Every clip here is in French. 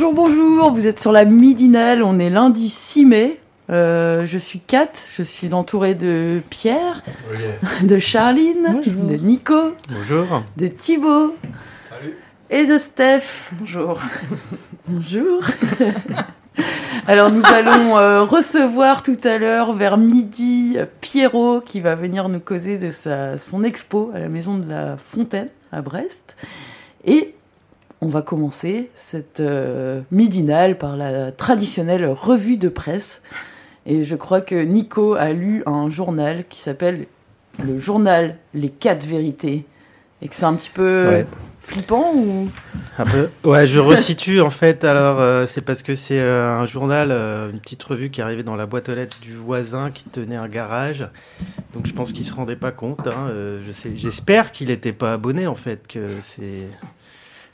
Bonjour, bonjour, vous êtes sur la midinale, on est lundi 6 mai. Euh, je suis Kat, je suis entourée de Pierre, de Charline, de Nico, Bonjour. de Thibaut et de Steph. Bonjour. Bonjour. Alors nous allons euh, recevoir tout à l'heure vers midi Pierrot qui va venir nous causer de sa, son expo à la Maison de la Fontaine à Brest. Et on va commencer cette euh, midinale par la traditionnelle revue de presse. Et je crois que Nico a lu un journal qui s'appelle le journal Les quatre vérités. Et que c'est un petit peu Ouais. flippant ou? Un peu. Ouais, je resitue en fait. Alors, euh, c'est parce que c'est euh, un journal, une petite revue qui arrivait dans la boîte aux lettres du voisin qui tenait un garage. Donc, je pense qu'il se rendait pas compte. hein, je sais, j'espère qu'il n'était pas abonné en fait. Que c'est.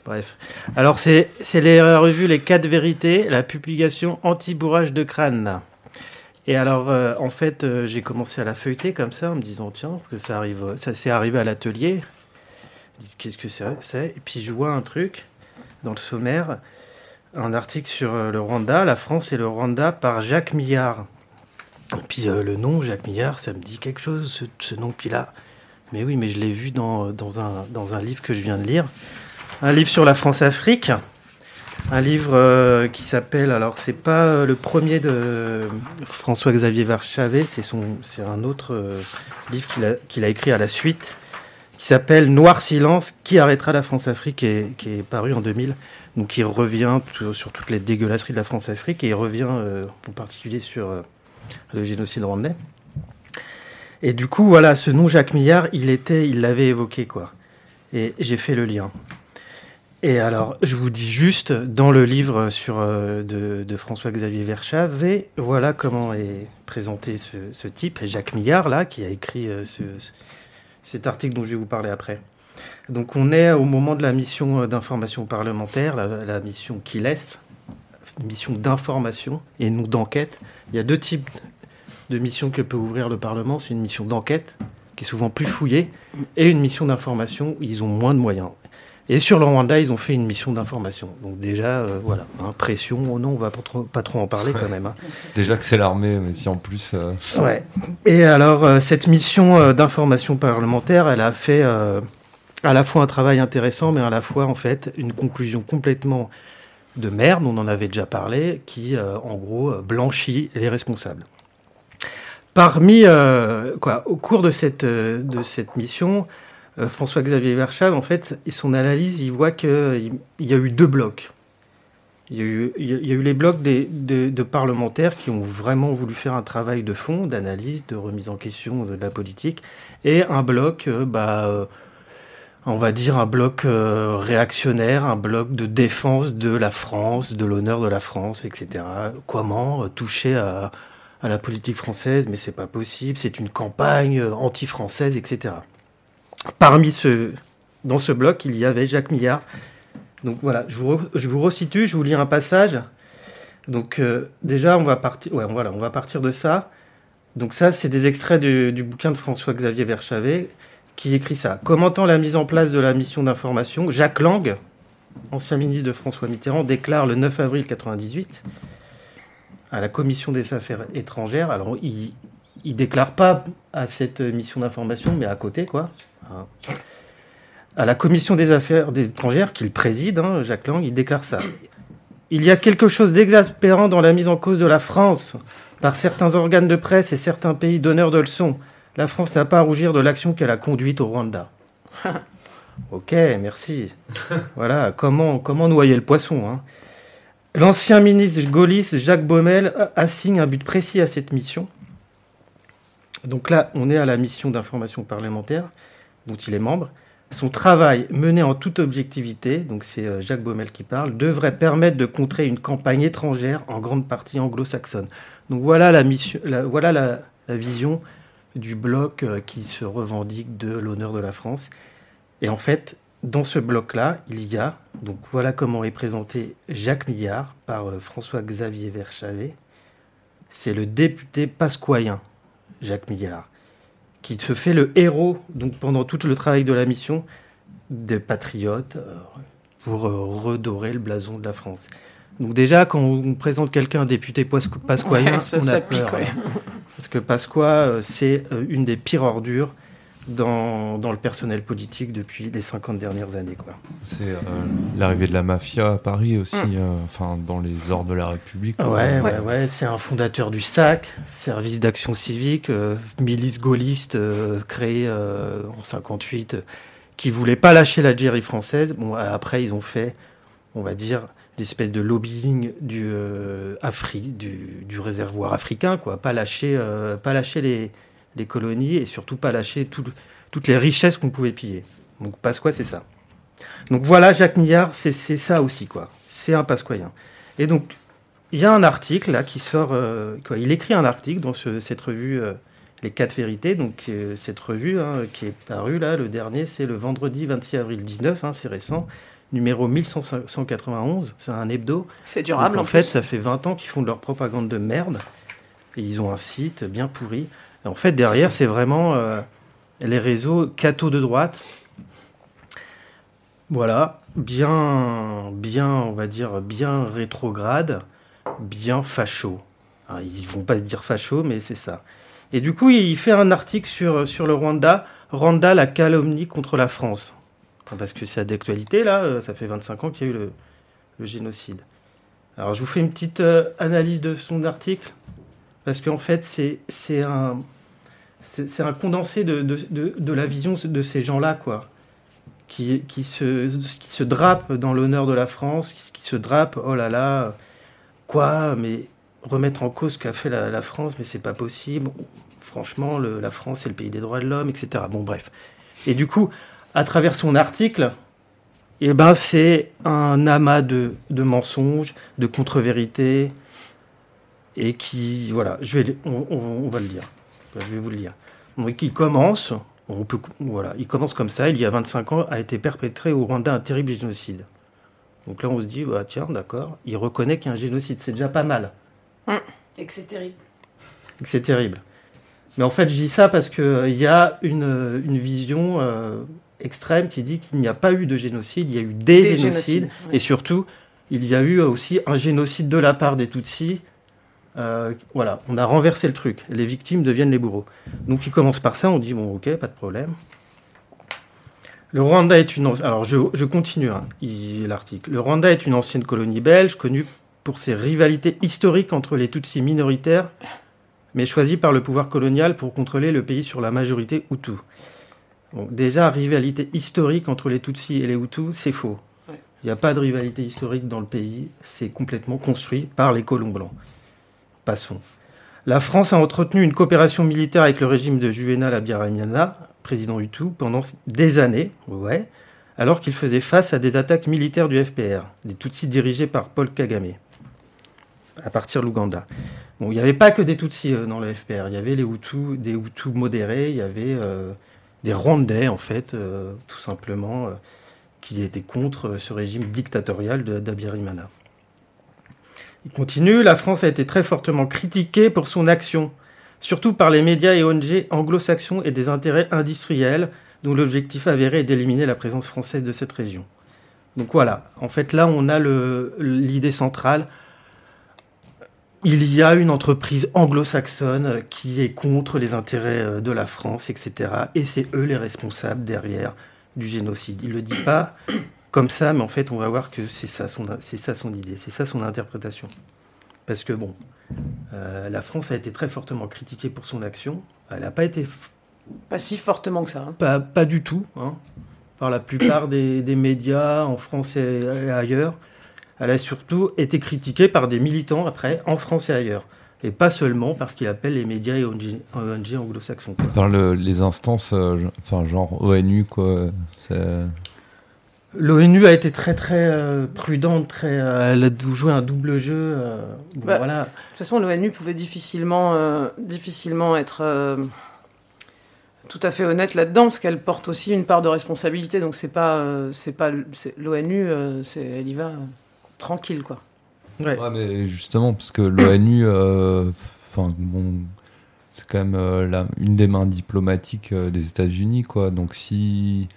Bref. Alors, c'est la revue Les quatre vérités, la publication anti-bourrage de crâne. Et alors, euh, en fait, euh, j'ai commencé à la feuilleter comme ça, en me disant, tiens, que ça arrive, ça s'est arrivé à l'atelier. Qu'est-ce que c'est Et puis je vois un truc dans le sommaire, un article sur euh, le Rwanda, la France et le Rwanda par Jacques Millard. Et puis le nom, Jacques Millard, ça me dit quelque chose, ce, ce nom. Puis là, mais oui, mais je l'ai vu dans, dans, un, dans un livre que je viens de lire. Un livre sur la France-Afrique. Un livre euh, qui s'appelle, alors c'est pas euh, le premier de François-Xavier Varchavet, c'est un autre euh, livre qu'il a, écrit à la suite, qui s'appelle Noir silence, qui arrêtera la France-Afrique, qui est paru en 2000. Donc il revient sur toutes les dégueulasseries de la France-Afrique et il revient en particulier sur le génocide rwandais. Et du coup, voilà, ce nom Jacques Millard, il était, il l'avait évoqué quoi. Et j'ai fait le lien. Et alors, je vous dis juste, dans le livre euh, de, François-Xavier Verschavet, voilà comment est présenté ce, type, Jacques Millard, là, qui a écrit euh, ce, ce- cet article dont je vais vous parler après. Donc, on est au moment de la mission euh, d'information parlementaire, la, la mission qui laisse, mission d'information et non d'enquête. Il y a deux types de missions que peut ouvrir le Parlement. C'est une mission d'enquête, qui est souvent plus fouillée, et une mission d'information où ils ont moins de moyens. Et sur le Rwanda, ils ont fait une mission d'information. Donc déjà, euh, voilà, hein, pression, oh non, on va pas trop, pas trop en parler quand même. hein. Déjà que c'est l'armée, mais si en plus. euh, Ouais. Et alors, euh, cette mission d'information parlementaire, elle a fait à la fois un travail intéressant, mais à la fois, en fait, une conclusion complètement de merde, on en avait déjà parlé, qui, en gros, blanchit les responsables. Parmi, quoi, au cours de cette, de cette mission, François-Xavier Verschave, en fait, son analyse, il voit qu'il y a eu deux blocs. Il y a eu, les blocs de, parlementaires qui ont vraiment voulu faire un travail de fond, d'analyse, de remise en question de la politique, et un bloc, euh, bah, euh, on va dire un bloc euh, réactionnaire, un bloc de défense de la France, de l'honneur de la France, etc. Comment euh, toucher à, à la politique française, mais c'est pas possible, c'est une campagne euh, anti-française, etc. Parmi ce, dans ce bloc, il y avait Jacques Millard. Donc voilà, je vous, je vous resitue, je vous lis un passage. Donc euh, déjà, on va partir, ouais, voilà, on va partir de ça. Donc ça, c'est des extraits du, bouquin de François-Xavier Verschavet qui écrit ça. Commentant la mise en place de la mission d'information, Jacques Lang, ancien ministre de François Mitterrand, déclare le 9 avril 98 à la commission des affaires étrangères. Alors, il, il déclare pas à cette mission d'information, mais à côté, quoi. Hein. À la commission des affaires étrangères qu'il préside, hein, Jacques Lang, il déclare ça. Il y a quelque chose d'exaspérant dans la mise en cause de la France par certains organes de presse et certains pays donneurs de leçons. La France n'a pas à rougir de l'action qu'elle a conduite au Rwanda. ok, merci. voilà, comment, comment noyer le poisson hein L'ancien ministre gaulliste Jacques Baumel assigne un but précis à cette mission. Donc là, on est à la mission d'information parlementaire, dont il est membre. Son travail, mené en toute objectivité, donc c'est euh, Jacques Baumel qui parle, devrait permettre de contrer une campagne étrangère en grande partie anglo-saxonne. Donc voilà la, mission, voilà la, vision du bloc euh, qui se revendique de l'honneur de la France. Et en fait, dans ce bloc-là, il y a, donc voilà comment est présenté Jacques Millard par euh, François-Xavier Verschavet. C'est le député pasquoyen, Jacques Millard qui se fait le héros donc pendant tout le travail de la mission des patriotes euh, pour euh, redorer le blason de la France. Donc déjà, quand on présente quelqu'un député pasquoyen, on a peur. Hein. Parce que Pasqua, euh, c'est une des pires ordures dans, dans, le personnel politique depuis les 50 dernières années. Quoi. C'est euh, l'arrivée de la mafia à Paris aussi, mm. euh, enfin dans les ordres de la République. Ouais, ouais, ouais, c'est un fondateur du SAC, service d'action civique, euh, milice gaulliste créé en 58, qui voulait pas lâcher l'Algérie française. Bon, après ils ont fait, on va dire, l'espèce de lobbying du, Afri, du, du, réservoir africain, quoi. Pas lâcher, pas lâcher les des colonies et surtout pas lâcher toutes les richesses qu'on pouvait piller. Donc Pasqua, c'est ça. Donc voilà, Jacques Millard, c'est ça aussi, quoi. C'est un Pasquoyen. Et donc, il y a un article là qui sort, euh, quoi, il écrit un article dans cette revue euh, Les Quatre Vérités, donc euh, cette revue hein, qui est parue là, le dernier, c'est le vendredi 26 avril 19, hein, c'est récent, numéro 1191, c'est un hebdo. C'est durable en, fait, ça fait 20 ans qu'ils font de leur propagande de merde, et ils ont un site bien pourri en fait, derrière, c'est vraiment euh, les réseaux cathos de droite. Voilà, bien, bien, on va dire, bien rétrograde, bien facho. Ils ils vont pas se dire facho, mais c'est ça. Et du coup, il fait un article sur, sur le Rwanda, Rwanda, la calomnie contre la France. parce que c'est d'actualité, là, euh, ça fait 25 ans qu'il y a eu le, génocide. Alors, je vous fais une petite euh, analyse de son article, parce qu'en fait, c'est un, c'est un condensé de, de, de, la vision de ces gens-là, quoi. Qui, qui, se, qui se drapent dans l'honneur de la France, qui, se drapent, oh là là, quoi, mais remettre en cause ce qu'a fait la, France, mais c'est pas possible. Franchement, le, la France, c'est le pays des droits de l'homme, etc. Bon, bref. Et du coup, à travers son article, eh ben, c'est un amas de, de mensonges, de contre-vérités, et qui, voilà, je vais, on, on va le dire. Je vais vous le lire. Donc, il commence, on peut, voilà, il commence comme ça. Il y a 25 ans, a été perpétré au Rwanda un terrible génocide. Donc là, on se dit, bah, tiens, d'accord, il reconnaît qu'il y a un génocide. C'est déjà pas mal. Et que c'est terrible. Et que c'est terrible. Mais en fait, je dis ça parce qu'il euh, y a une, une vision euh, extrême qui dit qu'il n'y a pas eu de génocide, il y a eu des, génocides. Et surtout, il y a eu aussi un génocide de la part des Tutsis euh, voilà, on a renversé le truc. Les victimes deviennent les bourreaux. Donc il commence par ça, on dit bon ok, pas de problème. Le Rwanda est une alors je, continue hein, l'article. Le Rwanda est une ancienne colonie belge connue pour ses rivalités historiques entre les Tutsis minoritaires, mais choisie par le pouvoir colonial pour contrôler le pays sur la majorité Hutu. Donc déjà rivalité historique entre les Tutsis et les Hutus, c'est faux. Il n'y a pas de rivalité historique dans le pays, c'est complètement construit par les colons blancs. La France a entretenu une coopération militaire avec le régime de Juvenal Abiyarimana, président Hutu, pendant des années, alors qu'il faisait face à des attaques militaires du FPR, des Tutsis dirigés par Paul Kagame, à partir de l'Ouganda. Bon, il n'y avait pas que des Tutsis euh, dans le FPR, il y avait les Hutus, des Hutus modérés, il y avait euh, des Rwandais, en fait, euh, tout simplement, qui étaient contre ce régime dictatorial d'Abiyarimana. Il continue, la France a été très fortement critiquée pour son action, surtout par les médias et ONG anglo-saxons et des intérêts industriels dont l'objectif avéré est d'éliminer la présence française de cette région. Donc voilà, en fait là on a l'idée centrale. Il y a une entreprise anglo-saxonne qui est contre les intérêts euh, de la France, etc. Et c'est eux les responsables derrière du génocide. Il ne le dit pas, comme ça, mais en fait, on va voir que c'est ça son, c'est ça son idée, c'est ça son interprétation. Parce que bon, euh, la France a été très fortement critiquée pour son action. Elle n'a pas été. Pas si fortement que ça. Hein. Pas, pas, du tout. Hein, par la plupart des, des, médias en France et ailleurs. Elle a surtout été critiquée par des militants après, en France et ailleurs. Et pas seulement parce qu'il appelle les médias et ONG, anglo-saxons. Par le, les instances, euh, enfin genre ONU, quoi. L'ONU a été très très euh, prudente, très, elle a joué un double jeu. Bah, voilà. De toute façon, l'ONU pouvait difficilement, difficilement être tout à fait honnête là-dedans parce qu'elle porte aussi une part de responsabilité. Donc c'est pas, euh, c'est pas l'ONU, euh, c'est elle y va euh, tranquille quoi. Ouais. mais justement parce que l'ONU, enfin bon, c'est quand même la, une des mains diplomatiques des États-Unis quoi. Donc si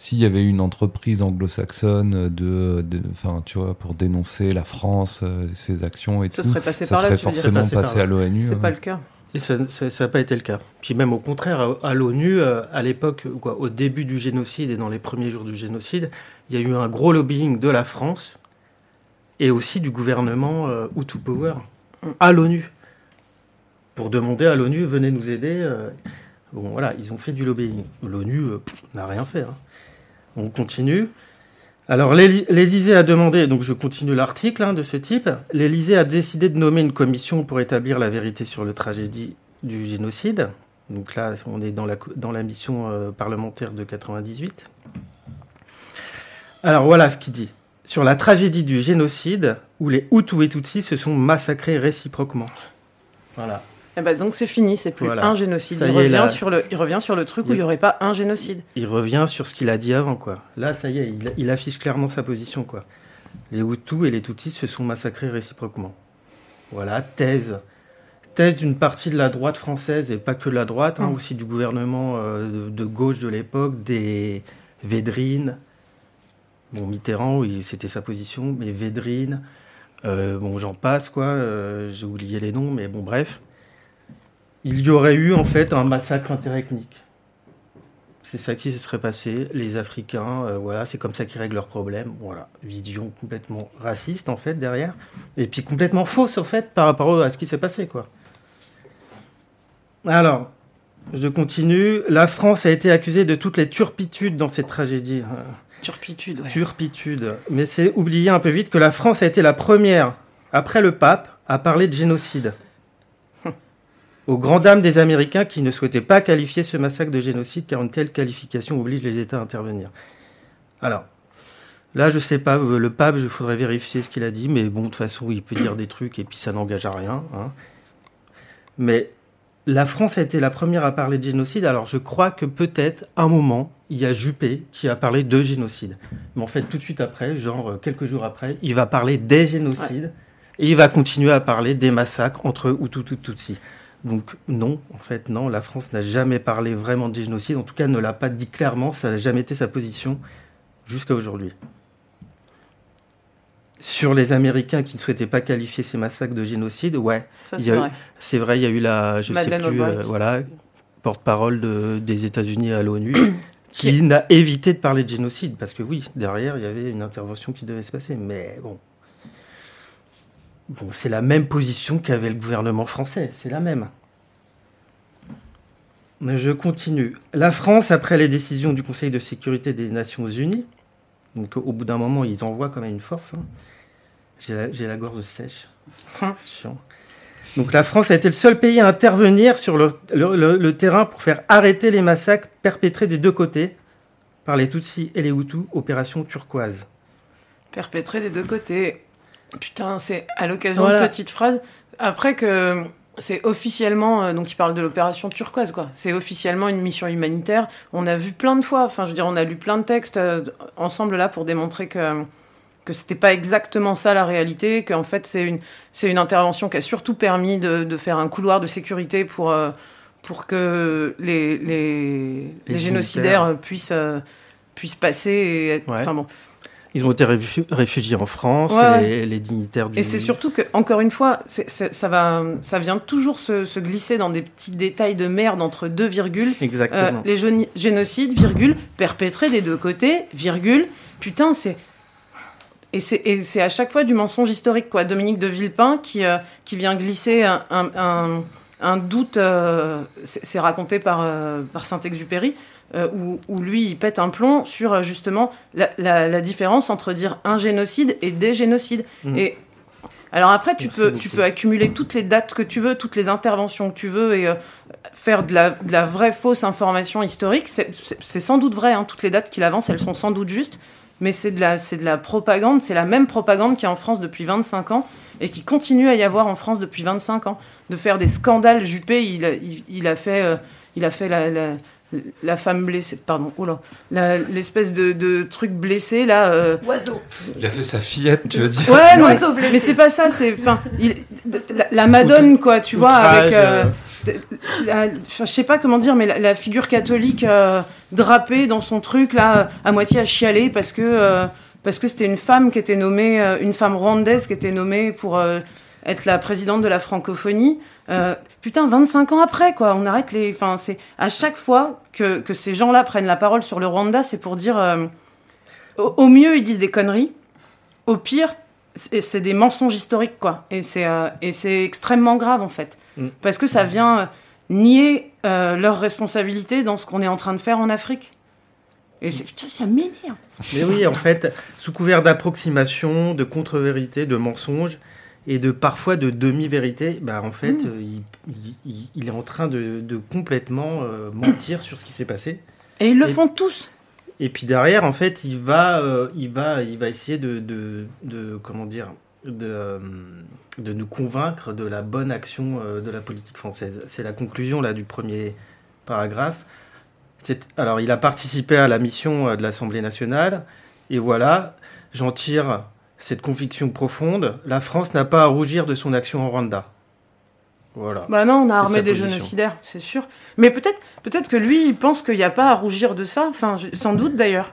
s'il y avait une entreprise anglo-saxonne de, enfin, tu vois, pour dénoncer la France, ses actions et ça tout, serait passé ça par serait forcément passé, à l'ONU. C'est pas le cas. Et ça n'a pas été le cas. Puis même au contraire, à, l'ONU, euh, à l'époque, au début du génocide et dans les premiers jours du génocide, il y a eu un gros lobbying de la France et aussi du gouvernement euh, Hutu Power à l'ONU pour demander à l'ONU venez nous aider. Euh. Bon voilà, ils ont fait du lobbying. L'ONU n'a rien fait. Hein. On continue. Alors l'Élysée a demandé, donc je continue l'article hein, de ce type, l'Élysée a décidé de nommer une commission pour établir la vérité sur le tragédie du génocide. Donc là, on est dans la, dans la mission euh, parlementaire de 98. Alors voilà ce qu'il dit. Sur la tragédie du génocide, où les Hutus et Tutsis se sont massacrés réciproquement. Voilà. Eh ben donc c'est fini, c'est plus un génocide. il, revient sur le, il revient sur le truc où il n'y aurait pas un génocide. Il revient sur ce qu'il a dit avant, quoi. Là, ça y est, il, affiche clairement sa position, quoi. Les Hutus et les Tutsis se sont massacrés réciproquement. Voilà, thèse. Thèse d'une partie de la droite française, et pas que de la droite, hein, mm. aussi du gouvernement euh, de, gauche de l'époque, des Védrines. Bon, Mitterrand, oui, c'était sa position, mais Védrine, euh, bon, j'en passe, quoi. Euh, j'ai oublié les noms, mais bon, bref il y aurait eu en fait un massacre interethnique. C'est ça qui se serait passé. Les Africains, euh, voilà, c'est comme ça qu'ils règlent leurs problèmes. Voilà, vision complètement raciste en fait derrière, et puis complètement fausse en fait par rapport à ce qui s'est passé quoi. Alors, je continue. La France a été accusée de toutes les turpitudes dans cette tragédie. Turpitude, ouais. Turpitude. Mais c'est oublier un peu vite que la France a été la première, après le pape, à parler de génocide aux grandes dames des Américains qui ne souhaitaient pas qualifier ce massacre de génocide car une telle qualification oblige les États à intervenir. Alors, là, je sais pas, euh, le pape, je faudrait vérifier ce qu'il a dit, mais bon, de toute façon, il peut dire des trucs et puis ça n'engage à rien. Hein. Mais la France a été la première à parler de génocide, alors je crois que peut-être, un moment, il y a Juppé qui a parlé de génocide. Mais en fait, tout de suite après, genre euh, quelques jours après, il va parler des génocides et il va continuer à parler des massacres entre Hutu et Tutsi. Donc non, en fait, non, la France n'a jamais parlé vraiment de génocide, en tout cas ne l'a pas dit clairement, ça n'a jamais été sa position jusqu'à aujourd'hui. Sur les Américains qui ne souhaitaient pas qualifier ces massacres de génocide, ouais, c'est vrai. il y a eu la, je sais plus, euh, voilà, porte-parole des États-Unis à l'ONU, qui n'a évité de parler de génocide, parce que oui, derrière, il y avait une intervention qui devait se passer, mais bon, Bon, c'est la même position qu'avait le gouvernement français, c'est la même. Mais je continue. La France, après les décisions du Conseil de sécurité des Nations Unies, donc au bout d'un moment, ils envoient quand même une force. Hein. J'ai la, gorge sèche. Donc la France a été le seul pays à intervenir sur le, terrain pour faire arrêter les massacres perpétrés des deux côtés par les Tutsis et les Hutus, opération turquoise. Perpétrés des deux côtés. Putain, c'est à l'occasion de petite phrase. Après que c'est officiellement, euh, donc il parle de l'opération turquoise, quoi. C'est officiellement une mission humanitaire. On a vu plein de fois, enfin, je veux dire, on a lu plein de textes euh, ensemble là pour démontrer que que c'était pas exactement ça la réalité, qu'en fait c'est une c'est une intervention qui a surtout permis de, de faire un couloir de sécurité pour euh, pour que les les, les, génocidaires puissent puissent passer et enfin bon ils ont été réfugiés en France, Les, dignitaires du... Et c'est surtout que, encore une fois, ça, va, ça vient toujours se, glisser dans des petits détails de merde entre deux virgules. Exactement. Euh, les génocides, virgule, perpétrés des deux côtés, virgule. Putain, c'est... Et c'est à chaque fois du mensonge historique, quoi. Dominique de Villepin qui, euh, qui vient glisser un, un, doute, euh, c'est raconté par, par Saint-Exupéry, où, où, lui, il pète un plomb sur justement la, la, différence entre dire un génocide et des génocides. Mmh. Et alors après, tu peux, tu peux accumuler toutes les dates que tu veux, toutes les interventions que tu veux et faire de la, de la, vraie fausse information historique. C'est sans doute vrai, hein, toutes les dates qu'il avance, elles sont sans doute justes mais c'est de la, de la propagande, c'est la même propagande qu'il y a en France depuis 25 ans et qui continue à y avoir en France depuis 25 ans. De faire des scandales, Juppé, il, il, il a fait, euh, il a fait la, la, la, femme blessée, pardon, oh là, l'espèce de, de, truc blessé là. Euh... Oiseau. Il a fait sa fillette, tu veux dire? Ouais, non, mais c'est pas ça, c'est, enfin, la, la, Madone quoi, tu vois, avec. Euh, euh je sais pas comment dire, mais la, figure catholique euh, drapée dans son truc là, à moitié à chialer parce que euh, parce que c'était une femme qui était nommée, euh, une femme rwandaise qui était nommée pour être la présidente de la francophonie. putain, 25 ans après quoi, on arrête les. Enfin, c'est à chaque fois que que ces gens-là prennent la parole sur le Rwanda, c'est pour dire au, mieux ils disent des conneries, au pire c'est des mensonges historiques quoi, et c'est et c'est extrêmement grave en fait. Mm. Parce que ça vient euh, nier euh, leur responsabilité dans ce qu'on est en train de faire en Afrique. Et ça m'énerve. Mais oui, en fait, sous couvert d'approximation, de contre-vérité, de mensonges et de parfois de demi-vérité, bah, en fait, mm. euh, il, est en train de, complètement mentir sur ce qui s'est passé. Et ils le font tous. Et puis derrière, en fait, il va, il va, il va essayer de, de, de comment dire, de, euh, de nous convaincre de la bonne action euh, de la politique française. C'est la conclusion là du premier paragraphe. Alors, il a participé à la mission euh, de l'Assemblée nationale, et voilà, j'en tire cette conviction profonde. La France n'a pas à rougir de son action en Rwanda. Voilà. Bah non, on a armé des génocidaires, c'est sûr. Mais peut-être, peut-être que lui, il pense qu'il n'y a pas à rougir de ça. Enfin, sans doute d'ailleurs.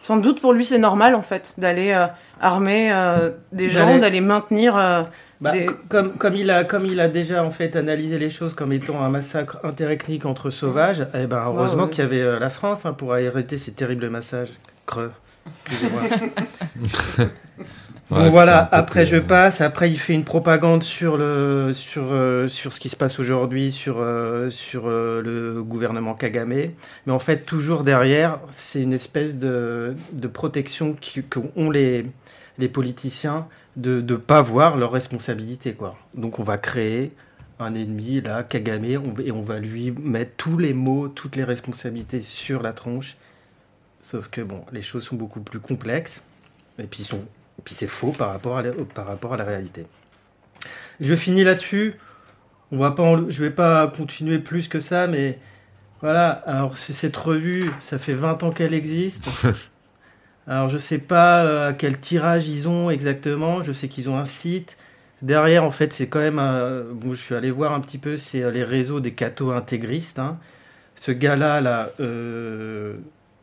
Sans doute pour lui c'est normal en fait d'aller euh, armer euh, des gens, d'aller maintenir. Euh, bah, comme, comme, il a, comme il a déjà en fait analysé les choses comme étant un massacre interethnique entre sauvages, eh ben, heureusement qu'il y avait la France hein, pour arrêter ces terribles massacres. Creux. Excusez-moi. bon, voilà, après je passe, après il fait une propagande sur, le, sur, euh, sur ce qui se passe aujourd'hui, sur, euh, sur euh, le gouvernement Kagame. Mais en fait, toujours derrière, c'est une espèce de, de protection qu'ont les, les politiciens de ne pas voir leurs responsabilités. Quoi. Donc on va créer un ennemi, là, Kagame, et on va lui mettre tous les mots, toutes les responsabilités sur la tronche. Sauf que bon, les choses sont beaucoup plus complexes. Et puis ils sont et puis c'est faux par rapport, à la, par rapport à la réalité. Je finis là-dessus. On va pas je vais pas continuer plus que ça, mais voilà. Alors cette revue, ça fait 20 ans qu'elle existe. Alors je sais pas euh, quel tirage ils ont exactement. Je sais qu'ils ont un site. Derrière, en fait, c'est quand même. Un... je suis allé voir un petit peu. C'est euh, les réseaux des cathos intégristes. Hein. Ce gars-là, là, euh,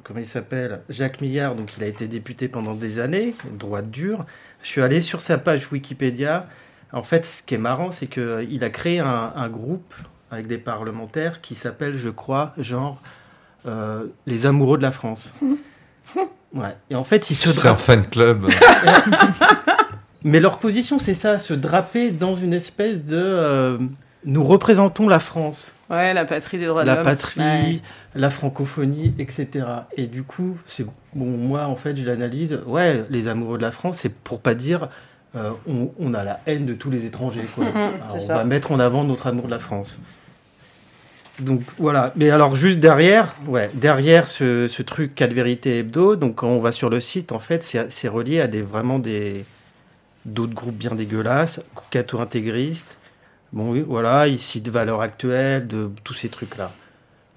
comment il s'appelle Jacques Millard, donc il a été député pendant des années, droite dure. Je suis allé sur sa page Wikipédia. En fait, ce qui est marrant, c'est qu'il euh, a créé un, groupe avec des parlementaires qui s'appelle, je crois, genre euh, les amoureux de la France. Ouais. Et en fait, ils se C'est un fan club. Mais leur position, c'est ça, se draper dans une espèce de euh, nous représentons la France. Ouais, la patrie des droits de l'homme. La patrie, la francophonie, etc. Et du coup, c'est bon, moi en fait, je l'analyse. Ouais, les amoureux de la France, c'est pour pas dire euh, on, a la haine de tous les étrangers. Quoi. on va mettre en avant notre amour de la France. Donc voilà. Mais alors juste derrière, ouais, derrière ce, ce truc 4 vérités hebdo, donc quand on va sur le site, en fait, c'est relié à des vraiment des d'autres groupes bien dégueulasses, catho intégristes. Bon, voilà, ici de valeurs actuelles, de tous ces trucs-là.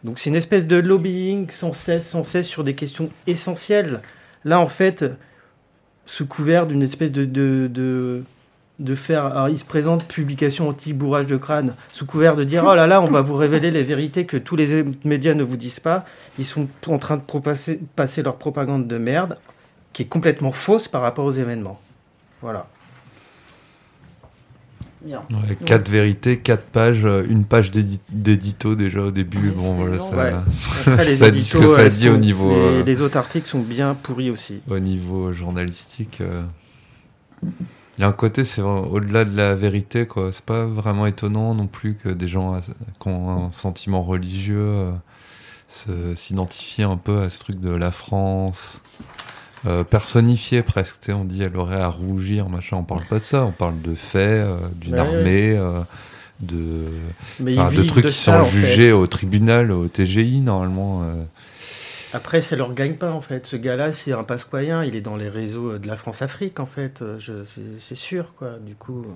Donc c'est une espèce de lobbying sans cesse, sans cesse sur des questions essentielles. Là, en fait, sous couvert d'une espèce de, de, de, faire... Alors, il se présente publication anti-bourrage de crâne, sous couvert de dire, oh là là, on va vous révéler les vérités que tous les médias ne vous disent pas. Ils sont en train de passer leur propagande de merde, qui est complètement fausse par rapport aux événements. Voilà quatre vérités, quatre pages, euh, une page d'édito déjà au début. Bon, voilà, ça, dit ce que ça dit au niveau. Les, euh, les, autres articles sont bien pourris aussi. Au niveau journalistique. Euh, il y a un côté, c'est au-delà de la vérité, quoi. C'est pas vraiment étonnant non plus que des gens qui ont un sentiment religieux s'identifier un peu à ce truc de la France. Euh, personnifiée presque, on dit elle aurait à rougir, machin. On parle pas de ça, on parle de faits, d'une armée, de, de trucs qui sont jugés au tribunal, au TGI normalement. Après, ça leur gagne pas en fait. Ce gars-là, c'est un pasquoyen, il est dans les réseaux de la France-Afrique en fait, c'est sûr quoi. Du coup,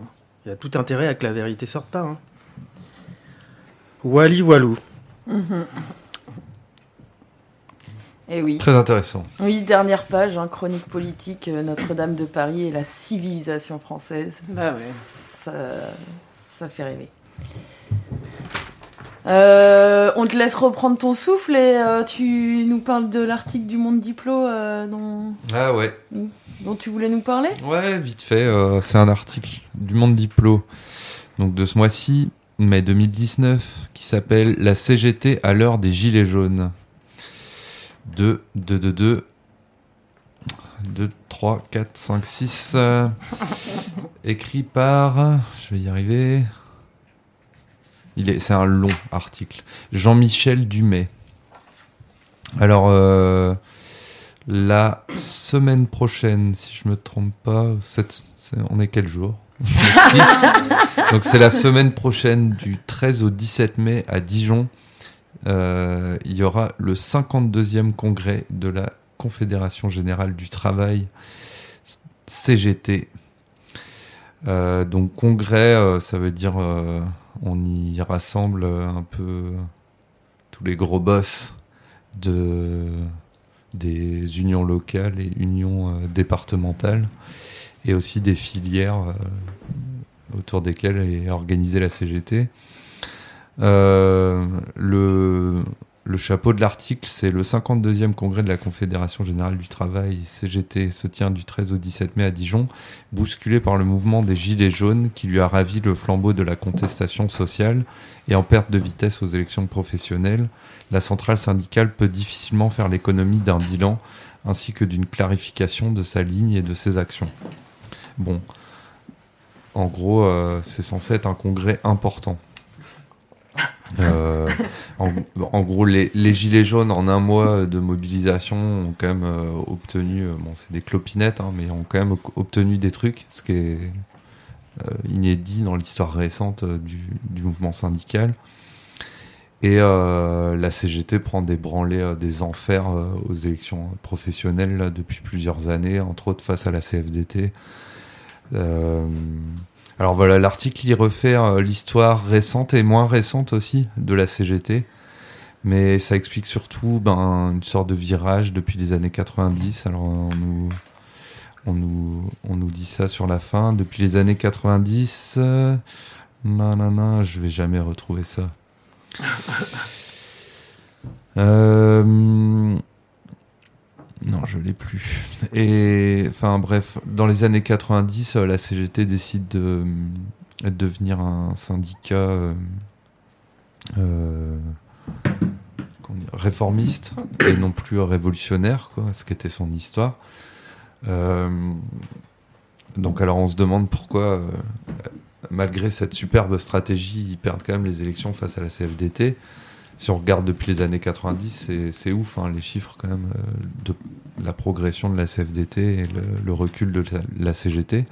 il y a tout intérêt à que la vérité sorte pas. Hein. Wally Walou. Mhm. Et eh oui. Très intéressant. Oui, dernière page, hein, chronique politique, euh, Notre-Dame de Paris et la civilisation française. Bah ouais. ça, ça fait rêver. Euh, on te laisse reprendre ton souffle et euh, tu nous parles de l'article du Monde Diplo euh, dont... Ah ouais. dont tu voulais nous parler? Ouais, vite fait. c'est un article du Monde Diplo donc de ce mois-ci, mai 2019, qui s'appelle La CGT à l'heure des Gilets jaunes. 2, 2, 2, 2. 2, 3, 4, 5, 6. écrit par. Je vais y arriver c'est un long article. Jean-Michel Dumay. Alors, euh, la semaine prochaine, si je me trompe pas, on est quel jour? Donc c'est la semaine prochaine du 13 au 17 mai à Dijon. Euh, il y aura le 52e congrès de la Confédération Générale du Travail, CGT. Euh, donc congrès, ça veut dire on y rassemble un peu tous les gros boss de, des unions locales et unions euh, départementales et aussi des filières euh, autour desquelles est organisée la CGT. Euh, le, chapeau de l'article, c'est le 52e congrès de la Confédération Générale du Travail, CGT, se tient du 13 au 17 mai à Dijon, bousculé par le mouvement des Gilets jaunes qui lui a ravi le flambeau de la contestation sociale et en perte de vitesse aux élections professionnelles. La centrale syndicale peut difficilement faire l'économie d'un bilan ainsi que d'une clarification de sa ligne et de ses actions. Bon, en gros, euh, c'est censé être un congrès important. Euh, en, gros, les, Gilets jaunes, en un mois de mobilisation, ont quand même euh, obtenu, euh, bon, c'est des clopinettes, hein, mais ont quand même obtenu des trucs, ce qui est inédit dans l'histoire récente du, mouvement syndical. Et la CGT prend des branlées des enfers aux élections professionnelles depuis plusieurs années, entre autres face à la CFDT. Alors voilà, l'article il refait euh, l'histoire récente et moins récente aussi de la CGT, mais ça explique surtout ben, une sorte de virage depuis les années 90. Alors on nous, on nous, on nous dit ça sur la fin. Depuis les années 90, euh, non, non, non, je vais jamais retrouver ça. euh, non, je l'ai plus. Et enfin bref, dans les années 90, euh, la CGT décide de, devenir un syndicat euh, réformiste et non plus révolutionnaire, quoi, ce qu'était son histoire. Euh, donc alors on se demande pourquoi, malgré cette superbe stratégie, ils perdent quand même les élections face à la CFDT si on regarde depuis les années 90, c'est ouf, hein, les chiffres quand même euh, de la progression de la CFDT et le, recul de la, CGT.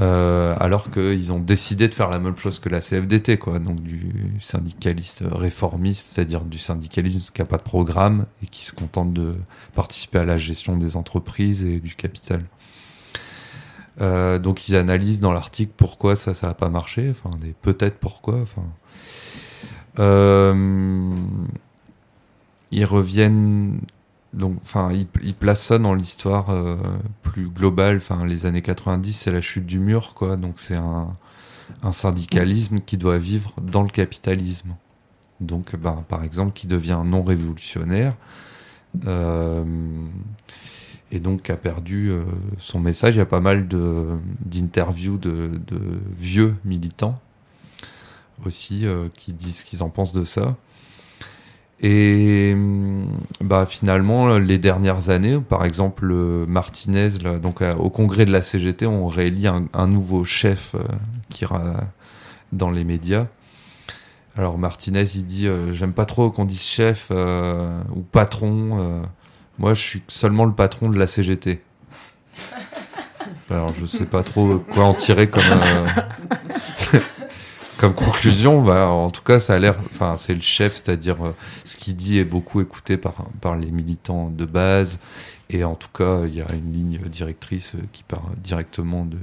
Euh, alors qu'ils ont décidé de faire la même chose que la CFDT, quoi, donc du syndicaliste réformiste, c'est-à-dire du syndicalisme qui n'a pas de programme et qui se contente de participer à la gestion des entreprises et du capital. Euh, donc ils analysent dans l'article pourquoi ça, ça n'a pas marché, enfin, peut-être pourquoi, enfin, ils reviennent donc enfin ils, placent ça dans l'histoire euh, plus globale. Enfin les années 90 c'est la chute du mur quoi. Donc c'est un, syndicalisme qui doit vivre dans le capitalisme. Donc ben, par exemple qui devient non révolutionnaire euh, et donc a perdu euh, son message. Il y a pas mal d'interviews de, vieux militants aussi euh, qui disent ce qu'ils en pensent de ça. Et mm, bah, finalement, les dernières années, par exemple, Martinez, donc au congrès de la CGT, on réélit un, nouveau chef euh, qui ira dans les médias. Alors Martinez, il dit j'aime pas trop qu'on dise chef ou patron. moi, je suis seulement le patron de la CGT. Alors je sais pas trop quoi en tirer comme comme conclusion, bah, en tout cas, ça a l'air. Enfin, c'est le chef, c'est-à-dire euh, ce qu'il dit est beaucoup écouté par, les militants de base. Et en tout cas, il y a une ligne directrice qui part directement de,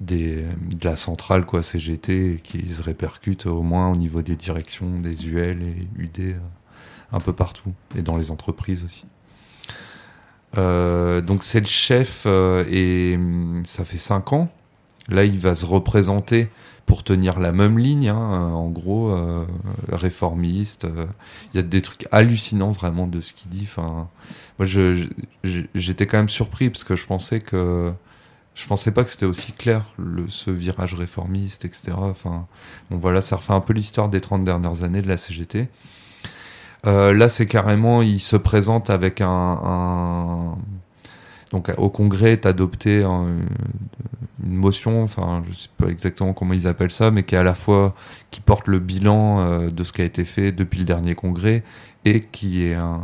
des, de la centrale, quoi, CGT, qui se répercute au moins au niveau des directions, des UL et UD, euh, un peu partout, et dans les entreprises aussi. Euh, donc c'est le chef, et hum, ça fait cinq ans. Là, il va se représenter pour tenir la même ligne, hein, en gros, euh, réformiste. Euh, il y a des trucs hallucinants vraiment de ce qu'il dit. Enfin, j'étais quand même surpris parce que je pensais que je pensais pas que c'était aussi clair le, ce virage réformiste, etc. Enfin, bon voilà, ça refait un peu l'histoire des 30 dernières années de la CGT. Euh, là, c'est carrément, il se présente avec un donc au Congrès est adopté une motion, enfin je sais pas exactement comment ils appellent ça, mais qui est à la fois qui porte le bilan euh, de ce qui a été fait depuis le dernier Congrès et qui est un,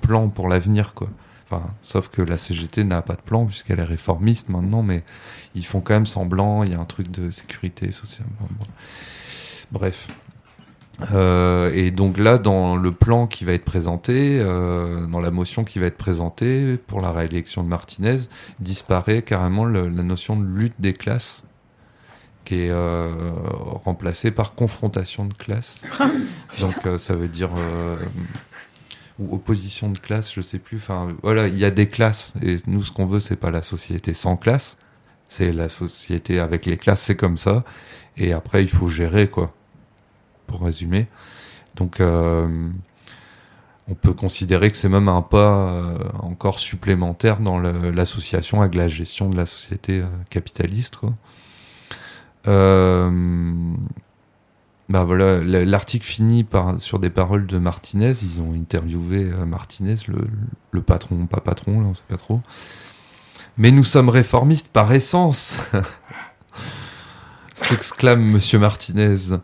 plan pour l'avenir quoi. Enfin, sauf que la CGT n'a pas de plan puisqu'elle est réformiste maintenant, mais ils font quand même semblant. Il y a un truc de sécurité sociale. Bref, euh, et donc là, dans le plan qui va être présenté, euh, dans la motion qui va être présentée pour la réélection de Martinez, disparaît carrément la notion de lutte des classes, qui est euh, remplacée par confrontation de classe. donc ça veut dire ou opposition de classe, je sais plus. Enfin voilà, il y a des classes et nous, ce qu'on veut, c'est pas la société sans classe, c'est la société avec les classes, c'est comme ça. Et après, il faut gérer quoi pour résumer. Donc, euh, on peut considérer que c'est même un pas euh, encore supplémentaire dans l'association avec la gestion de la société euh, capitaliste. bah l'article finit sur des paroles de Martinez. Ils ont interviewé Martinez, le, le patron, pas patron, là, on sait pas trop. Mais nous sommes réformistes par essence s'exclame Monsieur Martinez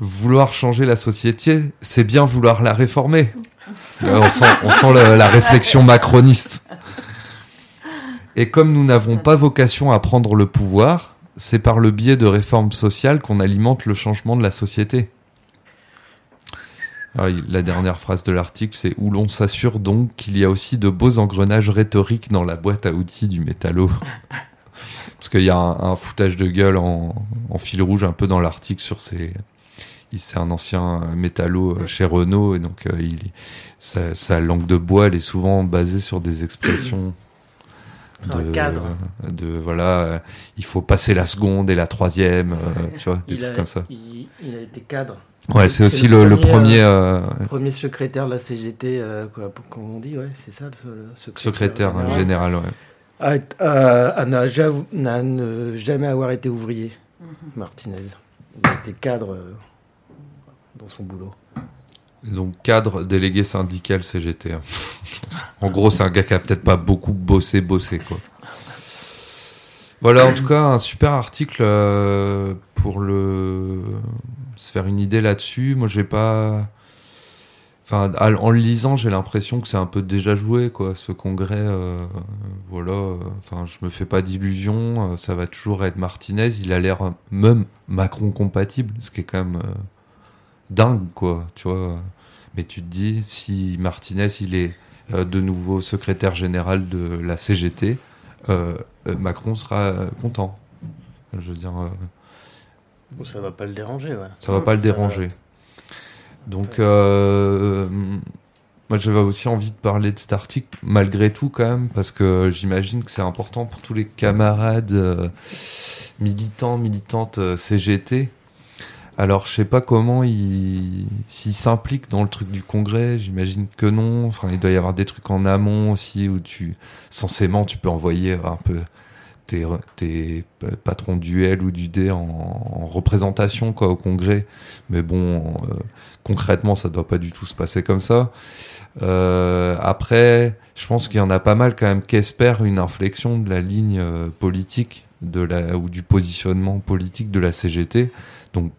vouloir changer la société, c'est bien vouloir la réformer. Euh, on sent, la, réflexion macroniste. Et comme nous n'avons pas vocation à prendre le pouvoir, c'est par le biais de réformes sociales qu'on alimente le changement de la société. Ah, la dernière phrase de l'article, c'est où l'on s'assure donc qu'il y a aussi de beaux engrenages rhétoriques dans la boîte à outils du métallo. Parce qu'il y a un, foutage de gueule en, en, fil rouge un peu dans l'article sur ces, c'est un ancien métallo euh, chez Renault et donc euh, il, sa, langue de bois elle est souvent basée sur des expressions de, cadre. de voilà euh, il faut passer la seconde et la troisième tu vois des trucs comme ça. il, a été cadre. Ouais c'est aussi le, premier premier secrétaire de la CGT quoi comme on dit ouais c'est ça le, secrétaire, général, ouais. À, n'a jamais avoir été ouvrier mhm. Martinez. Il a été cadre son boulot. Donc cadre délégué syndical CGT. Hein. en gros, c'est un gars qui a peut-être pas beaucoup bossé, bossé quoi. Voilà, en tout cas, un super article euh, pour le se faire une idée là-dessus. Moi, j'ai pas. Enfin, en le lisant, j'ai l'impression que c'est un peu déjà joué, quoi. Ce congrès, euh, voilà. Enfin, je me fais pas d'illusions. Euh, ça va toujours être Martinez. Il a l'air même Macron compatible, ce qui est quand même dingue, quoi, tu vois. Mais tu te dis, si Martinez, il est euh, de nouveau secrétaire général de la CGT, euh, euh, Macron sera content. Je veux dire. ça va pas le déranger, ouais. Ça va pas le déranger. Donc, moi, j'avais aussi envie de parler de cet article, malgré tout, quand même, parce que j'imagine que c'est important pour tous les camarades militants, militantes CGT alors, je sais pas comment il s'il s'implique dans le truc du congrès. J'imagine que non. Enfin, il doit y avoir des trucs en amont aussi où tu, censément, tu peux envoyer un peu tes, patrons du L ou du D en, représentation quoi au congrès. Mais bon, euh, concrètement, ça doit pas du tout se passer comme ça. Euh, après, je pense qu'il y en a pas mal quand même qui espèrent une inflexion de la ligne euh, politique de la ou du positionnement politique de la CGT. Donc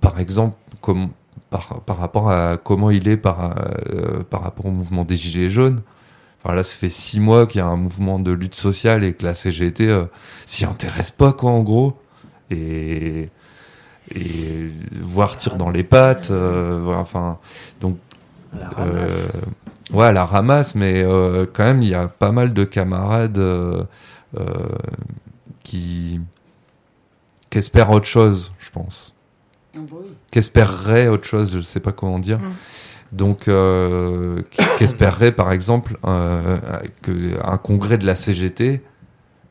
par exemple, comme, par, par rapport à comment il est par, euh, par rapport au mouvement des Gilets jaunes. Enfin, là, ça fait six mois qu'il y a un mouvement de lutte sociale et que la CGT euh, s'y intéresse pas, quoi, en gros. Et, et voir tire dans les pattes. euh, voilà, enfin, donc, La ramasse. euh, ouais, la ramasse, mais quand même, il y a pas mal de camarades qui, qui espèrent autre chose, je pense. Qui espéreraient autre chose, je sais pas comment dire. Mm. Donc, euh, qui, qui espérerait, par exemple, euh, que un congrès de la CGT,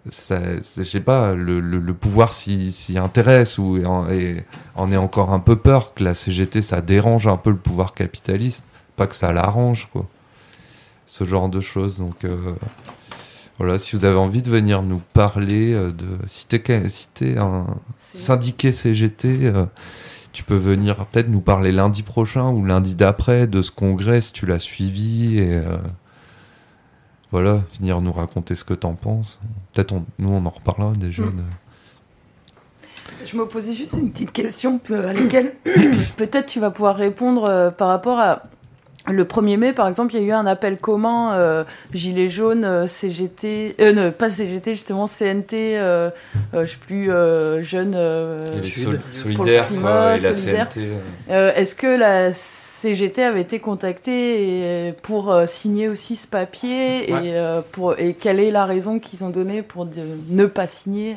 ça, je sais pas, le, le- le pouvoir s'y intéresse ou en, et en ait encore un peu peur que la CGT, ça dérange un peu le pouvoir capitaliste, pas que ça l'arrange, quoi. Ce genre de choses. Donc, euh, voilà, si vous avez envie de venir nous parler euh, de. Si t'es si un syndiqué CGT, euh, tu peux venir peut-être nous parler lundi prochain ou lundi d'après de ce congrès si tu l'as suivi et euh, voilà, venir nous raconter ce que t'en penses. Peut-être on- nous on en reparlera des jeunes. Je me posais juste une petite question à laquelle peut-être tu vas pouvoir répondre par rapport à le 1er mai, par exemple, il y a eu un appel commun euh, Gilets jaunes, euh, CGT, euh, non, pas CGT, justement CNT, euh, euh, je sais plus, euh, jeunes. euh, sol- solidaires quoi, et la solidaire. CNT. euh. euh, Est-ce que la CGT avait été contactée et- pour euh, signer aussi ce papier Ouais. et, euh, pour, et quelle est la raison qu'ils ont donnée pour de- ne pas signer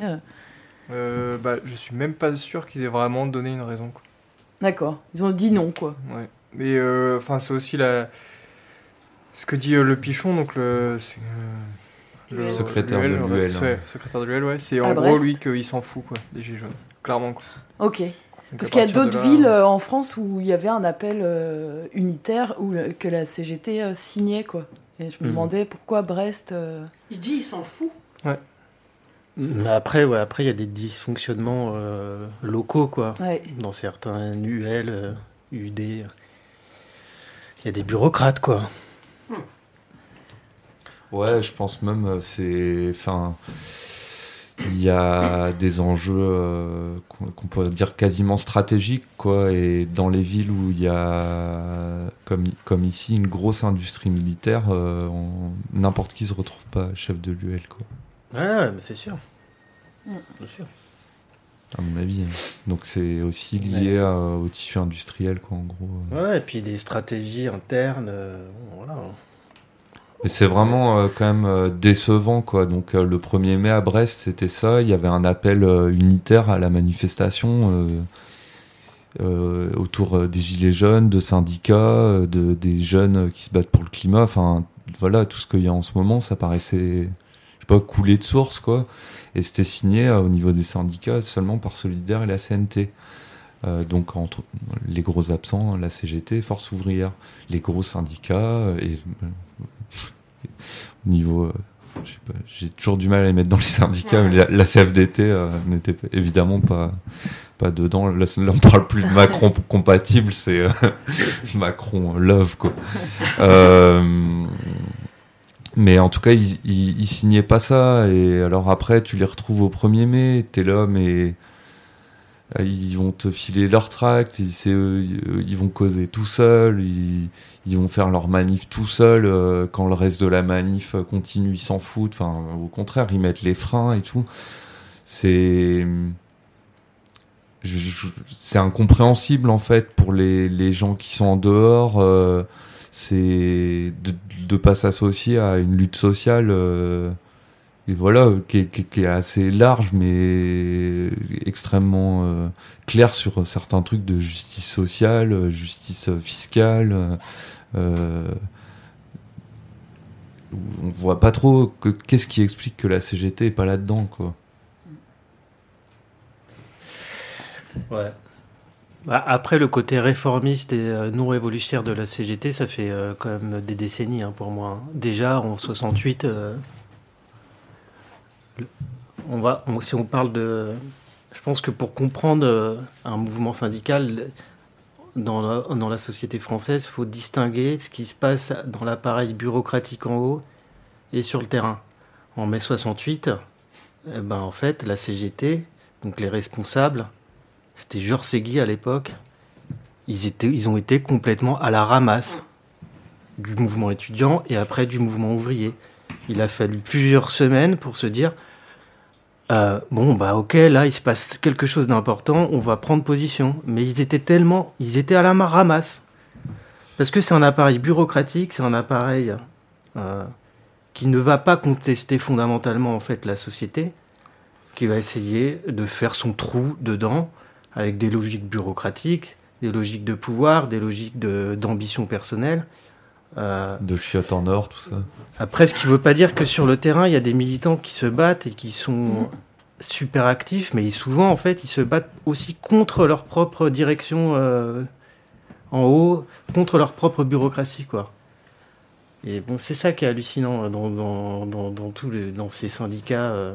bah, je suis même pas sûr qu'ils aient vraiment donné une raison. D'accord, ils ont dit non, quoi. Ouais. Mais euh, enfin, c'est aussi la... ce que dit euh, le pichon, donc le, euh, secrétaire de l'UL, ouais, hein. secrétaire de l'UL, ouais. C'est en gros lui qu'il s'en fout quoi, des gilets jaunes, clairement. Quoi. Ok. Donc, Parce qu'il y a d'autres là- villes euh, en France où il y avait un appel euh, unitaire où, le- que la CGT euh, signait, quoi. Et je me Mhm. demandais pourquoi Brest. euh, Il dit, il s'en fout. Mais après, ouais, après il y a des dysfonctionnements euh, locaux, quoi. Ouais. Dans certains UL, euh, UD. Il y a des bureaucrates, quoi. Ouais, je pense même euh, c'est enfin il y a des enjeux euh, qu'on pourrait dire quasiment stratégiques quoi et dans les villes où il y a comme comme ici une grosse industrie militaire euh, on- n'importe qui se retrouve pas chef de l'UL quoi Ouais, ouais, mais c'est sûr. Mm. Bien sûr. À mon avis hein. donc c'est aussi lié à- au tissu industriel quoi en gros Ouais, et puis des stratégies internes. euh, voilà. Mais c'est vraiment euh, quand même euh, décevant, quoi. Donc euh, le 1er mai à Brest, c'était ça. Il y avait un appel euh, unitaire à la manifestation euh, euh, autour euh, des gilets jaunes, de syndicats, euh, de, des jeunes euh, qui se battent pour le climat. Enfin, voilà, tout ce qu'il y a en ce moment, ça paraissait, pas, couler de source, quoi. Et c'était signé euh, au niveau des syndicats seulement par Solidaire et la CNT. Euh, donc entre les gros absents, la CGT, Force ouvrière, les gros syndicats euh, et au niveau, j'ai toujours du mal à les mettre dans les syndicats, mais la, la CFDT euh, n'était évidemment pas pas dedans. Là, on parle plus de Macron compatible, c'est euh, Macron love quoi. Euh, mais en tout cas, ils, ils, ils signaient pas ça. Et alors après, tu les retrouves au 1er mai, t'es là, mais euh, ils vont te filer leur tract, ils, ils vont causer tout seuls, ils, vont faire leur manif tout seuls euh, quand le reste de la manif euh, continue, ils s'en foutent. Enfin, au contraire, ils mettent les freins et tout. C'est incompréhensible en fait pour les, gens qui sont en dehors. euh, c'est de de pas s'associer à une lutte sociale. euh, et voilà, qui est, assez large, mais extrêmement euh, clair sur certains trucs de justice sociale, euh, justice fiscale. euh, on voit pas trop que- qu'est-ce qui explique que la CGT est pas là-dedans, quoi. Bah, après, le côté réformiste et euh, non révolutionnaire de la CGT, ça fait euh, quand même des décennies hein, pour moi. Déjà, en 68, euh, on va, si on parle de... Je pense que pour comprendre un mouvement syndical dans la, dans la société française, il faut distinguer ce qui se passe dans l'appareil bureaucratique en haut et sur le terrain. En mai 68, eh ben, en fait, la CGT, donc les responsables, c'était Georges Segui à l'époque. Ils, étaient, ils ont été complètement à la ramasse du mouvement étudiant et après du mouvement ouvrier. Il a fallu plusieurs semaines pour se dire euh, bon bah ok là il se passe quelque chose d'important, on va prendre position. Mais ils étaient tellement, ils étaient à la ramasse parce que c'est un appareil bureaucratique, c'est un appareil euh, qui ne va pas contester fondamentalement en fait la société, qui va essayer de faire son trou dedans avec des logiques bureaucratiques, des logiques de pouvoir, des logiques d'ambition personnelle. Euh, de chiottes en or, tout ça. Après, ce qui ne veut pas dire que sur le terrain, il y a des militants qui se battent et qui sont super actifs, mais souvent, en fait, ils se battent aussi contre leur propre direction euh, en haut, contre leur propre bureaucratie, quoi. Et bon, c'est ça qui est hallucinant dans, dans, dans, dans tous les, dans ces syndicats. Euh,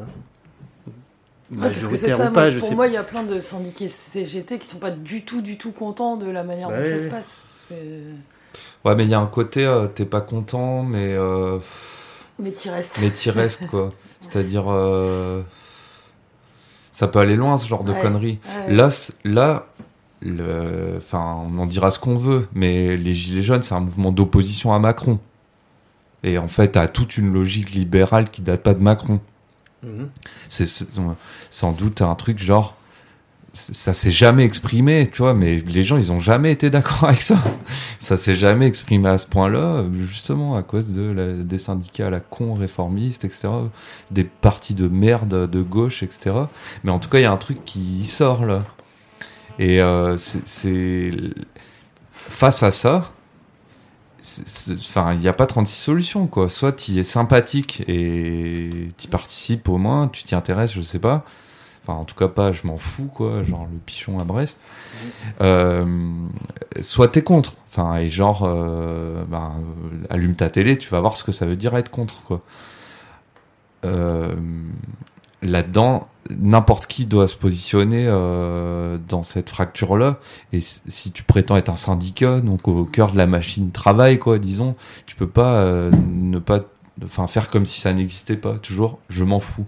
parce que c'est ça, pas, pour moi, il y a plein de syndiqués CGT qui sont pas du tout, du tout contents de la manière dont ça se passe. Ouais, mais il y a un côté, euh, t'es pas content, mais. Euh, mais t'y restes. Mais t'y restes, quoi. C'est-à-dire. Euh, ça peut aller loin, ce genre de conneries. Là, là le... enfin, on en dira ce qu'on veut, mais les Gilets jaunes, c'est un mouvement d'opposition à Macron. Et en fait, à toute une logique libérale qui date pas de Macron. Mhm. C'est sans doute un truc genre ça s'est jamais exprimé, tu vois, mais les gens, ils ont jamais été d'accord avec ça. Ça s'est jamais exprimé à ce point-là, justement, à cause de des syndicats à la con réformistes, etc., des partis de merde de gauche, etc. Mais en tout cas, il y a un truc qui sort, là. Et euh, c'est... Face à ça, Enfin, il n'y a pas 36 solutions, quoi. Soit tu es sympathique et tu participes au moins, tu t'y intéresses, je sais pas. Enfin, en tout cas, pas, je m'en fous, quoi. Genre le pichon à Brest. Euh, soit t'es contre. Enfin, et genre, euh, ben, allume ta télé, tu vas voir ce que ça veut dire être contre, quoi. Euh, là-dedans, n'importe qui doit se positionner euh, dans cette fracture-là. Et si tu prétends être un syndicat, donc au cœur de la machine travail, quoi, disons, tu peux pas euh, ne pas enfin faire comme si ça n'existait pas toujours je m'en fous.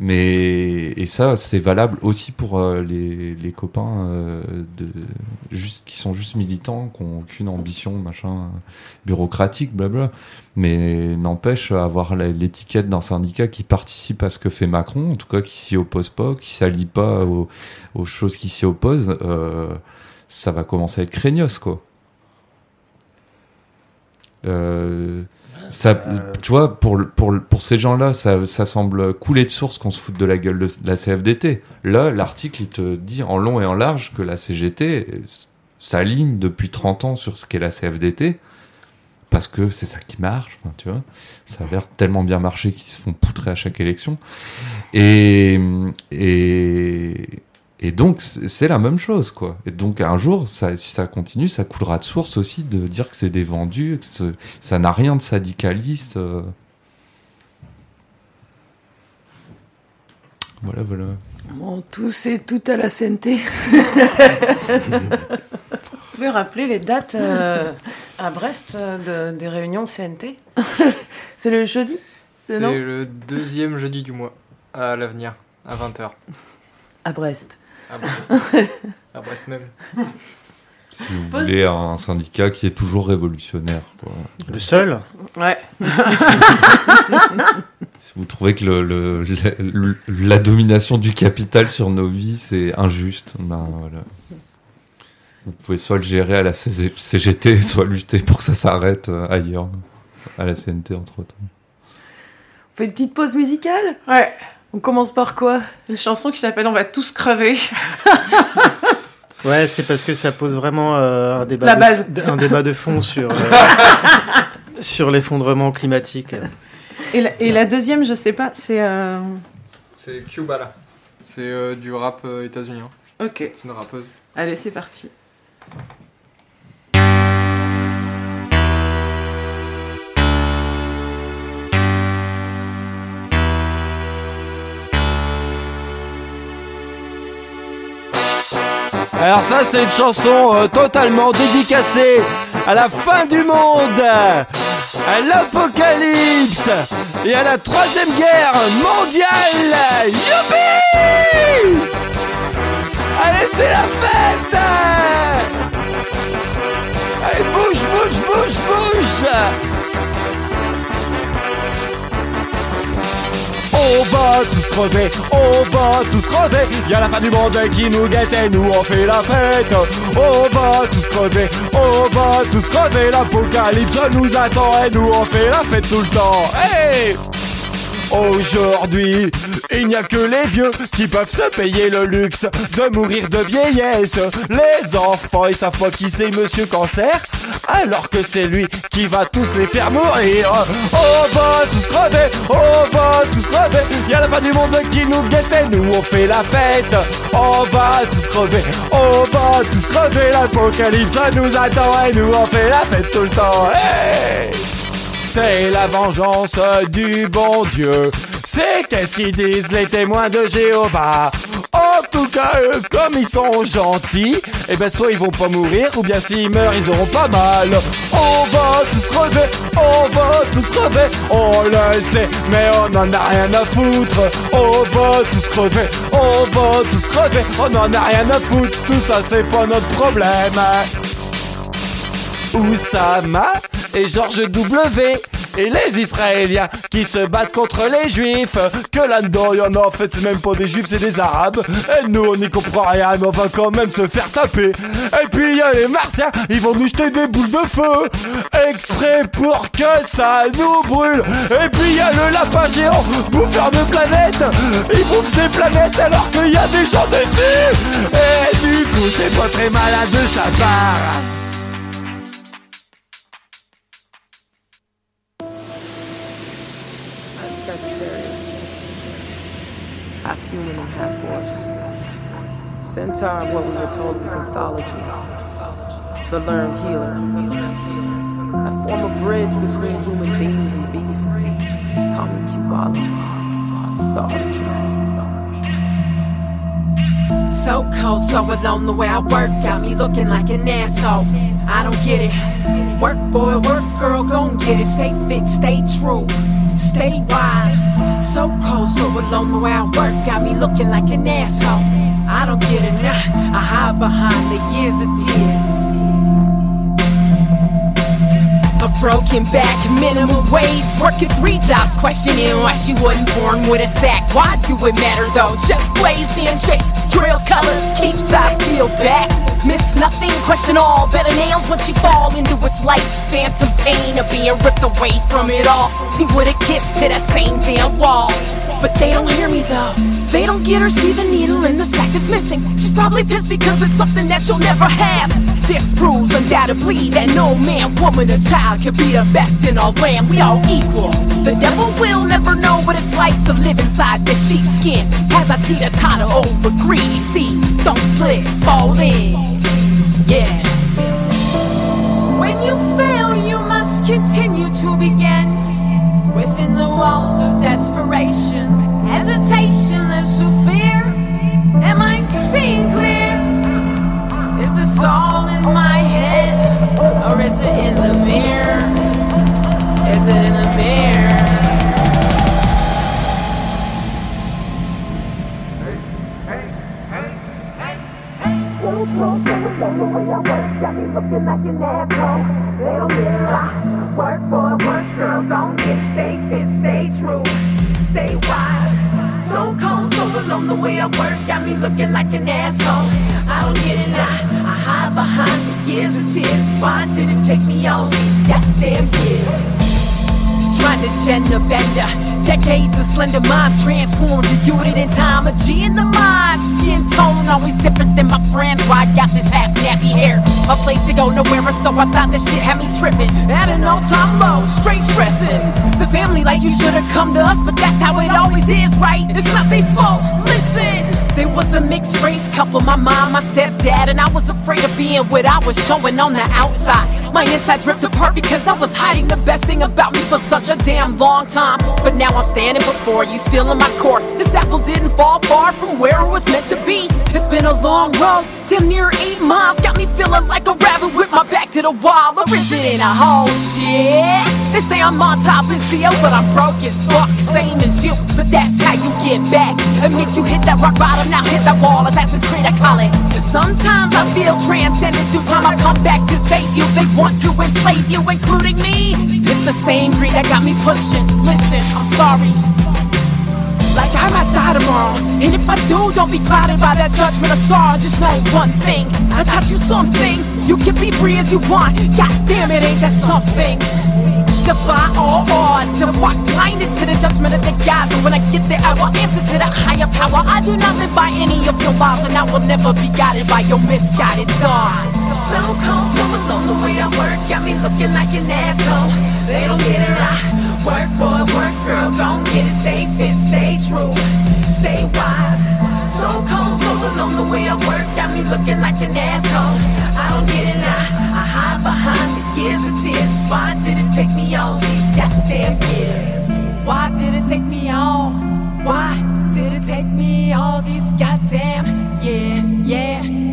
Mais et ça c'est valable aussi pour euh, les, les, copains euh, de juste qui sont juste militants qui ont aucune ambition machin bureaucratique blabla. Mais n'empêche avoir l'étiquette d'un syndicat qui participe à ce que fait Macron en tout cas qui s'y oppose pas qui s'allie pas aux, aux, choses qui s'y opposent euh, ça va commencer à être craignos quoi. Euh, tu vois, pour, pour, pour ces gens-là, ça, ça semble couler de source qu'on se foute de la gueule de la CFDT. Là, l'article, il te dit en long et en large que la CGT s'aligne depuis 30 ans sur ce qu'est la CFDT, parce que c'est ça qui marche, tu vois. Ça a l'air tellement bien marché qu'ils se font poutrer à chaque élection. Et, et donc, c'est la même chose, quoi. Et donc, un jour, ça, si ça continue, ça coulera de source aussi de dire que c'est des vendus, que ça n'a rien de syndicaliste. Euh. Voilà, voilà. Bon, tout, c'est tout à la CNT. Vous pouvez rappeler les dates euh, à Brest euh, de, des réunions de CNT C'est le jeudi? C'est le deuxième jeudi du mois, à l'avenir, à 20h. À Brest. À Brest. à Brest même. Si vous voulez un syndicat qui est toujours révolutionnaire. Quoi. Le seul Ouais. si vous trouvez que le, le, la domination du capital sur nos vies, c'est injuste, ben voilà. Vous pouvez soit le gérer à la CGT, soit lutter pour que ça s'arrête euh, ailleurs, à la CNT entre temps. On fait une petite pause musicale? Ouais. On commence par quoi? Une chanson qui s'appelle On va tous crever. ouais, c'est parce que ça pose vraiment euh, un, débat La base. De, un débat de fond sur, euh, sur l'effondrement climatique. Et la, et la, deuxième, je sais pas, c'est. Euh... C'est Cuba là. C'est euh, du rap euh, états-unien. Ok. C'est une rappeuse. Allez, c'est parti. Alors ça c'est une chanson euh, totalement dédicacée à la fin du monde, à l'apocalypse et à la troisième guerre mondiale. Youpi! Allez, c'est la fête! Allez, bouge, bouge, bouge, bouge On va tous crever, on va tous crever. Y'a la fin du monde qui nous guette et nous on fait la fête. On va tous crever, on va tous crever. L'apocalypse nous attend et nous on fait la fête tout le temps. Aujourd'hui, il n'y a que les vieux qui peuvent se payer le luxe de mourir de vieillesse. Les enfants, ils savent pas qui c'est Monsieur Cancer, alors que c'est lui qui va tous les faire mourir. On va tous crever, on va tous crever. Il y a la fin du monde qui nous guette et nous on fait la fête. On va tous crever, on va tous crever. L'apocalypse nous attend et nous on fait la fête tout le temps. C'est la vengeance du bon Dieu. C'est qu'est-ce qu'ils disent les témoins de Jéhovah? En tout cas, eux, comme ils sont gentils, eh ben soit ils vont pas mourir, ou bien s'ils meurent, ils auront pas mal. On va tous crever, on va tous crever, on le sait, mais on en a rien à foutre. On va tous crever, on va tous crever, on en a rien à foutre. Tout ça, c'est pas notre problème. Oussama et George W. Et les Israéliens qui se battent contre les Juifs. Que là-dedans, il y en a en fait, c'est même pas des Juifs, c'est des Arabes. Et nous, on n'y comprend rien, mais on va quand même se faire taper. Et puis, y a les Martiens, ils vont nous jeter des boules de feu. Exprès pour que ça nous brûle. Et puis, y a le lapin géant, bouffeur de planètes. Il bouffe des planètes alors qu'il y a des gens dessus. Et du coup, c'est pas très malade de sa part. Human and half horse. Centaur, what we were told was mythology. The learned healer. I form a bridge between human beings and beasts. Call me Kubala, the archer. So cold, so alone, the way I work got me looking like an asshole. I don't get it. Work, boy, work, girl, gon' get it. Stay fit, stay true, stay wise. So cold, so alone, the way I work got me looking like an asshole. I don't get it, nah. I hide behind the years of tears. Broken back, minimum wage, working three jobs, questioning why she wasn't born with a sack. Why do it matter though? Just blazing shapes, trails, colors, keep size peeled back. Miss nothing, question all. Better nails when she fall into its life's phantom pain of being ripped away from it all. Seen with a kiss to that same damn wall. But they don't hear me though. They don't get her, see the needle in the sack that's missing. She's probably pissed because it's something that she'll never have. This proves undoubtedly that no man, woman, or child can be the best in our land. We all equal. The devil will never know what it's like to live inside the sheepskin. As I teeter totter over greedy seas, don't slip, fall in. Yeah. When you fail, you must continue to begin. Within the walls of desperation, hesitation lives through fear. Am I seeing clear? Is this all in my head? Or is it in the mirror? Is it in the mirror? Work boy, work for work, girl, don't get stay fit, stay true, stay wise. So cold, so alone, the way I work got me looking like an asshole. I don't get it now, I hide behind the years of tears. Why did it take me all these goddamn years? Trying to gender bender. Decades of slender minds transformed to unit in time. A G in the mind. Skin tone always different than my friends. Why I got this half nappy hair. A place to go nowhere, so I thought this shit had me tripping. At an all time low, straight stressing. The family like you should have come to us, but that's how it always is, right? It's not their fault. Listen. There was a mixed race couple, my mom, my stepdad, and I was afraid of being what I was showing on the outside. My insides ripped apart because I was hiding the best thing about me for such a damn long time. But now I'm standing before you, spilling my court. This apple didn't fall far from where it was meant to be. It's been a long road. Damn near eight miles, got me feeling like a rabbit with my back to the wall. Or is it in a whole shit? They say I'm on top and CEO, but I'm broke as fuck, same as you. But that's how you get back. Admit you hit that rock bottom, now hit that wall. Assassin's Creed, I call it. Sometimes I feel transcended through time. I come back to save you. They want to enslave you, including me. It's the same greed that got me pushing. Listen, I'm sorry. I might die tomorrow. And if I do, don't be clouded by that judgment of sorrow. Just know one thing. I taught you something. You can be free as you want. God damn it, ain't that something? Defy all odds and walk blinded to the judgment of the gods. And when I get there, I will answer to that higher power. I do not live by any of your laws, and I will never be guided by your misguided thoughts. So cold, so alone, the way I work got me looking like an asshole. They don't get it right. Work, boy, work, girl, don't get it. Stay fit, stay true, stay wise. So cold, so alone, the way I work got me looking like an asshole. I don't get it now. I hide behind the years of tears. Why did it take me all these goddamn years? Why did it take me all? Why did it take me all these goddamn yeah, yeah, yeah,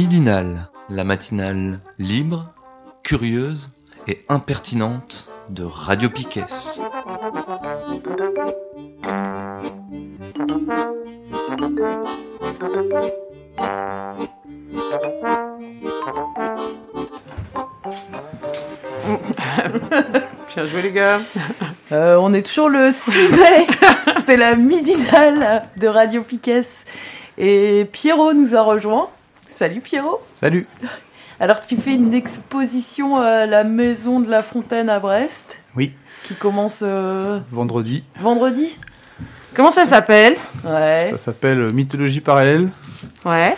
midinale, la matinale libre, curieuse et impertinente de Radio Piquet. Bien joué, les gars. Euh, on est toujours le 6 mai. C'est la midinale de Radio Piquet. Et Pierrot nous a rejoint. Salut Pierrot. Salut. Alors tu fais une exposition à la Maison de la Fontaine à Brest. Oui. Qui commence euh, Vendredi. vendredi. Comment ça s'appelle? Ouais. Ça s'appelle Mythologie parallèle. Ouais.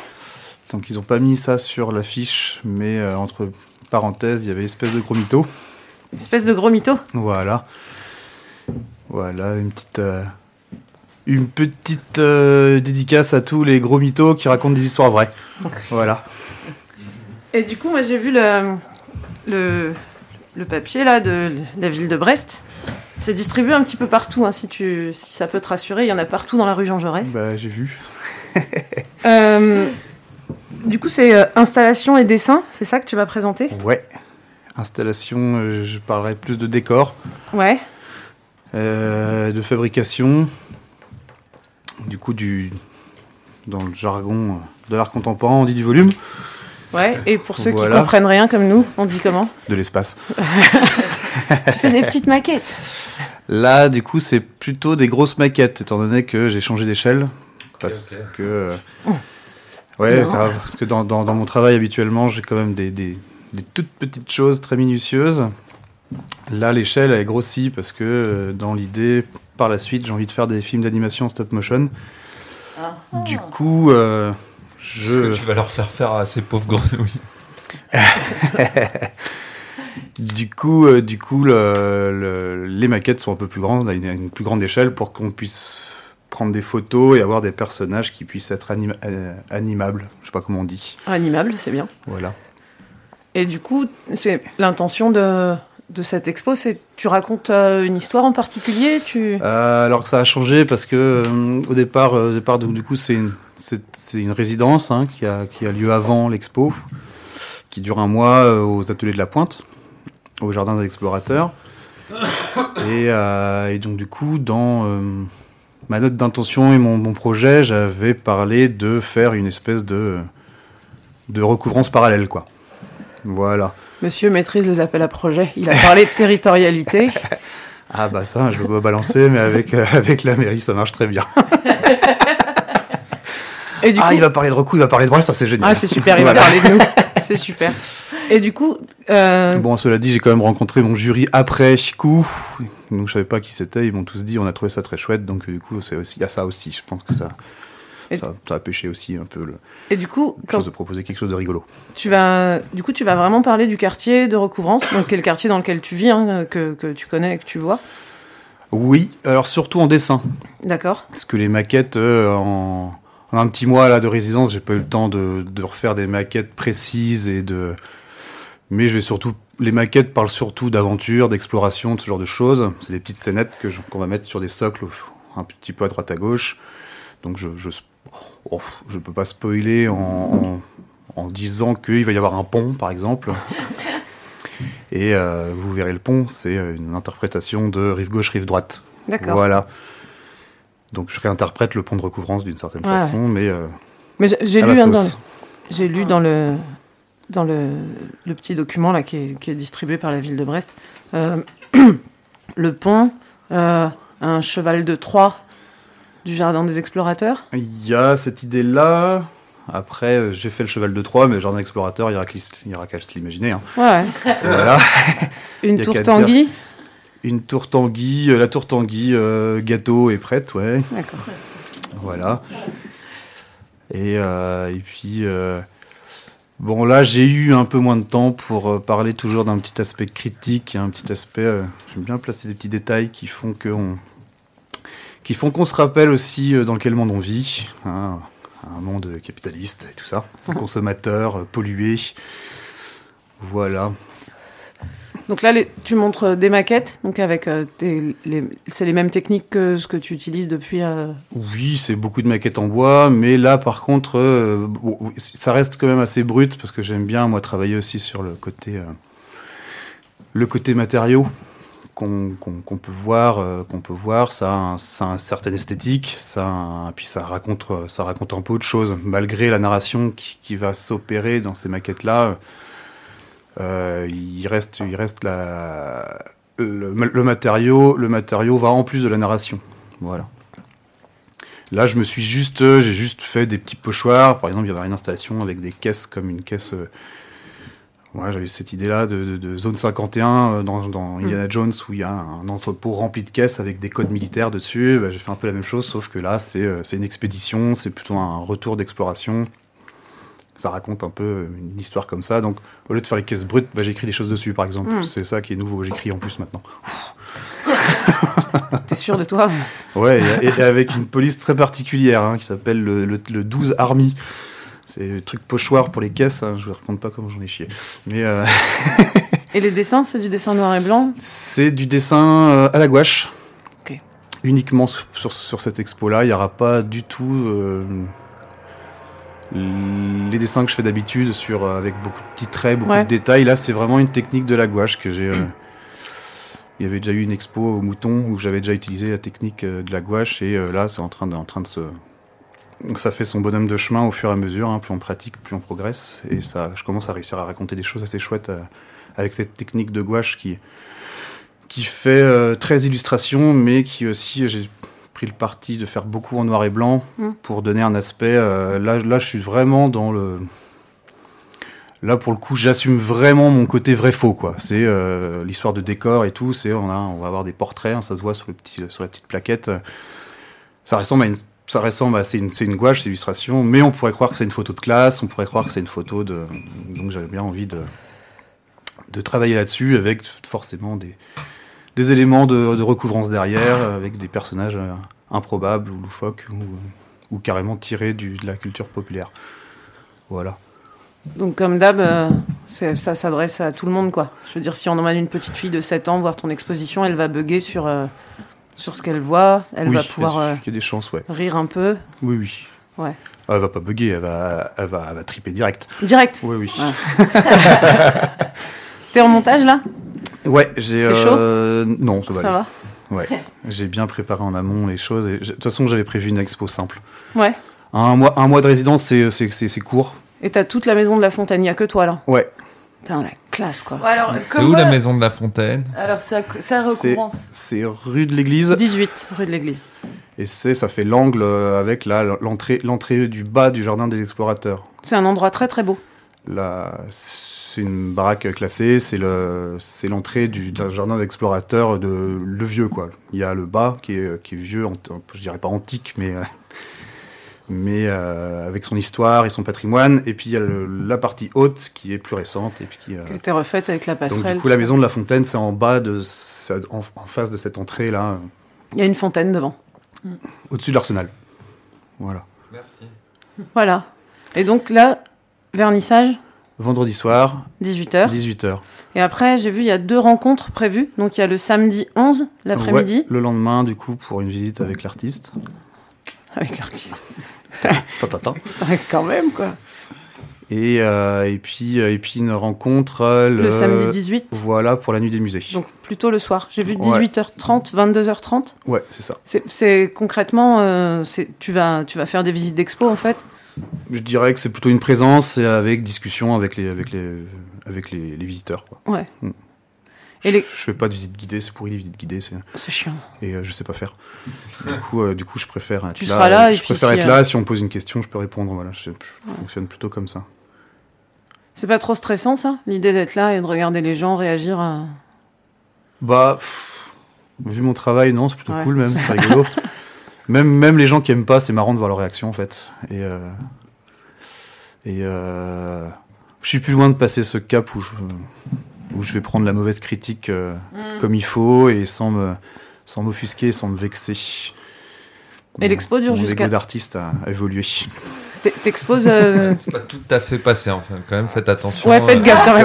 Donc ils ont pas mis ça sur l'affiche, mais euh, entre parenthèses, il y avait espèce de gros mytho. Espèce de gros mytho. Voilà. Voilà, une petite, euh, une petite euh, dédicace à tous les gros mythos qui racontent des histoires vraies. voilà. Et du coup, moi, j'ai vu le, le, le papier là de la ville de Brest. C'est distribué un petit peu partout, hein, si, tu, si ça peut te rassurer. Il y en a partout dans la rue Jean Jaurès. Bah, j'ai vu. Euh, du coup, c'est euh, installation et dessin, c'est ça que tu vas présenter? Ouais. Installation, euh, je parlerai plus de décor, Ouais. euh, de fabrication, du coup du dans le jargon euh, de l'art contemporain, on dit du volume, Ouais. Et pour ceux Voilà. qui comprennent rien comme nous, on dit comment de l'espace. Tu fais des petites maquettes. Là, du coup, c'est plutôt des grosses maquettes, étant donné que j'ai changé d'échelle. Parce que. euh, Ouais, Non. grave. Parce que dans, dans- dans mon travail, habituellement, j'ai quand même des, des- des toutes petites choses très minutieuses. Là, l'échelle, elle est grossie parce que, euh, dans l'idée, par la suite, j'ai envie de faire des films d'animation stop motion. Du coup, euh, Ce je. que tu vas leur faire faire à ces pauvres grenouilles. Du coup, euh, du coup le- le- les maquettes sont un peu plus grandes, à une, une plus grande échelle, pour qu'on puisse prendre des photos et avoir des personnages qui puissent être anima- euh, animables. Je sais pas comment on dit. Animable, c'est bien. Voilà. Et du coup, c'est l'intention de, de cette expo, tu racontes euh, une histoire en particulier. Euh, alors que ça a changé parce que euh, au départ, du coup, c'est une, résidence hein, qui, a, lieu avant l'expo, qui dure un mois aux ateliers de la Pointe, au jardin des explorateurs. Et, donc du coup, dans ma note d'intention et mon, mon projet, j'avais parlé de faire une espèce de de recouvrance parallèle, quoi. Voilà. Monsieur maîtrise les appels à projets. Il a parlé de territorialité. Ah bah ça, je veux pas balancer, mais avec, euh, avec la mairie, ça marche très bien. Et du ah, coup- il va parler de recours, il va parler de Brest, ça c'est génial. Ah, c'est super, il va parler de nous. C'est super. Et du coup, euh, Bon, cela dit, j'ai quand même rencontré mon jury après coup. Donc je savais pas qui c'était, ils m'ont tous dit on a trouvé ça très chouette, donc du coup c'est aussi il y a ça aussi. Je pense que ça Et- ça, ça a pêché aussi un peu le et du coup, quand chose de proposer quelque chose de rigolo. tu vas, du coup, tu vas vraiment parler du quartier de recouvrance, donc qui est le quartier dans lequel tu vis, hein, que, que tu connais et que tu vois? Oui, alors surtout en dessin, D'accord. parce que les maquettes euh, en, en un petit mois là de résidence, j'ai pas eu le temps de, de refaire des maquettes précises et de mais je vais surtout les maquettes parlent surtout d'aventure, d'exploration, de ce genre de choses. C'est des petites scénettes que qu'on va mettre sur des socles un petit peu à droite à gauche. Donc je je oh, je peux pas spoiler en, en, en disant qu'il va y avoir un pont par exemple. Et euh, vous verrez le pont, c'est une interprétation de rive gauche, rive droite. D'accord. Voilà. Donc je réinterprète le pont de recouvrance d'une certaine Ouais. façon, mais euh, Mais j'ai- lu, hein, j'ai lu dans le dans le, le petit document là qui est, qui est distribué par la ville de Brest, euh, le pont, un cheval de Troie du jardin des explorateurs. Il y a cette idée-là. Après, euh, j'ai fait le cheval de Troie, mais Jardin Explorateur, il y aura qu'à il y aura qu'à se l'imaginer. hein. Ouais. Voilà. Une tour Tanguy. dire. Une tour Tanguy, la tour Tanguy, euh, gâteau est prête, ouais. D'accord. Voilà. Et, euh, et puis, euh, bon, là, j'ai eu un peu moins de temps pour parler toujours d'un petit aspect critique, un petit aspect. J'aime bien placer des petits détails qui font que on- qui font qu'on se rappelle aussi euh, dans quel monde on vit. hein, un monde capitaliste et tout ça, consommateur, euh, pollué. Voilà. Donc là, les- tu montres des maquettes, donc avec euh, c'est les mêmes techniques que ce que tu utilises depuis. euh, Oui, c'est beaucoup de maquettes en bois, mais là, par contre, euh, bon, ça reste quand même assez brut parce que j'aime bien moi travailler aussi sur le côté, euh, le côté matériaux qu'on peut voir, euh, qu'on peut voir. Ça, a un, ça esthétique, ça, puis ça raconte, euh, ça raconte un peu autre chose, malgré la narration qui, va s'opérer dans ces maquettes-là. euh, il reste, il reste le, le matériau, le matériau va en plus de la narration. Voilà. Là, je me suis juste, j'ai juste fait des petits pochoirs. Par exemple, il y avait une installation avec des caisses comme une caisse. Voilà, j'avais cette idée-là de, de- de zone 51 euh, dans, dans Indiana Jones où il y a un entrepôt rempli de caisses avec des codes militaires dessus. Bah, j'ai fait un peu la même chose, sauf que là, c'est euh, c'est une expédition, c'est plutôt un retour d'exploration. Ça raconte un peu euh, une histoire comme ça. Donc, au lieu de faire les caisses brutes, bah, j'écris des choses dessus, par exemple. Mm. C'est ça qui est nouveau. J'écris en plus maintenant. T'es sûr de toi? Ouais, et, et avec une police très particulière hein, qui s'appelle le, le, le 12 Army. C'est le truc pochoir pour les caisses, hein, je vous raconte pas comment j'en ai chié. Mais euh, Et les dessins, c'est du dessin noir et blanc? c'est du dessin euh, à la gouache. Uniquement sur, sur, sur cette expo-là, il n'y aura pas du tout euh, les dessins que je fais d'habitude sur avec beaucoup de petits traits, beaucoup Ouais. de détails. Là, c'est vraiment une technique de la gouache que j'ai. euh, il y avait déjà eu une expo au Mouton où j'avais déjà utilisé la technique de la gouache et là, c'est en train de, en train de se ça fait son bonhomme de chemin au fur et à mesure. hein. plus on pratique, plus on progresse et ça, je commence à réussir à raconter des choses assez chouettes euh, avec cette technique de gouache qui qui fait euh, très illustration, mais qui aussi, j'ai pris le parti de faire beaucoup en noir et blanc Mm. pour donner un aspect. euh, là, là, je suis vraiment dans le. Là, pour le coup, j'assume vraiment mon côté vrai faux, quoi. C'est euh, l'histoire de décor et tout. C'est on a, on va avoir des portraits, hein, ça se voit sur le petit, sur la petite plaquette. Ça ressemble à une. Ça ressemble à c'est une, une gouache, c'est illustration, mais on pourrait croire que c'est une photo de classe, on pourrait croire que c'est une photo de. Donc j'avais bien envie de de travailler là-dessus avec forcément des, des éléments de, de recouvrance derrière, avec des personnages euh, improbables ou loufoques ou, ou carrément tirés du, de la culture populaire. Voilà. Donc comme d'hab, euh, ça s'adresse à tout le monde, quoi. Je veux dire, si on emmène une petite fille de 7 ans voir ton exposition, elle va bugger sur, euh, sur ce qu'elle voit, elle Oui, va y pouvoir euh, Il y a des chances, ouais. rire un peu. Oui, oui. Ouais. Ah, elle va pas bugger, elle va, elle va, elle va triper direct. Direct Oui, oui. Ouais. T'es en montage, là? Ouais, j'ai. C'est euh, Non, ça va. Ça aller. va? Ouais. J'ai bien préparé en amont les choses. et De toute façon, j'avais prévu une expo simple. Ouais. Un mois, un mois de résidence, c'est, court. Et t'as toute la maison de la fontaine, il n'y a que toi, là? Ouais. Putain, la classe, quoi. Alors, C'est où la maison de la fontaine Alors, ça, ça C'est- recommence. C'est rue de l'église. 18, rue de l'église. Et c'est, ça fait l'angle euh, avec la, l'entrée, l'entrée du bas du jardin des explorateurs. C'est un endroit très très beau. Là, c'est une baraque classée, c'est, le, c'est l'entrée du d'un jardin d'explorateurs de le vieux, quoi. Il y a le bas qui est, qui est vieux, je dirais pas antique, mais, euh, mais euh, avec son histoire et son patrimoine. Et puis il y a le- la partie haute qui est plus récente. Et puis qui, euh, Qui a été refaite avec la donc passerelle. du coup, la maison de la Fontaine, c'est en bas de, ça- en, en face de cette entrée là, Il y a une fontaine devant. au-dessus de l'arsenal. Voilà. Merci. Voilà. Et donc là, vernissage, Vendredi soir, 18h. 18h. Et après, j'ai vu, il y a deux rencontres prévues. Donc il y a le samedi 11, l'après-midi, Ouais, le lendemain, du coup, pour une visite avec l'artiste. avec l'artiste. Ta, ta, ta. Ouais, Quand même, quoi. Et, euh, et, puis, euh, et puis une rencontre euh, le, Le samedi 18. Voilà, pour la nuit des musées. Donc plutôt le soir. J'ai vu Ouais. 18h30, 22h30. Ouais, c'est ça. C'est- C'est concrètement, euh, c'est- tu, vas, tu vas faire des visites d'expo en fait? Je dirais que c'est plutôt une présence et avec discussion avec les, avec les, avec les, les visiteurs. Quoi. Ouais. Mm. Et je, les- je fais pas de visite guidée, c'est pourri les visites guidées. C'est... C'est chiant. Et euh, je sais pas faire. du, coup, euh, du coup, je préfère être Tu là. seras là, et je préfère si, être euh, là. Si on me pose une question, je peux répondre. Voilà, je, je fonctionne plutôt comme ça. C'est pas trop stressant ça L'idée d'être là et de regarder les gens réagir à. Bah, pff, vu mon travail, non, c'est plutôt Ouais. cool même, c'est rigolo. même, même les gens qui aiment pas, c'est marrant de voir leur réaction en fait. Et, euh, et euh, je suis plus loin de passer ce cap où je, où je vais prendre la mauvaise critique euh, Mm. comme il faut et sans me sans m'offusquer, sans me vexer. Et l'expo dure jusqu'à- d'artiste a, a évolué. T'e- T'exposes. euh, C'est pas tout à fait passé, enfin, quand même, faites attention. Ouais, faites gaffe quand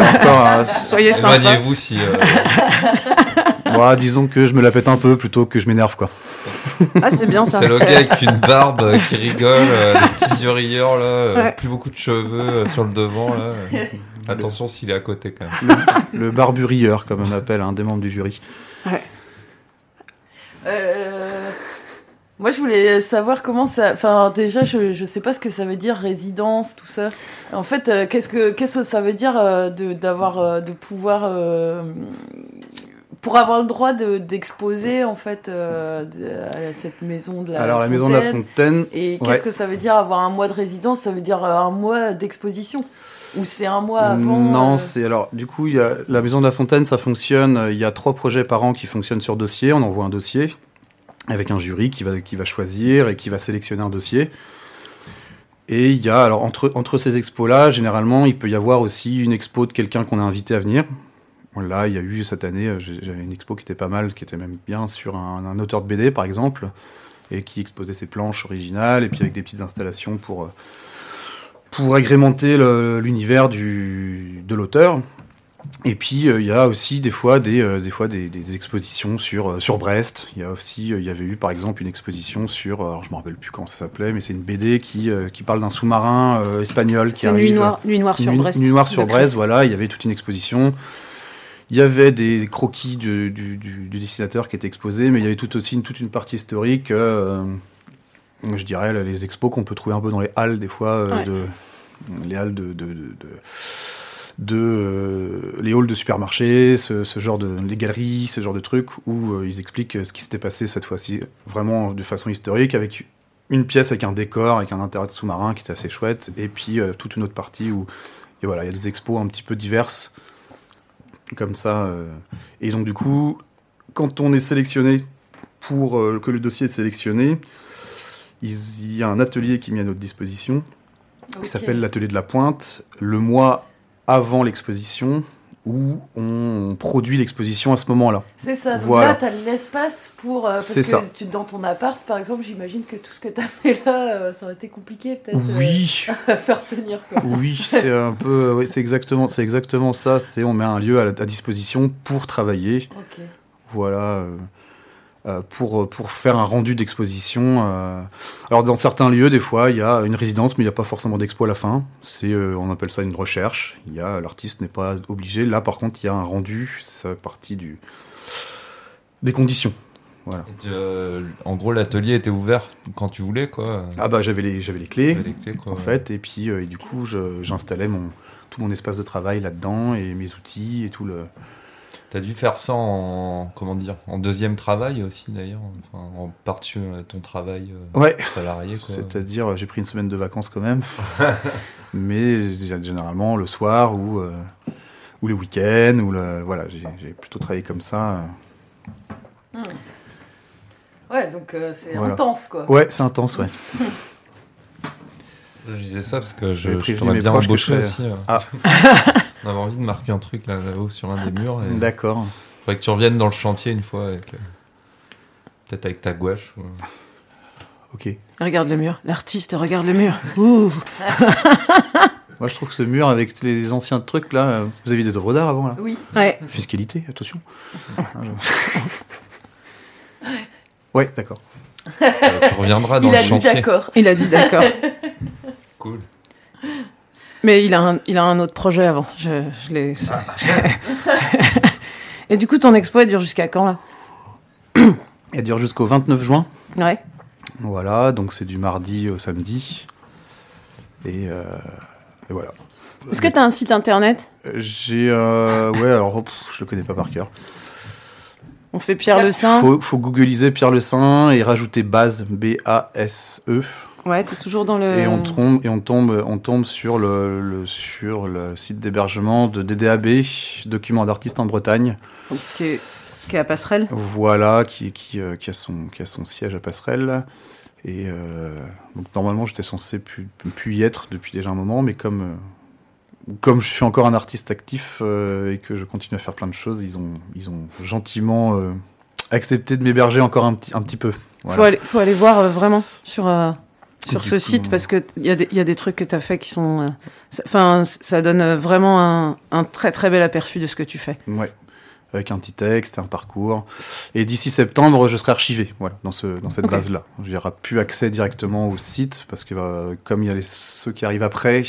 même. Soyez sympa. Éloignez-vous si. euh, Voilà, disons que je me la pète un peu plutôt que je m'énerve quoi. Ah, c'est bien ça. C'est le gars avec une barbe euh, qui rigole, euh, des petits yeux rieurs, là, euh, Ouais. plus beaucoup de cheveux euh, sur le devant. Là. Attention s'il est à côté quand même. Le barburieur, comme on appelle un des membres du jury. Euh, Moi, je voulais savoir comment ça. Enfin, déjà, je, je sais pas ce que ça veut dire résidence, tout ça. En fait, euh, qu'est-ce que qu'est-ce que ça veut dire euh, de d'avoir euh, de pouvoir euh, pour avoir le droit de d'exposer en fait euh, de- à cette maison de la. Alors la maison de la Fontaine. Et ouais. qu'est-ce que ça veut dire avoir un mois de résidence Ça veut dire euh, un mois d'exposition? Ou c'est un mois avant Non, euh, c'est alors du coup il y a la maison de la Fontaine, ça fonctionne. euh, Il y a trois projets par an qui fonctionnent sur dossier. On envoie un dossier avec un jury qui va qui va choisir et qui va sélectionner un dossier. Et il y a alors entre entre ces expos là, généralement il peut y avoir aussi une expo de quelqu'un qu'on a invité à venir. Là, il y a eu cette année, euh, j'avais une expo qui était pas mal, qui était même bien sur un, un auteur de BD par exemple, et qui exposait ses planches originales et puis avec des petites installations pour euh, pour agrémenter l'univers de l'auteur. Et puis euh, il y a aussi des fois des euh, des fois des, des expositions sur euh, sur Brest. Il y a aussi il y avait eu par exemple une exposition sur alors je me rappelle plus comment ça s'appelait mais c'est une BD qui qui parle d'un sous-marin espagnol qui C'est arrive Nuit Noire, Nuit Noire sur Nuit- Brest. Nuit Noire sur Brest, voilà, il y avait toute une exposition. Il y avait des croquis du, du, du- du dessinateur qui étaient exposés, mais il y avait tout aussi une, toute une partie historique. Je dirais les expos qu'on peut trouver un peu dans les halles des fois, euh, Ouais. de, les halles de, de, de, de- de, euh, les halls de supermarchés, ce, ce genre de les galeries, ce genre de trucs où euh, ils expliquent ce qui s'était passé cette fois-ci vraiment de façon historique avec une pièce avec un décor, avec un intérieur de sous-marin qui était assez chouette, et puis euh, toute une autre partie où et voilà, il y a des expos un petit peu diverses comme ça. Et donc du coup, quand on est sélectionné pour que le dossier est sélectionné, il y a un atelier qui est mis à notre disposition qui s'appelle l'atelier de la pointe, le mois avant l'exposition, où on produit l'exposition à ce moment-là. C'est ça, donc Voilà. là, tu as l'espace pour. euh, parce C'est que ça. Tu, dans ton appart, par exemple, j'imagine que tout ce que tu as fait là, euh, ça aurait été compliqué peut-être euh, Oui. à faire tenir. Quoi. Oui, c'est un peu, oui, c'est exactement, exactement ça. C'est on met un lieu à, disposition pour travailler. Ok. Voilà, euh, pour pour faire un rendu d'exposition. euh. Alors dans certains lieux, des fois, il y a une résidence, mais il n'y a pas forcément d'expo à la fin. C'est, euh, on appelle ça une recherche. Il y a l'artiste n'est pas obligé. Là, par contre, il y a un rendu. Ça fait partie du des conditions. Voilà. Et, euh, en gros, l'atelier était ouvert quand tu voulais, quoi. Ah bah j'avais les j'avais les clés. J'avais les clés, quoi, en ouais. fait, et puis euh, et du coup, je- j'installais mon tout mon espace de travail là-dedans et mes outils et tout le. T'as dû faire ça en comment dire en deuxième travail aussi d'ailleurs, enfin, en partie de ton travail euh, Ouais. salarié quoi. C'est-à-dire, j'ai pris une semaine de vacances quand même, mais généralement le soir ou euh, ou le week-end ou le voilà, j'ai plutôt travaillé comme ça. Hmm. Ouais, donc euh, c'est Voilà. intense quoi. Ouais, c'est intense, ouais. Je disais ça parce que je, je t'aurais bien embauché aussi. euh. Ah. On avait envie de marquer un truc là, là-haut sur un des murs. et- D'accord. Faudrait que tu reviennes dans le chantier une fois avec. euh, Peut-être avec ta gouache. Ou... Ok. Regarde le mur. L'artiste regarde le mur. Ouh. Moi, je trouve que ce mur avec les anciens trucs là, euh, vous aviez des œuvres d'art avant là. Oui. Ouais. Fiscalité, attention. ouais, d'accord. Euh, tu reviendras dans Il le a dit chantier. d'accord. Il a dit d'accord. Cool. Mais il a un, il a un autre projet avant. Je, je l'ai. Et du coup, ton expo, elle dure jusqu'à quand là? Elle dure jusqu'au 29 juin. Ouais. Voilà, donc c'est du mardi au samedi. Et, euh, et voilà. Est-ce que tu as un site internet? J'ai. euh, ouais, alors pff, je le connais pas par cœur. On fait Pierre Le Saint Faut, faut googliser Pierre Le Saint et rajouter base, B-A-S-E. Ouais, t'es toujours dans le. Et on tombe, et on tombe, on tombe sur, le, le- sur le site d'hébergement de DDAB, document d'artistes en Bretagne. Qui est, qui est à Passerelle Voilà, qui, qui, euh, qui, a son, qui a son siège à Passerelle. Et euh, donc normalement, j'étais censé pu, pu y être depuis déjà un moment, mais comme, euh, comme je suis encore un artiste actif et que je continue à faire plein de choses, ils ont, ils ont gentiment accepté de m'héberger encore un petit, un petit peu. Voilà. Faut, aller, faut aller voir vraiment sur, sur ce coup, site parce qu'il y, a des- y a des trucs que tu as fait qui sont. euh, ça- Enfin, ça donne euh, vraiment un, un très très bel aperçu de ce que tu fais. Ouais. Avec un petit texte, un parcours. Et d'ici septembre, je serai archivé, voilà, dans, ce, dans cette base-là. Il n'y aura plus accès directement au site, parce que euh, comme il y a les- ceux qui arrivent après,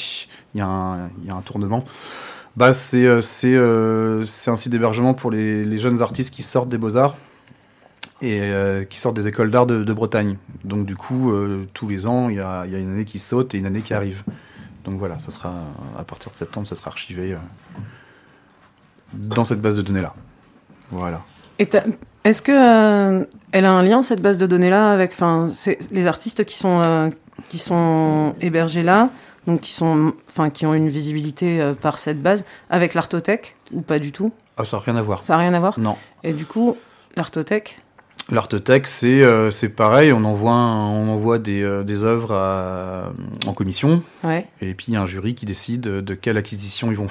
il y, a un- il y a un tournement. Bah, c'est euh, euh, un site d'hébergement pour les, les jeunes artistes qui sortent des beaux-arts et euh, qui sortent des écoles d'art de, de Bretagne. Donc du coup, euh, tous les ans, il y a, il y a une année qui saute et une année qui arrive. Donc voilà, ça sera à partir de septembre, ça sera archivé euh, dans cette base de données-là. Voilà. Et t'as- est-ce que elle a un lien cette base de données là avec, enfin, les artistes qui sont qui sont hébergés là, donc qui sont, enfin, qui ont une visibilité par cette base avec l'artothèque ou pas du tout? Ah, ça n'a rien à voir. Ça n'a rien à voir? Non. Et du coup, l'artothèque. L'artothèque, c'est euh, c'est pareil, on envoie, un- on envoie des, euh, des œuvres à- en commission, Ouais. et puis il y a un jury qui décide de quelle acquisition ils vont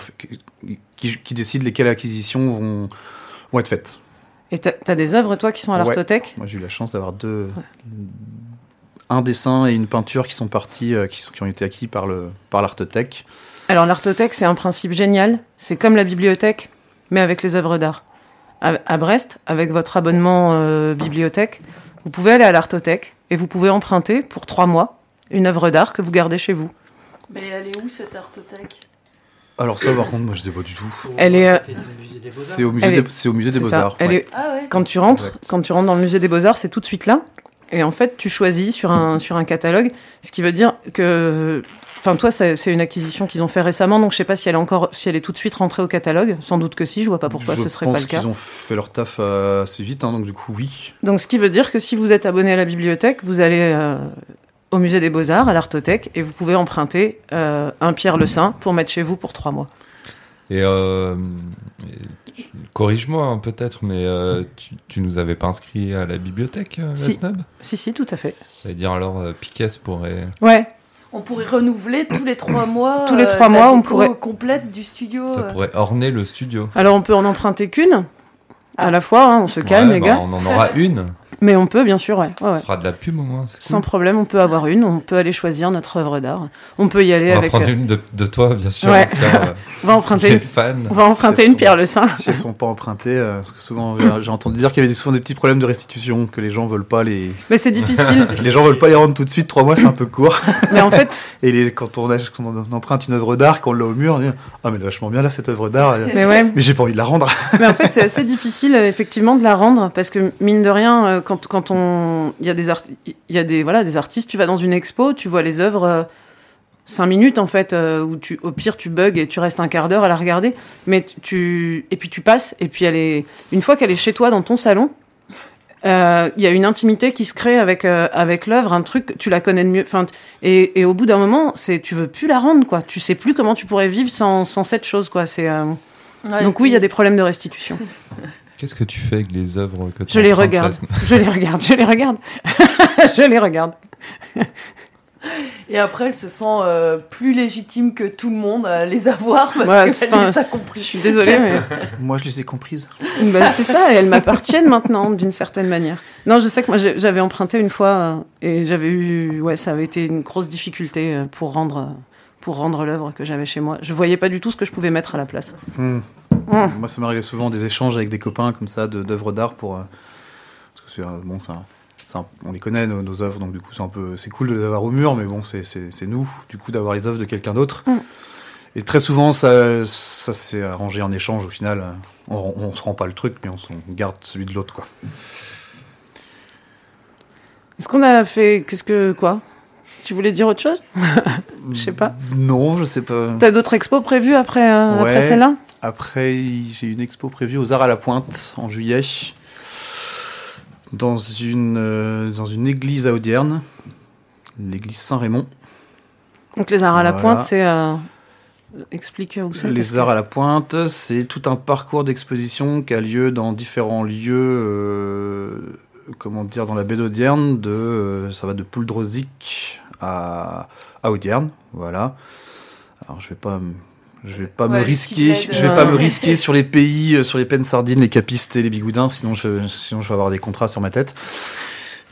qui, qui décide lesquelles acquisitions vont, vont être faites. Et t'as as des œuvres toi qui sont à Ouais. l'artothèque Moi j'ai eu la chance d'avoir deux un dessin et une peinture qui sont partis, euh, qui, sont, qui ont été acquis par le par l'artothèque. Alors l'artothèque, c'est un principe génial. C'est comme la bibliothèque, mais avec les œuvres d'art. À, Brest, avec votre abonnement euh, bibliothèque, vous pouvez aller à l'artothèque et vous pouvez emprunter pour trois mois une œuvre d'art que vous gardez chez vous. Mais elle est où cette artothèque? Alors ça par contre moi je sais pas du tout. Elle est, euh, C'est au musée des, est- c'est au musée des c'est ça. beaux-arts. Elle est- Ah ouais. Quand tu rentres, Exact. quand tu rentres dans le musée des beaux-arts, c'est tout de suite là. Et en fait, tu choisis sur un, sur un catalogue, ce qui veut dire que, enfin, toi, c'est une acquisition qu'ils ont fait récemment, donc je sais pas si elle est encore, si elle est tout de suite rentrée au catalogue. Sans doute que si, je vois pas pourquoi je ce serait pense pas le cas. qu'ils ont fait leur taf euh, assez vite, hein, donc du coup oui. Donc, ce qui veut dire que si vous êtes abonné à la bibliothèque, vous allez euh, au musée des beaux-arts, à l'artothèque, et vous pouvez emprunter euh, un Pierre Le Saint pour mettre chez vous pour trois mois. Et, euh, corrige-moi hein, peut-être, mais euh, tu, tu nous avais pas inscrit à la bibliothèque, euh, la Si. Snub Si, si, tout à fait. Ça veut dire alors euh, Piquet pourrait. Ouais. On pourrait renouveler tous les trois mois. Tous les euh, trois la mois, on pourrait- complète du studio. Ça euh. pourrait orner le studio. Alors, on peut en emprunter qu'une à la fois, hein, on se calme, Ouais, les bah, gars. On en aura une. Mais on peut, bien sûr, ouais. ouais, ouais. On fera de la pub au moins. Sans cool. problème, on peut avoir une, on peut aller choisir notre œuvre d'art. On peut y aller On va avec. prendre euh, une de, de toi, bien sûr. Ouais. Euh, On va emprunter une, fans. on va emprunter Si une Pierre Le Saint. Si elles sont pas empruntées, euh, parce que souvent j'ai- entendu dire qu'il y avait souvent des petits problèmes de restitution, que les gens veulent pas les, Mais c'est difficile. les gens veulent pas les rendre tout de suite. Trois mois c'est un peu court. Mais en fait, Et les, quand, on a- quand on emprunte une œuvre d'art, qu'on l'a au mur, on dit ah mais elle est vachement bien là cette œuvre d'art. mais ouais. Mais j'ai pas envie de la rendre. Mais en fait, c'est assez difficile, effectivement, de la rendre, parce que mine de rien, euh, quand, quand on, il y a des art- y a des, voilà, des artistes, tu vas dans une expo, tu vois les œuvres, euh, cinq minutes en fait euh, où tu au pire tu bugs et tu restes un quart d'heure à la regarder. Mais tu et puis tu passes et puis elle est une fois qu'elle est chez toi dans ton salon euh, il y a une intimité qui se crée avec euh, avec l'œuvre un truc tu la connais de mieux enfin et, et au bout d'un moment c'est tu veux plus la rendre quoi. Tu sais plus comment tu pourrais vivre sans, sans cette chose quoi. C'est euh, Ouais, donc oui il y a des problèmes de restitution Qu'est-ce que tu fais avec les œuvres que tu je les regarde je les regarde je les regarde je les regarde Et après, elle se sent euh, plus légitime que tout le monde à les avoir parce Ouais, qu'elle les a compris. je suis désolée mais Moi, je les ai comprises. Bah, c'est ça, et elles m'appartiennent maintenant, d'une certaine manière. Non, je sais que moi, j'avais emprunté une fois, euh, et j'avais eu, ouais, ça avait été une grosse difficulté euh, pour rendre, pour rendre l'œuvre que j'avais chez moi. Je voyais pas du tout ce que je pouvais mettre à la place. Hmm. Hmm. Moi, ça m'arrivait souvent des échanges avec des copains comme ça d'œuvres d'art pour. euh, parce que c'est euh, bon, ça. on les connaît nos, nos œuvres, donc du coup c'est un peu c'est cool de les avoir au mur, mais bon c'est nous du coup d'avoir les œuvres de quelqu'un d'autre. Mm. Et très souvent ça ça s'est arrangé en échange au final. On, on se rend pas le truc, mais on, garde celui de l'autre quoi. Est-ce qu'on a fait, qu'est-ce que, quoi? Tu voulais dire autre chose? Je sais pas. Non, je sais pas. T'as d'autres expos prévus après, euh, après celle-là? Après, j'ai une expo prévue aux Arts à la Pointe en juillet, dans une, euh, dans une église à Audierne, l'église Saint-Raymond. Donc les arts à la Voilà. pointe, c'est, euh, explique où c'est. Les que- Arts à la Pointe, c'est tout un parcours d'exposition qui a lieu dans différents lieux, euh, comment dire, dans la baie d'Audierne, de, euh, ça va de Pouldrosic à, à Audierne, voilà. Alors je vais pas, je vais pas Ouais, me risquer, je vais euh, pas me risquer sur les pays, euh, sur les pennes sardines, les capistes et les bigoudins, sinon je, sinon je vais avoir des contrats sur ma tête.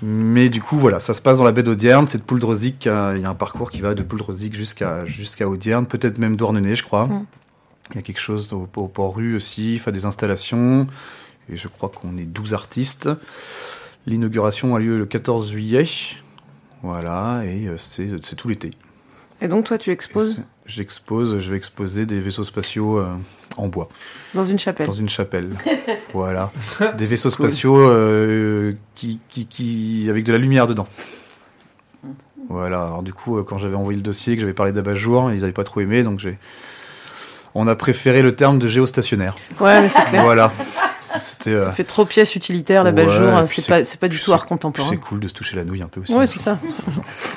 Mais du coup, voilà, ça se passe dans la baie d'Audierne, c'est de Pouldrosic, euh, il y a un parcours qui va de Pouldrosic jusqu'à jusqu'à Audierne, peut-être même Douarnenez, je crois. Mm. Il y a quelque chose au, au Port-Rue aussi, il fait des installations, et je crois qu'on est 12 artistes. L'inauguration a lieu le 14 juillet, voilà, et euh, c'est c'est tout l'été. Et donc toi, tu exposes J'expose, je vais exposer des vaisseaux spatiaux euh, en bois, dans une chapelle. dans une chapelle. voilà. Des vaisseaux spatiaux euh, qui, qui, qui, avec de la lumière dedans. Voilà. Alors du coup, euh, quand j'avais envoyé le dossier, que j'avais parlé d'abat-jour, ils n'avaient pas trop aimé, donc j'ai. On a préféré le terme de géostationnaire. Ouais, mais c'est clair. Voilà. C'était. euh, Ça fait trop pièce utilitaire, la belle ouais, jour. puis C'est pas, c'est pas du tout art contemporain. C'est cool de se toucher la nouille un peu aussi. Ouais, c'est ça.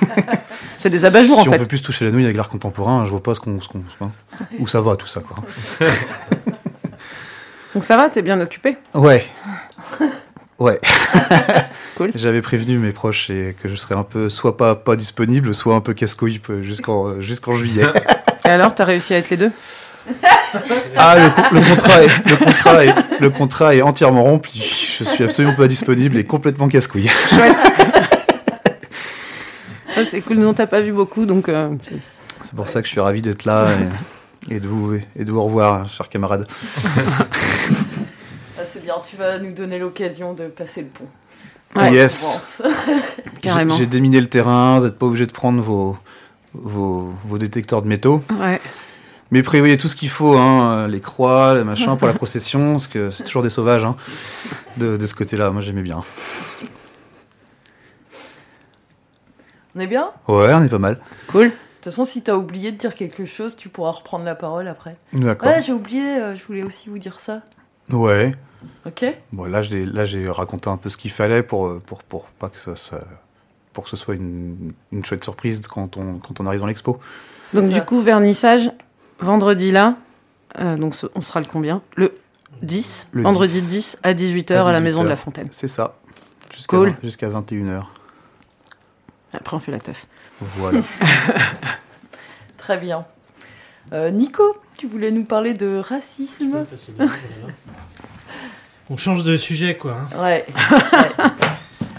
c'est des abat-jours si en on fait. peut plus se toucher la nouille avec l'art contemporain, je vois pas ce qu'on, hein, où ça va tout ça quoi. Donc ça va, t'es bien occupé? Ouais. Ouais. Cool. J'avais prévenu mes proches et que je serais un peu soit pas pas disponible, soit un peu casse-couille peu- jusqu'en jusqu'en juillet. Et alors, t'as réussi à être les deux? Ah le, co- le contrat est le contrat est le contrat est entièrement rempli. Je suis absolument pas disponible et complètement casse-couille. Ouais, C'est cool, nous on t'a pas vu beaucoup, donc euh, C'est pour ça que je suis ravi d'être là et, et de vous et de vous revoir, chers camarades. Ah, c'est bien, tu vas nous donner l'occasion de passer le pont. Ouais. Yes. Carrément. J'ai j'ai déminé le terrain, vous n'êtes pas obligé de prendre vos, vos, vos détecteurs de métaux. Ouais. Mais prévoyez tout ce qu'il faut, hein, les croix, les machins pour la procession, parce que c'est toujours des sauvages hein, de, de ce côté-là. Moi j'aimais bien. On est bien? Ouais, on est pas mal. Cool. De toute façon, si t'as oublié de dire quelque chose, tu pourras reprendre la parole après. D'accord. Ouais, j'ai oublié, euh, je voulais aussi vous dire ça. Ouais. Ok Bon, là, j'ai raconté un peu ce qu'il fallait pour, euh, pour, pour pas que ça, ça- pour que ce soit une, une chouette surprise quand on, quand on arrive dans l'expo. Donc du coup, vernissage, vendredi là, euh, donc ce- on sera le combien Le 10, Le vendredi 10. 10 à 18h à, À la maison de la 18h. Fontaine. C'est ça. Jusqu'à Cool. vingt- Jusqu'à 21h. Après, on fait la teuf. Voilà. Très bien. Euh, Nico, tu voulais nous parler de racisme On change de sujet, quoi. hein. Ouais. ouais.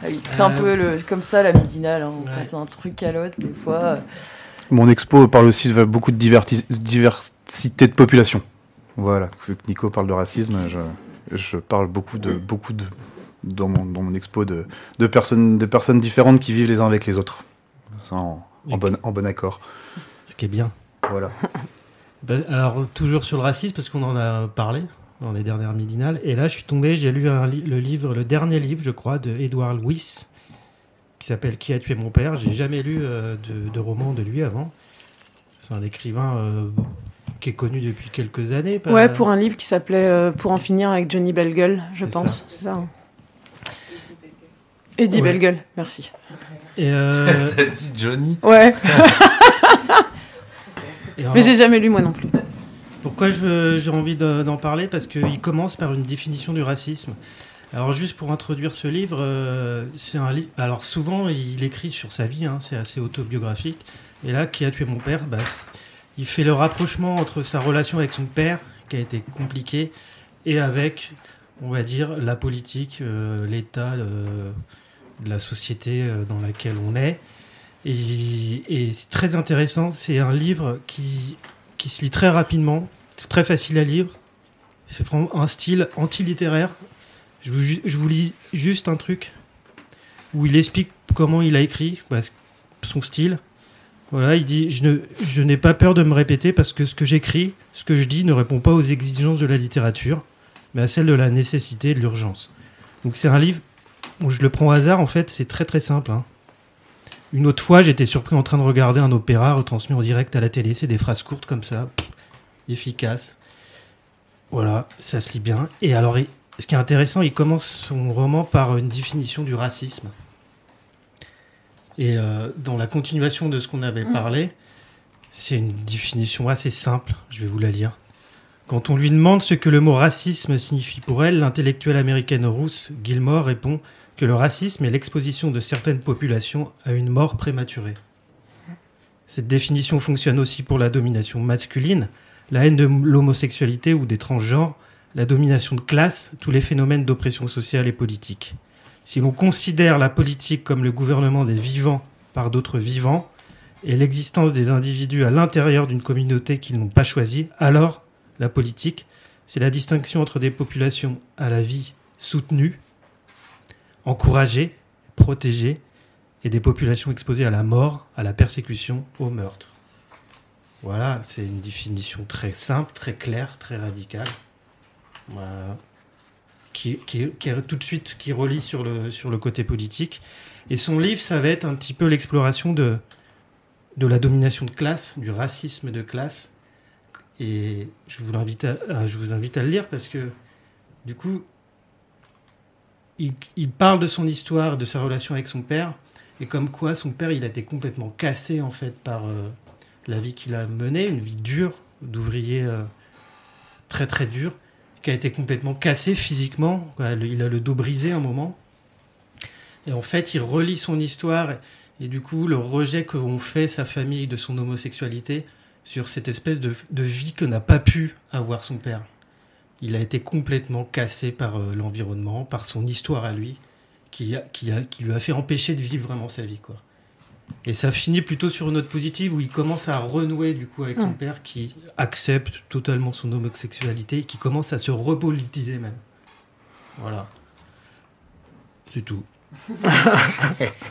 Ah oui, C'est un Euh, peu le, comme ça la midinale, hein. on Ouais. passe d'un truc à l'autre des fois. Mon expo parle aussi de beaucoup de diversité de population. Voilà. Vu que Nico parle de racisme, je, je parle beaucoup de beaucoup de dans mon, dans mon expo de, de personnes de personnes différentes qui vivent les uns avec les autres. En, en bon, en bon accord. Ce qui est bien. Voilà. Bah, alors, toujours sur le racisme, parce qu'on en a parlé dans les dernières midinales. Et là, je suis tombé, j'ai lu un li- le livre, le dernier livre, je crois, de Edouard Louis, qui s'appelle Qui a tué mon père. J'ai jamais lu euh, de, de roman de lui avant. C'est un écrivain euh, qui est connu depuis quelques années. pas- Ouais, pour un livre qui s'appelait euh, Pour en finir avec Johnny Bellegueule, je pense. C'est ça. hein. Eddie Ouais. Bellegueule, merci. Et, euh, T'as dit Johnny? Ouais. alors, Mais j'ai jamais lu moi non plus. Pourquoi j'ai envie de- d'en parler? Parce qu'il commence par une définition du racisme. Alors juste pour introduire ce livre, euh, c'est un livre. Alors souvent il écrit sur sa vie, hein, c'est assez autobiographique. Et là, qui a tué mon père? Bah, Il fait le rapprochement entre sa relation avec son père, qui a été compliquée, et avec, on va dire, la politique, euh, l'état euh, la société euh, dans laquelle on est. Et, et c'est très intéressant. C'est un livre qui qui se lit très rapidement, très facile à lire. C'est vraiment un style anti-littéraire. Je vous, lis juste un truc où il explique comment il a écrit, bah, son style. Voilà, il dit Je je n'ai pas peur de me répéter parce que ce que j'écris, ce que je dis ne répond pas aux exigences de la littérature, mais à celles de la nécessité et de l'urgence. Donc c'est un livre où je le prends au hasard, en fait, c'est très très simple. hein. Une autre fois, j'étais surpris en train de regarder un opéra retransmis en direct à la télé. C'est des phrases courtes comme ça, efficaces. Voilà, ça se lit bien. Et alors, ce qui est intéressant, il commence son roman par une définition du racisme. Et euh, dans la continuation de ce qu'on avait parlé, c'est une définition assez simple. Je vais vous la lire. Quand on lui demande ce que le mot racisme signifie pour elle, l'intellectuelle américaine Ruth Gilmore répond que le racisme est l'exposition de certaines populations à une mort prématurée. Cette définition fonctionne aussi pour la domination masculine, la haine de l'homosexualité ou des transgenres, la domination de classe, tous les phénomènes d'oppression sociale et politique. Si l'on considère la politique comme le gouvernement des vivants par d'autres vivants et l'existence des individus à l'intérieur d'une communauté qu'ils n'ont pas choisie, alors la politique, c'est la distinction entre des populations à la vie soutenue, encouragées, protégées, et des populations exposées à la mort, à la persécution, au meurtre. Voilà, c'est une définition très simple, très claire, très radicale. Voilà. Qui, qui, tout de suite qui relie sur le, sur le côté politique. Et son livre, ça va être un petit peu l'exploration de, de la domination de classe, du racisme de classe. Et je vous, invite à, je vous invite à le lire parce que, du coup, il, parle de son histoire, de sa relation avec son père, et comme quoi son père, il a été complètement cassé en fait par euh, la vie qu'il a menée, une vie dure, d'ouvrier euh, très très dur, qui a été complètement cassé physiquement. Il a le dos brisé un moment. Et en fait, il relie son histoire et, du coup, le rejet qu'ont fait sa famille de son homosexualité sur cette espèce de, vie que n'a pas pu avoir son père. Il a été complètement cassé par euh, l'environnement, par son histoire à lui, qui, qui lui a fait empêcher de vivre vraiment sa vie. Quoi. Et ça finit plutôt sur une note positive où il commence à renouer du coup avec son père qui accepte totalement son homosexualité et qui commence à se repolitiser même. Voilà. C'est tout.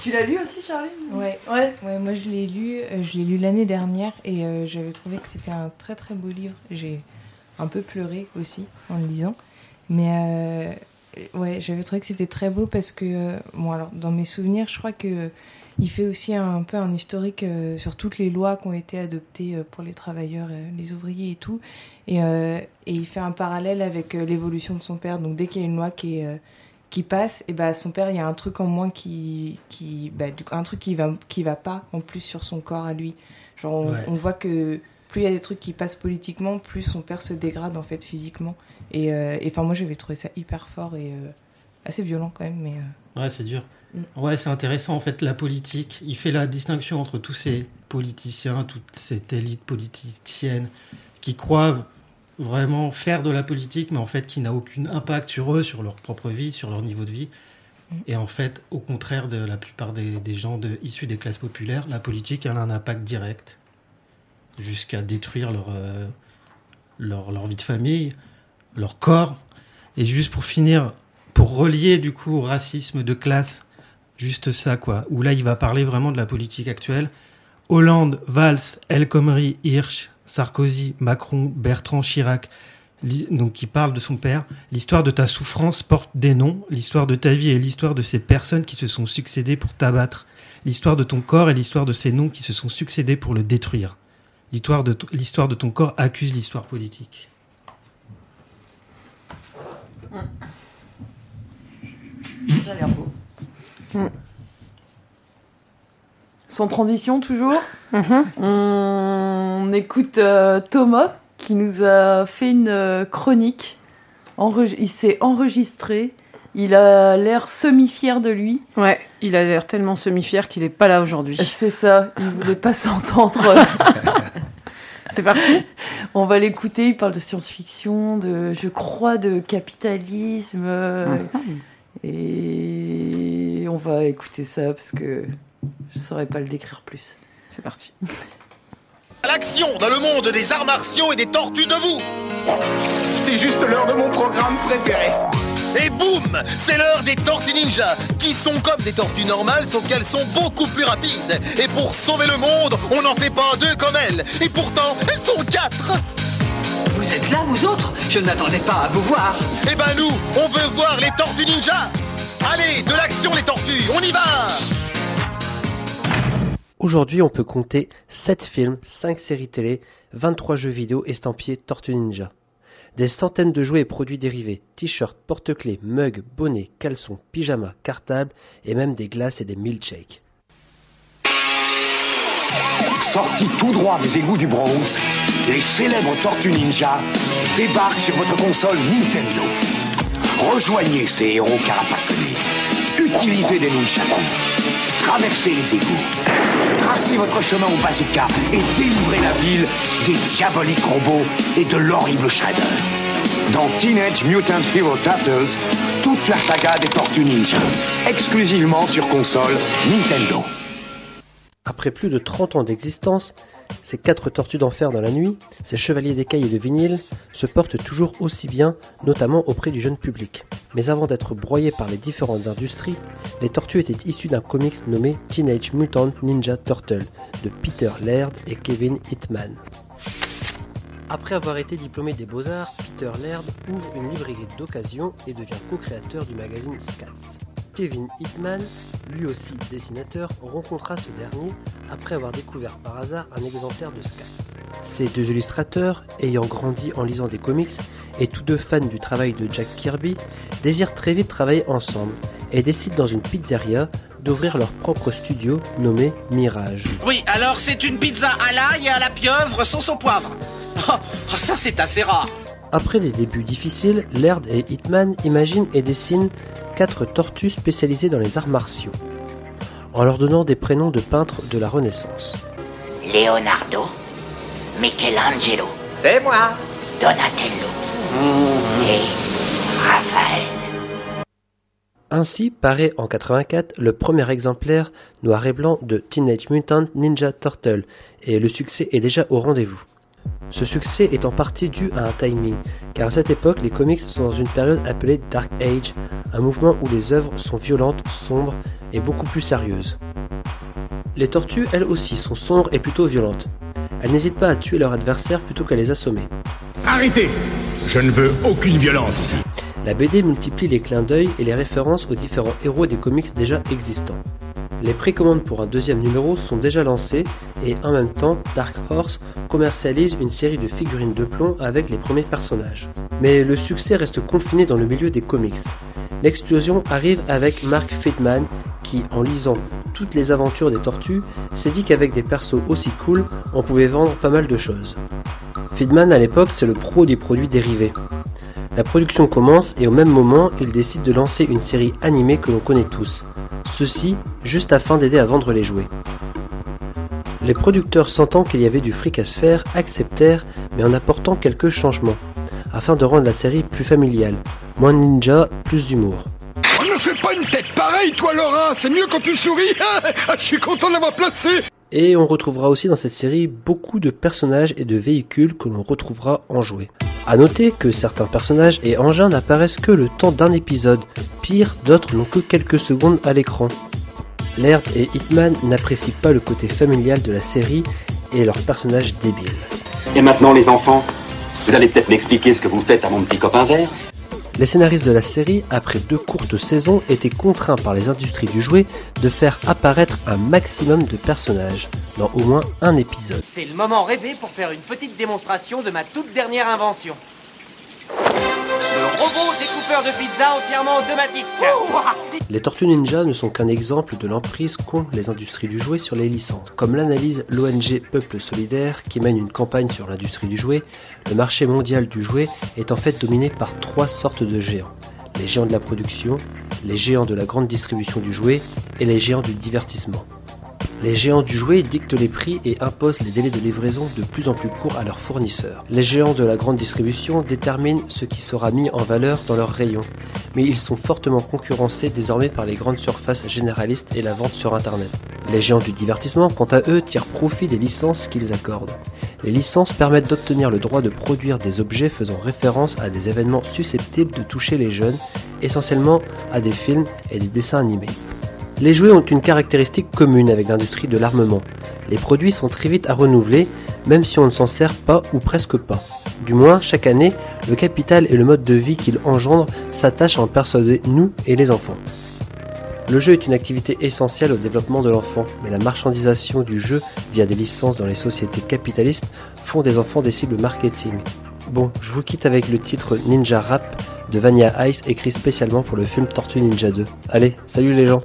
Tu l'as lu aussi, Charlie Ouais, ouais. ouais, moi je l'ai lu, euh, je l'ai lu l'année dernière et euh, j'avais trouvé que c'était un très très beau livre. J'ai un peu pleuré aussi en le lisant, mais euh, ouais, j'avais trouvé que c'était très beau parce que euh, bon alors dans mes souvenirs, je crois que il fait aussi un, peu un historique euh, sur toutes les lois qui ont été adoptées euh, pour les travailleurs, euh, les ouvriers et tout, et, et il fait un parallèle avec l'évolution de son père. Donc dès qu'il y a une loi qui est qui passe, et bah son père, il y a un truc en moins qui, qui bah, du coup, un truc qui va, qui va pas en plus sur son corps à lui. Genre, on, Ouais. on voit que plus il y a des trucs qui passent politiquement, plus son père se dégrade en fait physiquement. Et enfin, moi, j'avais trouvé ça hyper fort et assez violent quand même, mais. Ouais, c'est dur. Mm. Ouais, c'est intéressant en fait la politique. Il fait la distinction entre tous ces politiciens, toute cette élite politicienne qui croient vraiment faire de la politique, mais en fait qui n'a aucun impact sur eux, sur leur propre vie, sur leur niveau de vie. Mm. Et en fait, au contraire de la plupart des, des gens de, issus des classes populaires, la politique elle a un impact direct jusqu'à détruire leur, euh, leur, leur vie de famille, leur corps. Et juste pour finir, pour relier du coup au racisme de classe, juste ça quoi, où là il va parler vraiment de la politique actuelle. Hollande, Valls, El Khomri, Hirsch, Sarkozy, Macron, Bertrand, Chirac, donc qui parle de son père. L'histoire de ta souffrance porte des noms. L'histoire de ta vie est l'histoire de ces personnes qui se sont succédées pour t'abattre. L'histoire de ton corps est l'histoire de ces noms qui se sont succédés pour le détruire. L'histoire de, de ton corps accuse l'histoire politique. Ça a l'air beau. Sans transition, toujours. On écoute euh, Thomas qui nous a fait une euh, chronique. Il s'est enregistré. Il a l'air semi-fier de lui. Ouais, il a l'air tellement semi-fier qu'il est pas là aujourd'hui. C'est ça, il voulait pas s'entendre. C'est parti On va l'écouter, il parle de science-fiction, de, je crois, de capitalisme. euh, Et on va écouter ça parce que je saurais pas le décrire plus. C'est parti. L'action dans le monde des arts martiaux et des tortues debout C'est juste l'heure de mon programme préféré. Et boum C'est l'heure des tortues ninja, qui sont comme des tortues normales, sauf qu'elles sont beaucoup plus rapides. Et pour sauver le monde, on n'en fait pas deux comme elles. Et pourtant, elles sont quatre Vous êtes là, vous autres? Je ne m'attendais pas à vous voir. Eh ben nous, on veut voir les tortues ninja Allez, de l'action les tortues, on y va Aujourd'hui, on peut compter 7 films, 5 séries télé, 23 jeux vidéo estampillés Tortue Ninja. Des centaines de jouets et produits dérivés, t-shirts, porte-clés, mugs, bonnets, caleçons, pyjamas, cartables et même des glaces et des milkshakes. Sortis tout droit des égouts du Bronx, les célèbres Tortues Ninja débarquent sur votre console Nintendo. Rejoignez ces héros carapassonnés. Utilisez des nunchakus. Traversez les égouts. Tracez votre chemin au bazooka et délivrez la ville des diaboliques robots et de l'horrible Shredder. Dans Teenage Mutant Hero Turtles, toute la saga des Tortues Ninja. Exclusivement sur console Nintendo. Après plus de 30 ans d'existence, ces quatre tortues d'enfer dans la nuit, ces chevaliers d'écailles et de vinyle, se portent toujours aussi bien, notamment auprès du jeune public. Mais avant d'être broyés par les différentes industries, les tortues étaient issues d'un comics nommé Teenage Mutant Ninja Turtle de Peter Laird et Kevin Hitman. Après avoir été diplômé des Beaux-Arts, Peter Laird ouvre une librairie d'occasion et devient co-créateur du magazine Scats. Kevin Hitman, lui aussi dessinateur, rencontra ce dernier après avoir découvert par hasard un exemplaire de Scats. Ces deux illustrateurs, ayant grandi en lisant des comics et tous deux fans du travail de Jack Kirby, désirent très vite travailler ensemble et décident dans une pizzeria d'ouvrir leur propre studio nommé Mirage. Oui, alors c'est une pizza à l'ail et à la pieuvre sauce au poivre. Oh, ça c'est assez rare. Après des débuts difficiles, Laird et Hitman imaginent et dessinent quatre tortues spécialisées dans les arts martiaux, en leur donnant des prénoms de peintres de la Renaissance. Leonardo, Michelangelo, C'est moi. Donatello et Raphaël. Ainsi paraît en 84 le premier exemplaire noir et blanc de Teenage Mutant Ninja Turtle, et le succès est déjà au rendez-vous. Ce succès est en partie dû à un timing, car à cette époque les comics sont dans une période appelée Dark Age, un mouvement où les œuvres sont violentes, sombres et beaucoup plus sérieuses. Les tortues, elles aussi, sont sombres et plutôt violentes. Elles n'hésitent pas à tuer leurs adversaires plutôt qu'à les assommer. Arrêtez Je ne veux aucune violence ici. La BD multiplie les clins d'œil et les références aux différents héros des comics déjà existants. Les précommandes pour un deuxième numéro sont déjà lancées et en même temps, Dark Horse commercialise une série de figurines de plomb avec les premiers personnages. Mais le succès reste confiné dans le milieu des comics. L'explosion arrive avec Mark Friedman qui, en lisant toutes les aventures des tortues, s'est dit qu'avec des persos aussi cool, on pouvait vendre pas mal de choses. Friedman à l'époque, c'est le pro des produits dérivés. La production commence et au même moment, il décide de lancer une série animée que l'on connaît tous. Ceci juste afin d'aider à vendre les jouets. Les producteurs sentant qu'il y avait du fric à se faire acceptèrent mais en apportant quelques changements, afin de rendre la série plus familiale, moins ninja, plus d'humour. Oh, ne fais pas une tête pareille, toi, Laura C'est mieux quand tu souris Ah, Je suis content d'avoir placé Et on retrouvera aussi dans cette série beaucoup de personnages et de véhicules que l'on retrouvera en jouets. A noter que certains personnages et engins n'apparaissent que le temps d'un épisode, pire, d'autres n'ont que quelques secondes à l'écran. Laird et Hitman n'apprécient pas le côté familial de la série et leurs personnages débiles. Et maintenant, les enfants, vous allez peut-être m'expliquer ce que vous faites à mon petit copain vert Les scénaristes de la série, après deux courtes saisons, étaient contraints par les industries du jouet de faire apparaître un maximum de personnages dans au moins un épisode. C'est le moment rêvé pour faire une petite démonstration de ma toute dernière invention. Le robot découpeur de pizza entièrement automatique. Les Tortues Ninja ne sont qu'un exemple de l'emprise qu'ont les industries du jouet sur les licences. Comme l'analyse l'ONG Peuple Solidaire qui mène une campagne sur l'industrie du jouet, le marché mondial du jouet est en fait dominé par trois sortes de géants. Les géants de la production, les géants de la grande distribution du jouet et les géants du divertissement. Les géants du jouet dictent les prix et imposent les délais de livraison de plus en plus courts à leurs fournisseurs. Les géants de la grande distribution déterminent ce qui sera mis en valeur dans leurs rayons, mais ils sont fortement concurrencés désormais par les grandes surfaces généralistes et la vente sur Internet. Les géants du divertissement, quant à eux, tirent profit des licences qu'ils accordent. Les licences permettent d'obtenir le droit de produire des objets faisant référence à des événements susceptibles de toucher les jeunes, essentiellement à des films et des dessins animés. Les jouets ont une caractéristique commune avec l'industrie de l'armement. Les produits sont très vite à renouveler, même si on ne s'en sert pas ou presque pas. Du moins, chaque année, le capital et le mode de vie qu'il engendre s'attachent à en persuader nous et les enfants. Le jeu est une activité essentielle au développement de l'enfant, mais la marchandisation du jeu via des licences dans les sociétés capitalistes font des enfants des cibles marketing. Bon, je vous quitte avec le titre Ninja Rap de Vania Ice écrit spécialement pour le film Tortue Ninja 2. Allez, salut les gens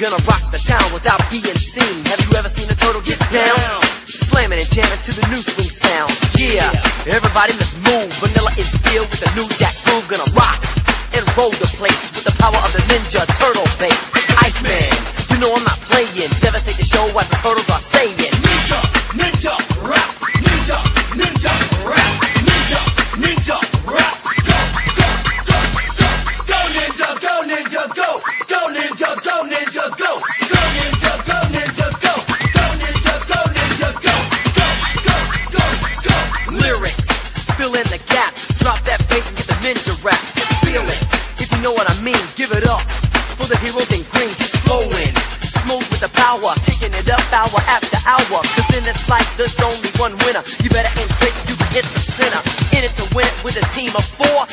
gonna rock the town without being seen. Have you ever seen a turtle get down? Slamming and jamming to the new swing sound. Yeah, everybody let's move. Vanilla is filled with a new jack groove, gonna rock and roll the place with the power of the Ninja Turtle bass. Iceman, you know I'm the heroes in green, keep flowing. Smooth with the power, taking it up hour after hour. Cause in this life, there's only one winner. You better aim straight, you can hit the center. In it to win it with a team of four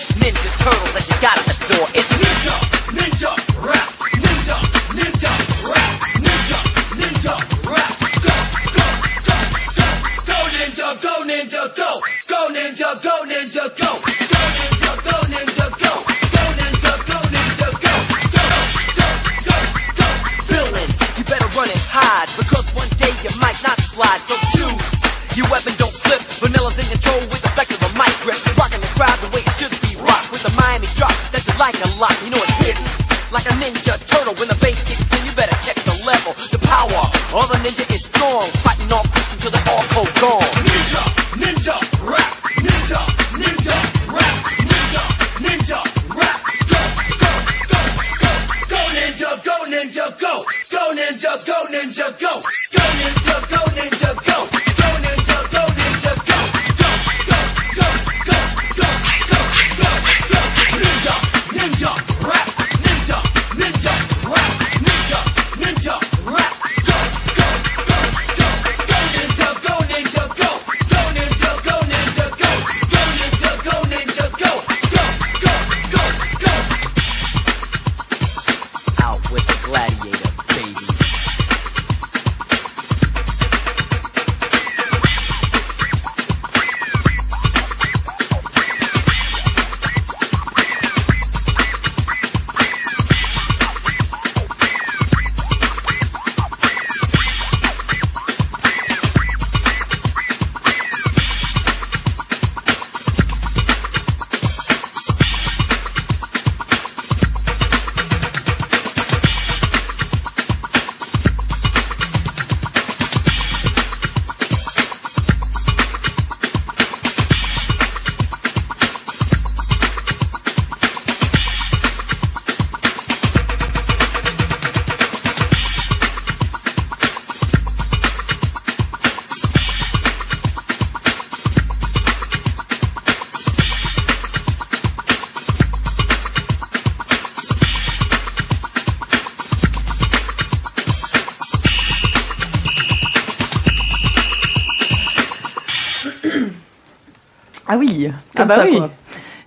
bah ça oui. quoi.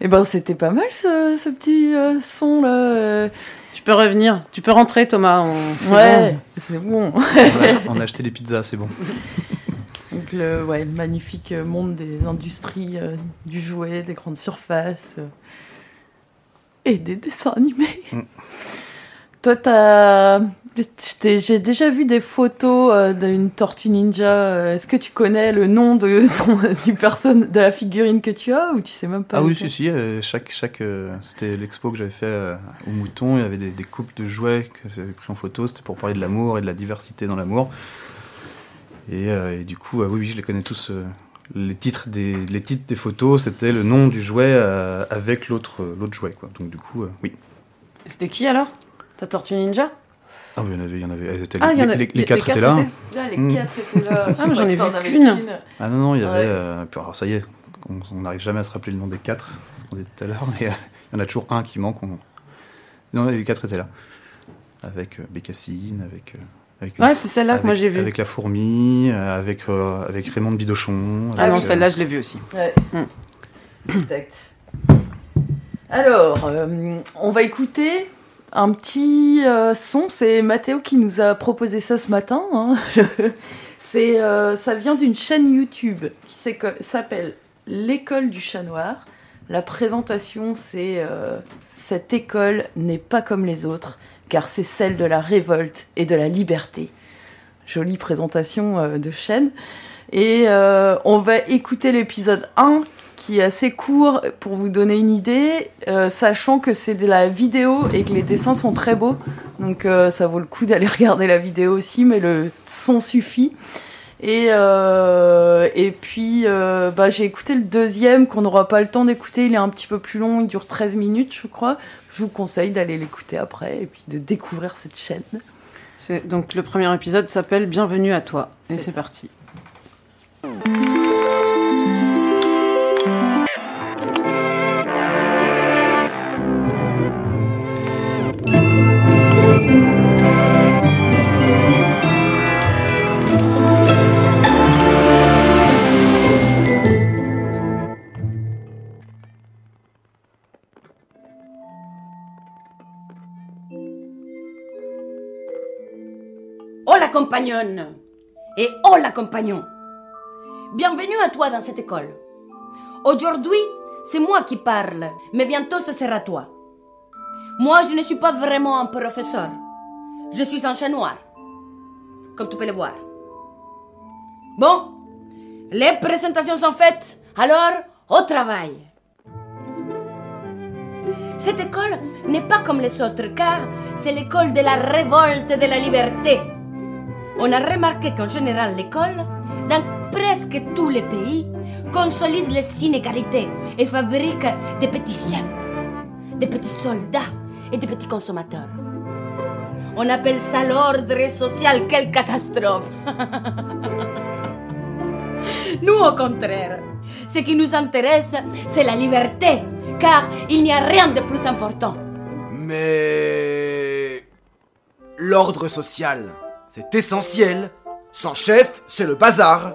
Et ben c'était pas mal ce, ce petit euh, son là. euh. Tu peux revenir, tu peux rentrer Thomas. on- c'est Ouais, bon. c'est bon. On a, on a acheté des pizzas, c'est bon. Donc le ouais, le magnifique monde des industries euh, du jouet, des grandes surfaces euh, et des dessins animés. Mm. Toi, t'as, j'ai déjà vu des photos euh, d'une tortue ninja. euh, Est-ce que tu connais le nom de ton, du personne, de la figurine que tu as ou tu sais même pas Ah oui, si, si. euh, chaque, chaque, euh, c'était l'expo que j'avais fait au Mouton. Il y avait des, des couples de jouets que j'avais pris en photo. C'était pour parler de l'amour et de la diversité dans l'amour. Et, et du coup, oui, oui, je les connais tous. les, titres des, les titres des photos, c'était le nom du jouet avec l'autre l'autre jouet. Quoi. Donc du coup, oui. C'était qui alors? Ta tortue ninja? Ah il y en avait. Il y en avait elles étaient- Ah, il y les, en a- les- les- les quatre étaient là. étaient- Ah, les Mm. quatre étaient là. Ah, mais j'en ai vu qu'une. Ah non, non, il y avait. Ouais. euh, puis alors ça y est, on n'arrive jamais à se rappeler le nom des quatre, on dit tout à l'heure, mais euh, il y en a toujours un qui manque. on- Non, les quatre étaient là. Avec euh, Bécassine, avec. euh, avec Ouais, c'est celle-là que moi, j'ai vue. Avec la fourmi, avec, euh, avec Raymond de Bidochon. Ah avec, non, euh, celle-là, je l'ai vue aussi. Ouais. Exact. Alors, euh, on va écouter un petit euh, son. C'est Mathéo qui nous a proposé ça ce matin. hein. Euh, ça vient d'une chaîne YouTube qui s'appelle L'école du chat noir. La présentation, c'est euh, Cette école n'est pas comme les autres, car c'est celle de la révolte et de la liberté. Jolie présentation de chaîne. Et on va écouter l'épisode 1 qui est assez court pour vous donner une idée, euh, sachant que c'est de la vidéo et que les dessins sont très beaux. Donc euh, ça vaut le coup d'aller regarder la vidéo aussi, mais le son suffit. Et, euh, et puis bah, j'ai écouté le deuxième qu'on n'aura pas le temps d'écouter, il est un petit peu plus long, il dure 13 minutes je crois. Je vous conseille d'aller l'écouter après et puis de découvrir cette chaîne. Donc le premier épisode s'appelle Bienvenue à toi. Et C'est parti. Compagnonne et hola compagnon. Bienvenue à toi dans cette école. Aujourd'hui, c'est moi qui parle, mais bientôt ce sera toi. Moi, je ne suis pas vraiment un professeur. Je suis un chat noir, comme tu peux le voir. Bon, les présentations sont faites, alors au travail. Cette école n'est pas comme les autres car c'est l'école de la révolte de la liberté. On a remarqué qu'en général l'école, dans presque tous les pays, consolide les inégalités et fabrique des petits chefs, des petits soldats et des petits consommateurs. On appelle ça l'ordre social. Quelle catastrophe Nous, au contraire, ce qui nous intéresse, c'est la liberté, car il n'y a rien de plus important. Mais... L'ordre social, c'est essentiel. Sans chef, c'est le bazar.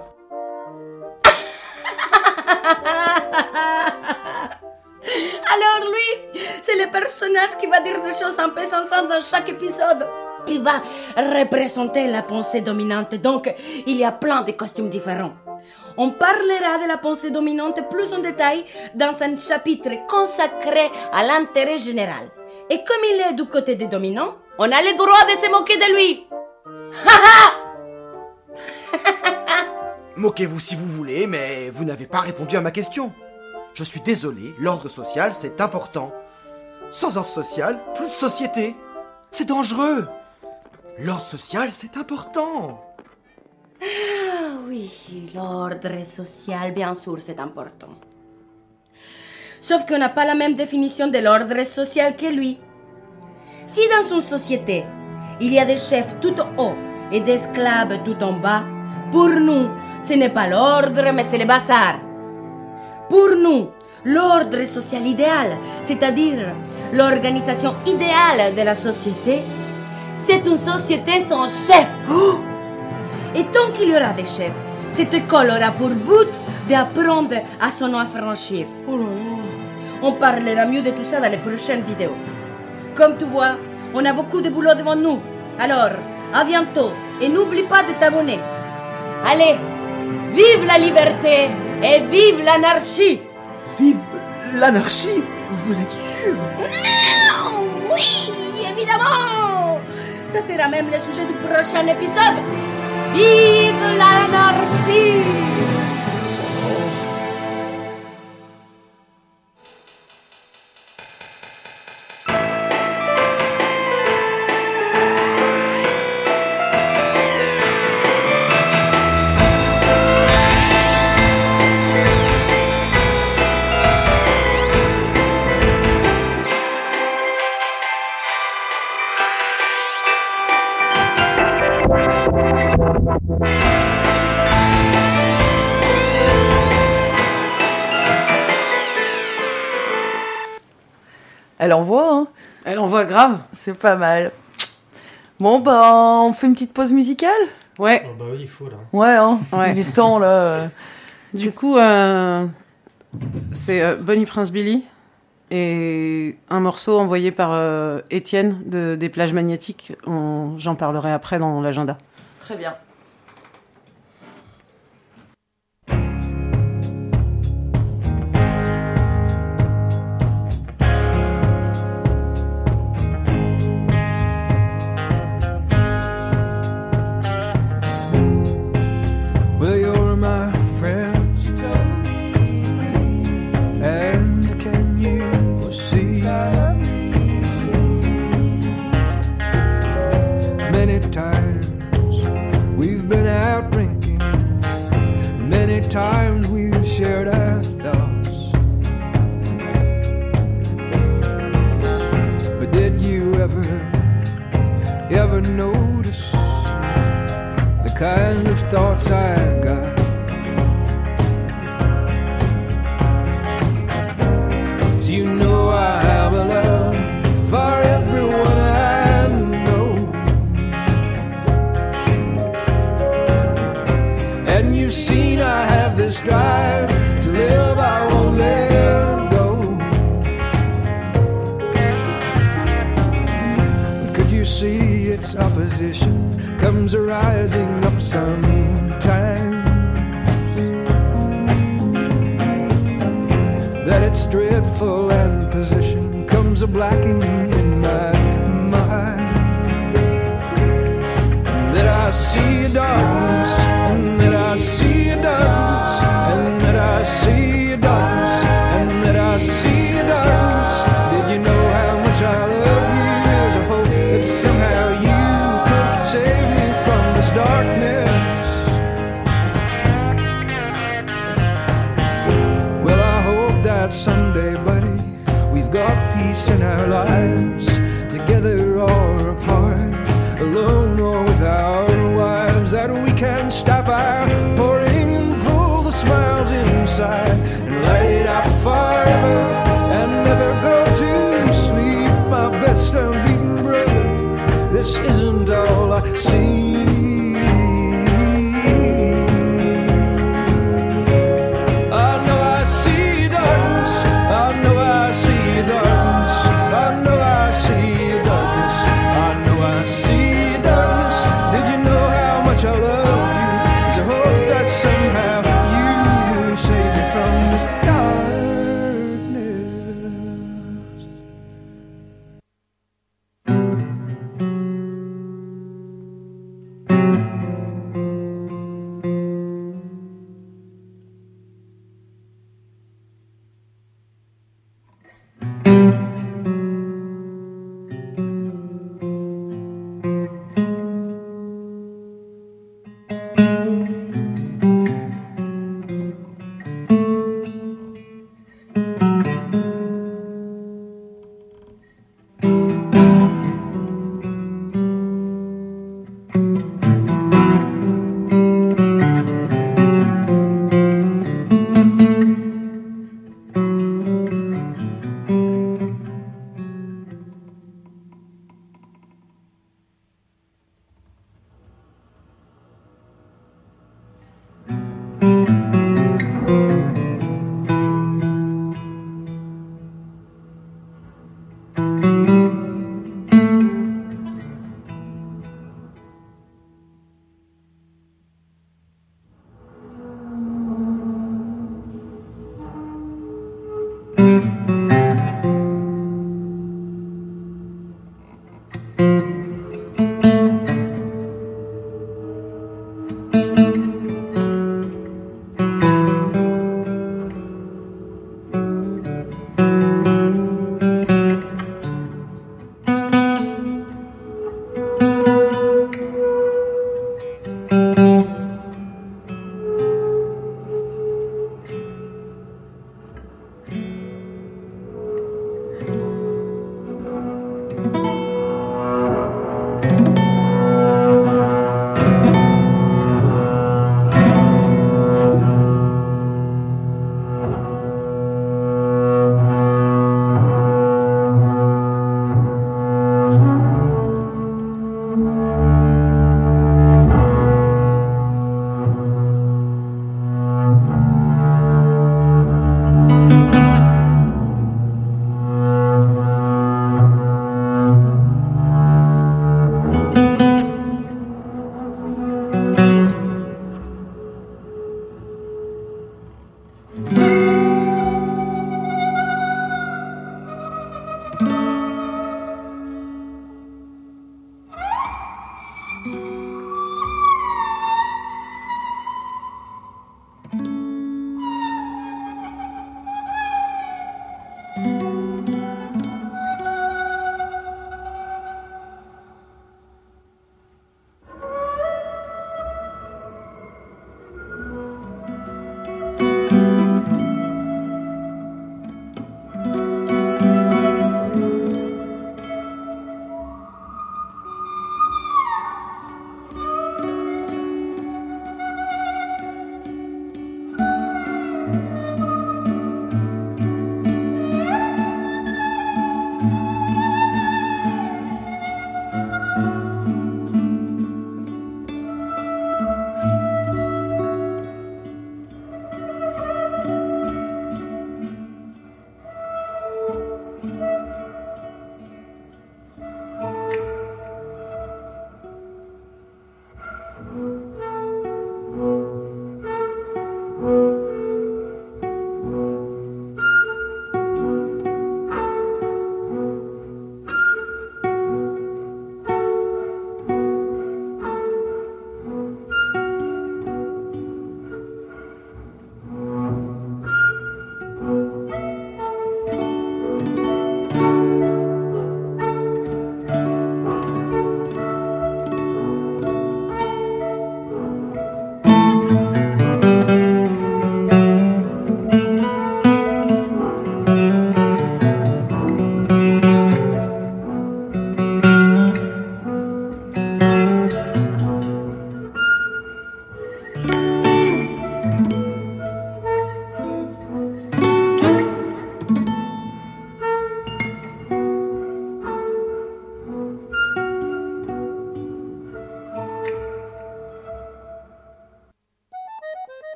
Alors lui, c'est le personnage qui va dire des choses un peu sensates dans chaque épisode. Il va représenter la pensée dominante, donc il y a plein de costumes différents. On parlera de la pensée dominante plus en détail dans un chapitre consacré à l'intérêt général. Et comme il est du côté des dominants, on a le droit de se moquer de lui. Moquez-vous si vous voulez, mais vous n'avez pas répondu à ma question. Je suis désolé, l'ordre social, c'est important. Sans ordre social, plus de société. C'est dangereux. L'ordre social, c'est important. Ah oui, l'ordre social, bien sûr, c'est important. Sauf qu'on n'a pas la même définition de l'ordre social que lui. Si dans une société, il y a des chefs tout en haut et des esclaves tout en bas. Pour nous, ce n'est pas l'ordre, mais c'est le bazar. Pour nous, l'ordre social idéal, c'est-à-dire l'organisation idéale de la société, c'est une société sans chef. Oh et tant qu'il y aura des chefs, cette école aura pour but d'apprendre à s'en affranchir. Oh On parlera mieux de tout ça dans les prochaines vidéos. Comme tu vois, on a beaucoup de boulot devant nous. Alors, à bientôt et n'oublie pas de t'abonner. Allez, vive la liberté et vive l'anarchie. Vive l'anarchie Vous êtes sûr? Non Oui, évidemment Ça sera même le sujet du prochain épisode. Vive l'anarchie Elle envoie, hein Elle envoie grave. C'est pas mal. Bon, bah, on fait une petite pause musicale? Ouais. Oh, bah oui, il faut, là. Ouais, hein. Il est temps, là. du coup, euh, c'est euh, Bonnie Prince Billy et un morceau envoyé par euh, Étienne de, des plages magnétiques. J'en parlerai après dans l'agenda. Très bien.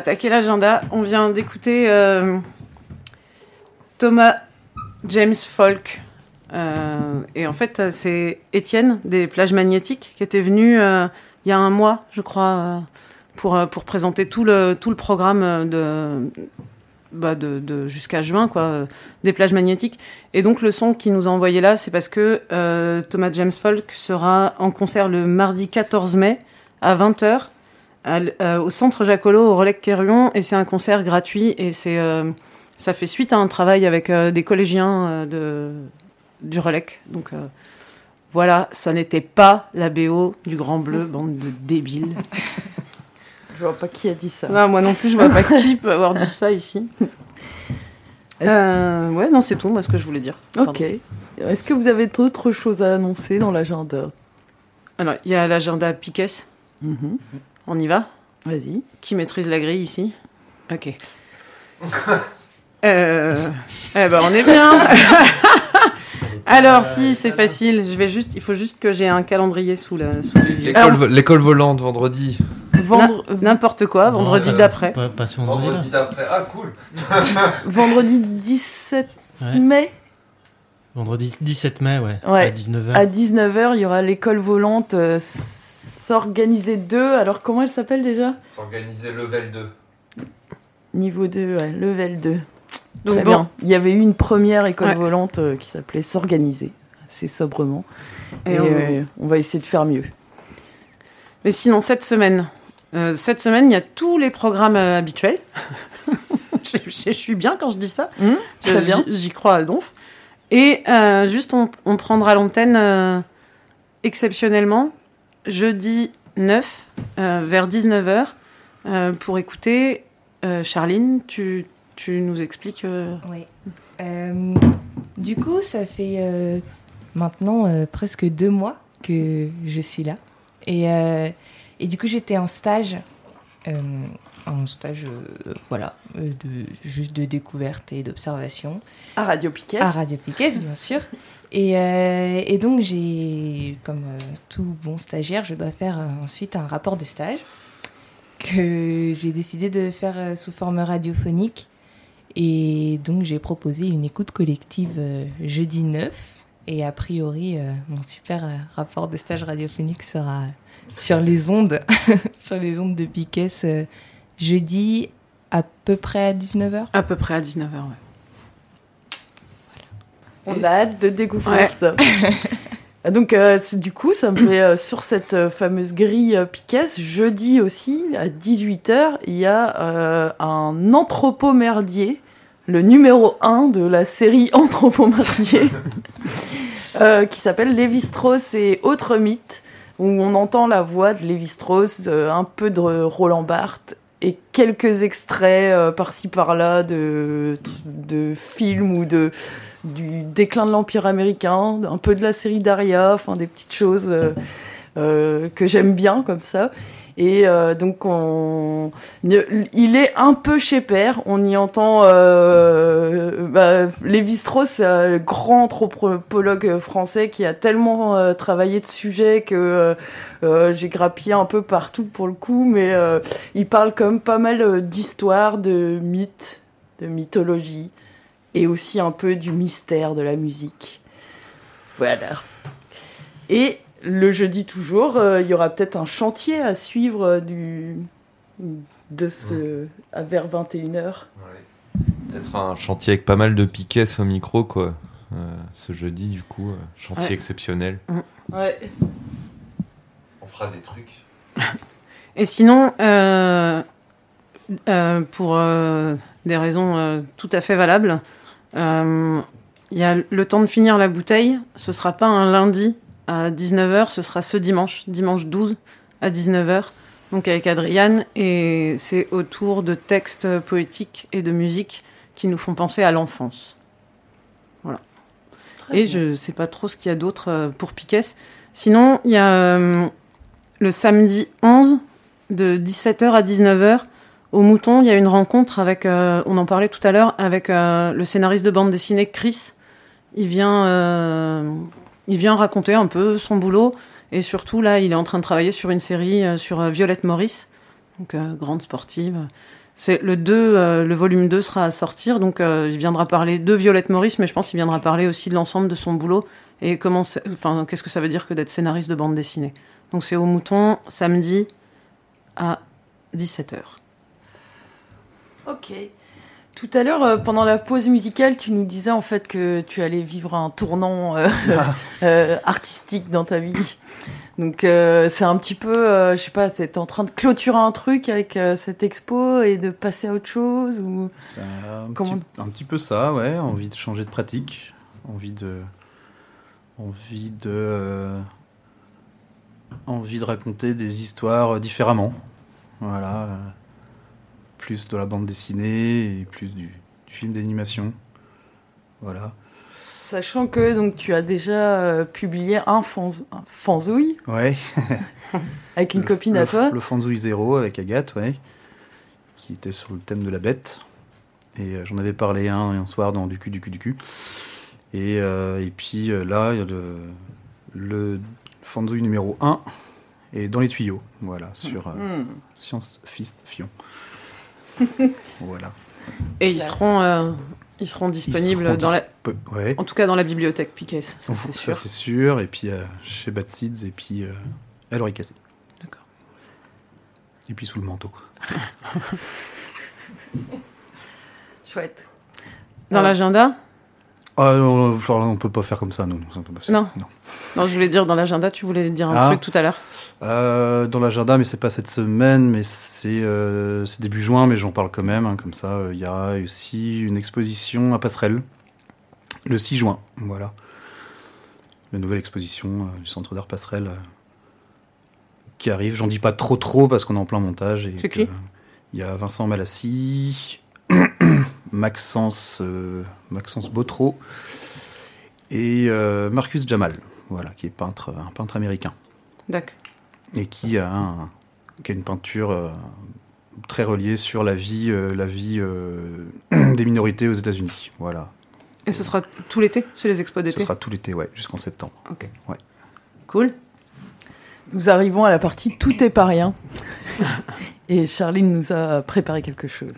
Attaquer l'agenda. On vient d'écouter euh, Thomas James Folk. Euh, et en fait, c'est Étienne des plages magnétiques qui était venu euh, il y a un mois, je crois, euh, pour, pour présenter tout le, programme de, bah de, jusqu'à juin, quoi, des plages magnétiques. Et donc, le son qu'il nous a envoyé là, c'est parce que Thomas James Folk sera en concert le mardi 14 mai à 20h à l- euh, au centre Jacolot au Relais Quérion et c'est un concert gratuit et c'est euh, ça fait suite à un travail avec euh, des collégiens euh, de du Relec. Donc euh, voilà, ça n'était pas la BO du Grand Bleu, bande de débiles. Je vois pas qui a dit ça. Non, moi non plus, je vois pas qui peut avoir dit ça ici. Euh, ouais, non, c'est tout, moi, ce que je voulais dire. Ok. Est-ce que vous avez d'autres choses à annoncer dans l'agenda? Alors, il y a l'agenda Piquet. On y va Vas-y. Qui maîtrise la grille ici Ok. Euh, eh ben, on est bien. Alors, si, c'est facile. Je vais juste, il faut juste que j'ai un calendrier sous, la, sous les yeux. L'école vo- l'école volante vendredi. Vendre- N'importe quoi, vendredi Ouais, d'après. Pas, pas ce vendredi, Vendredi d'après. Ah, cool. Vendredi 17 Ouais. mai Vendredi 17 mai, ouais. Ouais. À 19h. À 19h, il y aura l'école volante euh, s'organiser 2. Alors, comment elle s'appelle déjà? S'organiser level 2. Niveau 2, ouais, level 2. Donc Très bon. bien. Il y avait eu une première école Ouais. volante euh, qui s'appelait S'organiser, assez sobrement. Et Et, on- euh, on va essayer de faire mieux. Mais sinon, cette semaine, euh, cette semaine, il y a tous les programmes euh, habituels. je, je- je suis bien quand je dis ça. Je- très bien. j'y- J'y crois à donf. Et euh, juste, on, on prendra l'antenne euh, exceptionnellement jeudi 9 euh, vers 19h euh, pour écouter. euh, Charline, tu, tu nous expliques. euh, Oui. Euh, du coup, ça fait euh, maintenant euh, presque deux mois que je suis là. Et, euh, et du coup, j'étais en stage. euh, en stage, euh, voilà, euh, de, juste de découverte et d'observation. À Radio Piquet. À Radio Piquet, bien sûr. Et, euh, et donc, j'ai, comme euh, tout bon stagiaire, je dois faire euh, ensuite un rapport de stage que j'ai décidé de faire sous forme radiophonique. Et donc, j'ai proposé une écoute collective jeudi 9. Et a priori, mon super rapport de stage radiophonique sera sur les ondes, sur les ondes de Piquet jeudi à peu près à 19h. À peu près à 19h, ouais. On a hâte de découvrir Ouais. ça. Ah, Donc, euh, du coup, ça me fait euh, sur cette euh, fameuse grille Piquet, jeudi aussi, à 18h, il y a un anthropomerdier, le numéro 1 de la série Anthropomerdier, qui s'appelle Lévi-Strauss et autres mythes, où on entend la voix de Lévi-Strauss, un peu de Roland Barthes, et quelques extraits par-ci par-là de, de films ou de du déclin de l'Empire américain, un peu de la série Daria, enfin des petites choses euh, euh, que j'aime bien comme ça. Et euh, donc on, il est un peu chez père. On y entend euh, bah, Lévi-Strauss, un grand anthropologue français qui a tellement travaillé de sujets que j'ai grappillé un peu partout pour le coup, mais il parle quand même pas mal d'histoires, de mythes, de mythologie et aussi un peu du mystère de la musique. Voilà. Et le jeudi toujours, euh, il y aura peut-être un chantier à suivre euh, du de ce à vers 21h. Peut-être un chantier avec pas mal de piquets au micro, quoi. Euh, ce jeudi, du coup, chantier Ouais. exceptionnel. Ouais. On fera des trucs. Et sinon, pour des raisons tout à fait valables. Euh, Il y a le temps de finir la bouteille. Ce sera pas un lundi à 19h, ce sera ce dimanche, dimanche 12 à 19h. Donc avec Adriane, et c'est autour de textes poétiques et de musique qui nous font penser à l'enfance. Voilà. et je sais pas trop ce qu'il y a d'autre euh, pour Piquet. Sinon, il y a euh, le samedi 11 de 17h à 19h au Mouton, il y a une rencontre avec, euh, on en parlait tout à l'heure, avec euh, le scénariste de bande dessinée Chris. Il vient, euh, il vient raconter un peu son boulot et surtout là, il est en train de travailler sur une série sur Violette Maurice, donc grande sportive. C'est le 2, euh, le volume 2 sera à sortir, donc il viendra parler de Violette Maurice, mais je pense qu'il viendra parler aussi de l'ensemble de son boulot et comment, enfin, qu'est-ce que ça veut dire que d'être scénariste de bande dessinée. Donc c'est au Mouton samedi à 17h. Ok. Tout à l'heure, euh, pendant la pause musicale, tu nous disais en fait que tu allais vivre un tournant euh, euh, artistique dans ta vie. Donc c'est un petit peu, je sais pas, t'es en train de clôturer un truc avec cette expo et de passer à autre chose ou C'est un, Comment- petit, un petit peu ça, ouais. Envie de changer de pratique, envie de, envie de, envie de raconter des histoires différemment. Voilà, plus de la bande dessinée et plus du, du film d'animation. Voilà. Sachant que donc tu as déjà euh, publié un, fanz- un fanzouille Ouais. avec une Le- copine le- à toi. Le Fanzouille Zéro avec Agathe, ouais. Qui était sur le thème de la bête. Et euh, j'en avais parlé un, un soir dans Du cul, du cul, du cul. Et, euh, et puis là, le, le Fanzouille numéro 1 et dans les tuyaux. Voilà, sur Hmm. Science Fist Fion. voilà. Et ils seront, euh, ils seront disponibles seront dans la, ouais. en tout cas dans la bibliothèque Piquet, ça c'est Ça, sûr. c'est sûr. Et puis euh, chez Bad Seeds et puis euh, à l'oreille cassée. D'accord. Et puis sous le manteau. Chouette. Dans l'agenda? Ah, non, non, on peut pas faire comme ça, nous. On peut pas faire- Non. non. je voulais dire dans l'agenda, tu voulais dire un Ah. truc tout à l'heure. Euh, dans l'agenda, mais c'est pas cette semaine, mais c'est euh, début juin, mais j'en parle quand même. hein, comme ça, euh, il y a aussi une exposition à Passerelle le 6 juin. Voilà. La nouvelle exposition du Centre d'art Passerelle qui arrive. J'en dis pas trop trop parce qu'on est en plein montage. et C'est qui Il y a Vincent Malassi, Maxence, euh, Maxence Botreau et euh, Marcus Jamal, voilà, qui est peintre, un peintre américain D'accord. et qui a, un- qui a une peinture euh, très reliée sur la vie, euh, la vie euh, des minorités aux États-Unis. Voilà. Et ce sera tout l'été C'est les expos Ce d'été sera tout l'été, ouais, jusqu'en septembre. Ok. Ouais. Cool. Nous arrivons à la partie Tout est pas rien. Et Charline nous a préparé quelque chose.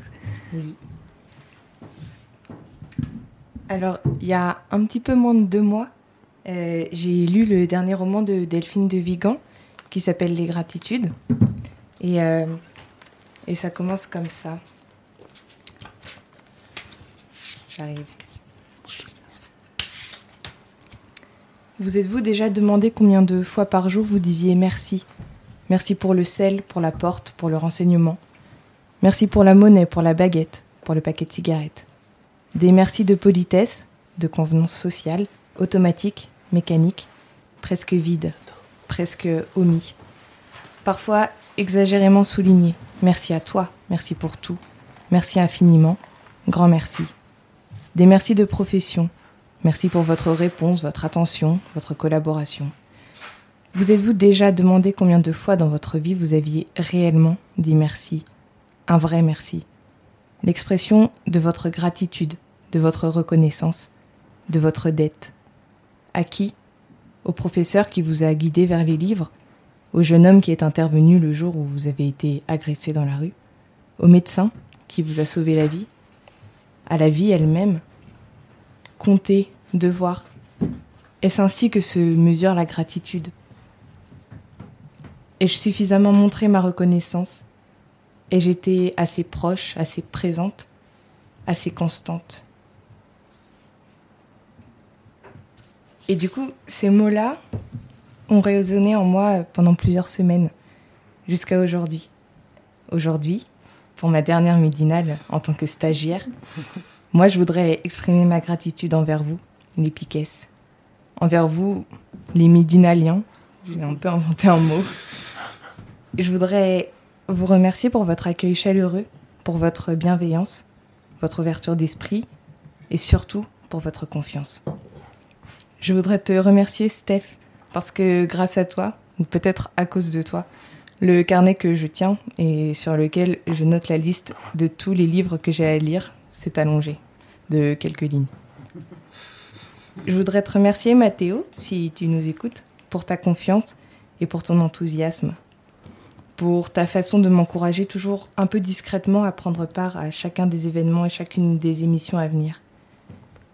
Oui. Alors, il y a un petit peu moins de deux mois, euh, j'ai lu le dernier roman de Delphine de Vigan qui s'appelle Les Gratitudes. Et, euh, et ça commence comme ça. J'arrive. Vous êtes-vous déjà demandé combien de fois par jour vous disiez merci? Merci pour le sel, pour la porte, pour le renseignement. Merci pour la monnaie, pour la baguette, pour le paquet de cigarettes. Des merci de politesse, de convenance sociale, automatique, mécanique, presque vide, presque omis. Parfois exagérément souligné. Merci à toi, merci pour tout, merci infiniment, grand merci. Des merci de profession. Merci pour votre réponse, votre attention, votre collaboration. Vous êtes-vous déjà demandé combien de fois dans votre vie vous aviez réellement dit merci? Un vrai merci. L'expression de votre gratitude, de votre reconnaissance, de votre dette. À qui? Au professeur qui vous a guidé vers les livres? Au jeune homme qui est intervenu le jour où vous avez été agressé dans la rue? Au médecin qui vous a sauvé la vie? À la vie elle-même? Compter, devoir. Est-ce ainsi que se mesure la gratitude? Ai-je suffisamment montré ma reconnaissance? Ai-je été assez proche, assez présente, assez constante? Et du coup, ces mots-là ont résonné en moi pendant plusieurs semaines, jusqu'à aujourd'hui. Aujourd'hui, pour ma dernière midinale en tant que stagiaire, moi je voudrais exprimer ma gratitude envers vous, les piquesses. Envers vous, les midinaliens. J'ai un peu inventé un mot. Je voudrais vous remercier pour votre accueil chaleureux, pour votre bienveillance, votre ouverture d'esprit et surtout pour votre confiance. Je voudrais te remercier, Steph, parce que grâce à toi, ou peut-être à cause de toi, le carnet que je tiens et sur lequel je note la liste de tous les livres que j'ai à lire s'est allongé de quelques lignes. Je voudrais te remercier, Mathéo, si tu nous écoutes, pour ta confiance et pour ton enthousiasme, pour ta façon de m'encourager toujours un peu discrètement à prendre part à chacun des événements et chacune des émissions à venir.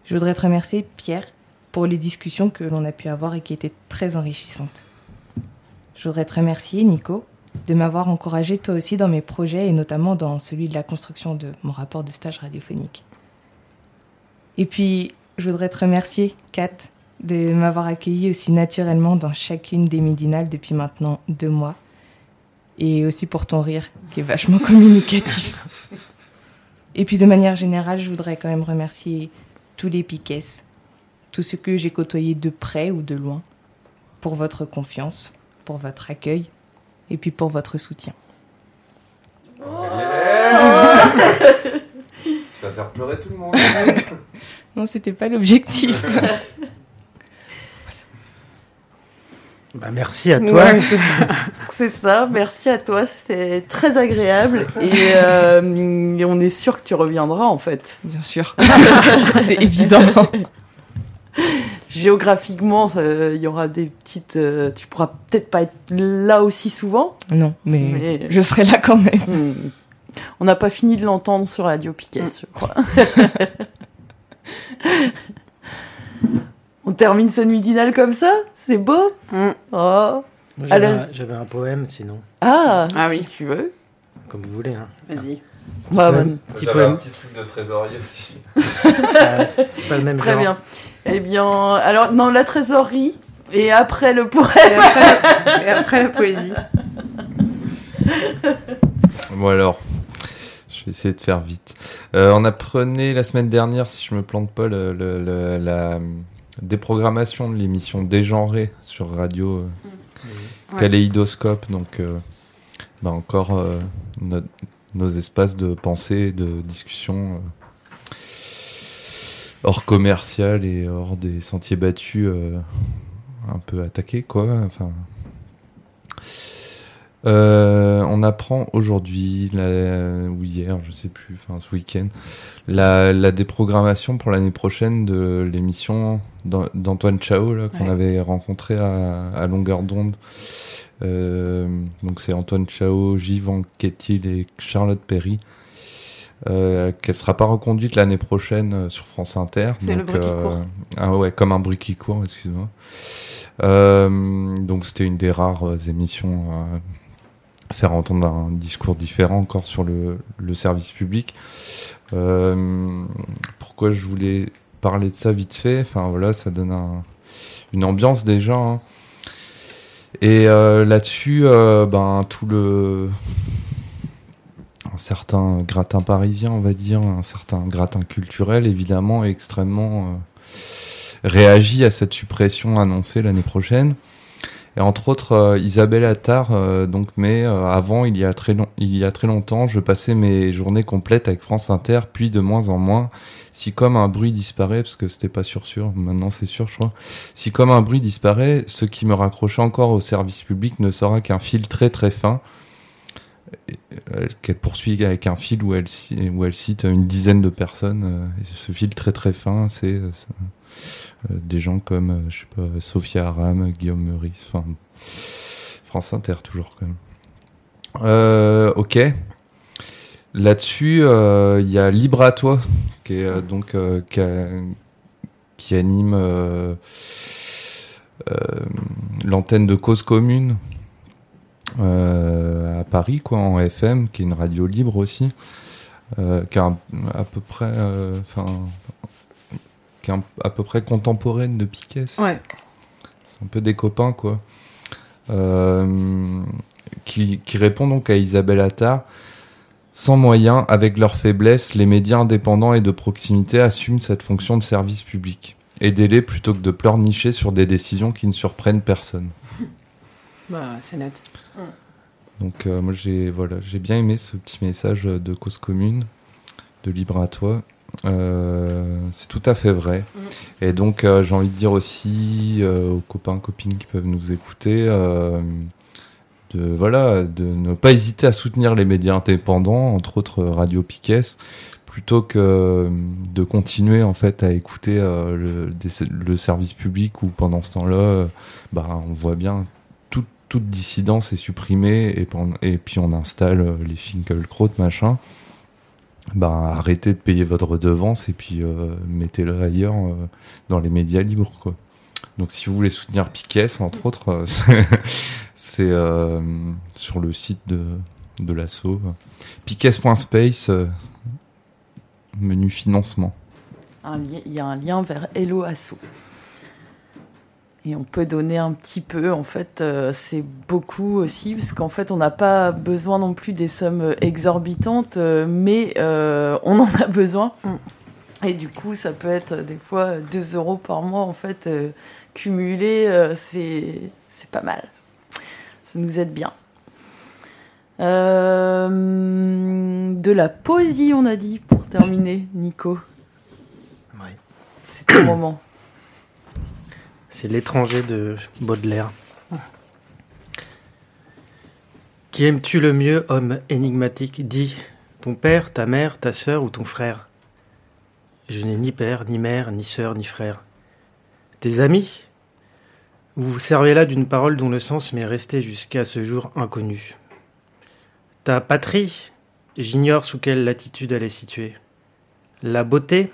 Je voudrais te remercier, Pierre, pour les discussions que l'on a pu avoir et qui étaient très enrichissantes. Je voudrais te remercier, Nico, de m'avoir encouragé toi aussi dans mes projets et notamment dans celui de la construction de mon rapport de stage radiophonique. Et puis, je voudrais te remercier, Kat, de m'avoir accueilli aussi naturellement dans chacune des midinales depuis maintenant deux mois. Et aussi pour ton rire, qui est vachement communicatif. Et puis de manière générale, je voudrais quand même remercier tous les piquesses, tous ceux que j'ai côtoyés de près ou de loin, pour votre confiance, pour votre accueil et puis pour votre soutien. Tu vas faire pleurer tout le monde. non, c'était pas l'objectif. Bah, merci à toi. Ouais. c'est ça, merci à toi, c'est très agréable et, euh, et on est sûr que tu reviendras en fait. Bien sûr, c'est évident. Géographiquement, il y aura des petites. euh, tu pourras peut-être pas être là aussi souvent. Non, mais, je serai là quand même. Hmm. On n'a pas fini de l'entendre sur Radio Piquet, je crois. On termine ce midinal comme ça? C'est beau? Oh. Moi, J'avais Alors- un, j'avais un poème sinon. Ah, Ah si oui. tu veux. Comme vous voulez. Hein. Vas-y. Petit Bah, poème- bah, petit J'avais un petit truc de trésorier aussi. Ah, c'est c'est pas le même Très genre. bien. Eh bien, alors, non, la trésorerie, et après le poème. Et après la poésie. Bon alors, je vais essayer de faire vite. Euh, on apprenait la semaine dernière, si je me plante pas, le- le- le- la déprogrammation de l'émission Dégenrée sur radio euh. Kaléidoscope. Donc, euh, bah, encore euh, no- nos espaces de pensée, de discussion euh, hors commercial et hors des sentiers battus euh, un peu attaqués, quoi. Enfin, euh, on apprend aujourd'hui, ou hier, je sais plus, enfin ce week-end, la, la déprogrammation pour l'année prochaine de l'émission d'An- d'Antoine Chao là, qu'on Ouais. avait rencontré à, à longueur d'onde. Euh, donc c'est Antoine Chao, Gilles Anquetil et Charlotte Perry. Euh, qu'elle sera pas reconduite l'année prochaine euh, sur France Inter. C'est le bruit qui court. Ah ouais, comme un bruit qui court, excuse-moi. Euh, donc c'était une des rares euh, émissions à faire entendre un discours différent encore sur le, le service public. Euh, pourquoi je voulais parler de ça vite fait? Enfin voilà, ça donne un- une ambiance déjà. hein. Et euh, là-dessus, euh, ben tout le certain gratin parisien, on va dire, un certain gratin culturel, évidemment, extrêmement euh, réagit à cette suppression annoncée l'année prochaine. Et entre autres, euh, Isabelle Attard, euh, donc, mais avant, il y, a très il y a très longtemps, je passais mes journées complètes avec France Inter, puis de moins en moins. Si comme un bruit disparaît, parce que c'était pas sûr sûr, maintenant c'est sûr, je crois. Si comme un bruit disparaît, ce qui me raccrochait encore au service public ne sera qu'un fil très très fin, qu'elle poursuit avec un fil où elle, où elle cite une dizaine de personnes. euh, ce fil très très fin, c'est euh, euh, des gens comme, je sais pas, Sophia Aram, Guillaume Meurice, enfin, France Inter toujours quand même. Ok. Là-dessus, il y a Libre à toi, qui est donc qui, qui anime l'antenne de Cause Commune à Paris, quoi, en FM, qui est une radio libre aussi, euh, qui est à peu près, euh, enfin, qui est à peu près contemporaine de Piquet. Ouais. C'est un peu des copains, quoi. Euh, qui, qui répond donc à Isabelle Attard Sans moyens, avec leurs faiblesses, les médias indépendants et de proximité assument cette fonction de service public. Aidez-les plutôt que de pleurnicher sur des décisions qui ne surprennent personne. Bah, c'est net. Donc euh, moi j'ai voilà, j'ai bien aimé ce petit message de cause commune, de libre à toi. Euh, c'est tout à fait vrai. Et donc euh, j'ai envie de dire aussi euh, aux copains copines qui peuvent nous écouter euh, de voilà de ne pas hésiter à soutenir les médias indépendants, entre autres Radio Piquet, plutôt que de continuer en fait à écouter le, des- le service public où pendant ce temps-là, bah on voit bien toute dissidence est supprimée et, puis on installe euh, les Finkelkraut machin. Bah, arrêtez de payer votre redevance et puis euh, mettez-le ailleurs euh, dans les médias libres quoi. Donc si vous voulez soutenir Piquet entre autres, c'est- sur le site de, de l'assaut. Piquet.space, menu financement. Il y a un lien vers Hello. Et on peut donner un petit peu, en fait, euh, c'est beaucoup aussi, parce qu'en fait, on n'a pas besoin non plus des sommes exorbitantes, euh, mais euh, on en a besoin. Et du coup, ça peut être des fois 2 euros par mois, en fait, euh, cumulé, euh, c'est c'est pas mal. Ça nous aide bien. Euh, de la poésie, on a dit, pour terminer, Nico. C'est ton moment. C'est l'étranger de Baudelaire. Qui aimes-tu le mieux, homme énigmatique? Dis, ton père, ta mère, ta sœur ou ton frère? Je n'ai ni père, ni mère, ni sœur, ni frère. Tes amis? Vous vous servez là d'une parole dont le sens m'est resté jusqu'à ce jour inconnu. Ta patrie? J'ignore sous quelle latitude elle est située. La beauté?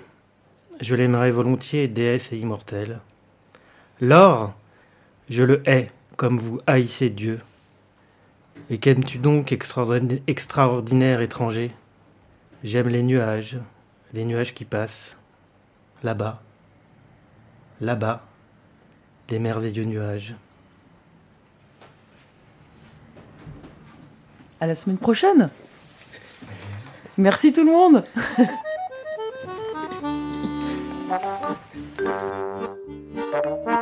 Je l'aimerais volontiers, déesse et immortelle. L'or, je le hais comme vous haïssez Dieu. Et qu'aimes-tu donc, extraordinaire, extraordinaire étranger? J'aime les nuages, les nuages qui passent. Là-bas, là-bas, les merveilleux nuages. À la semaine prochaine. Merci tout le monde.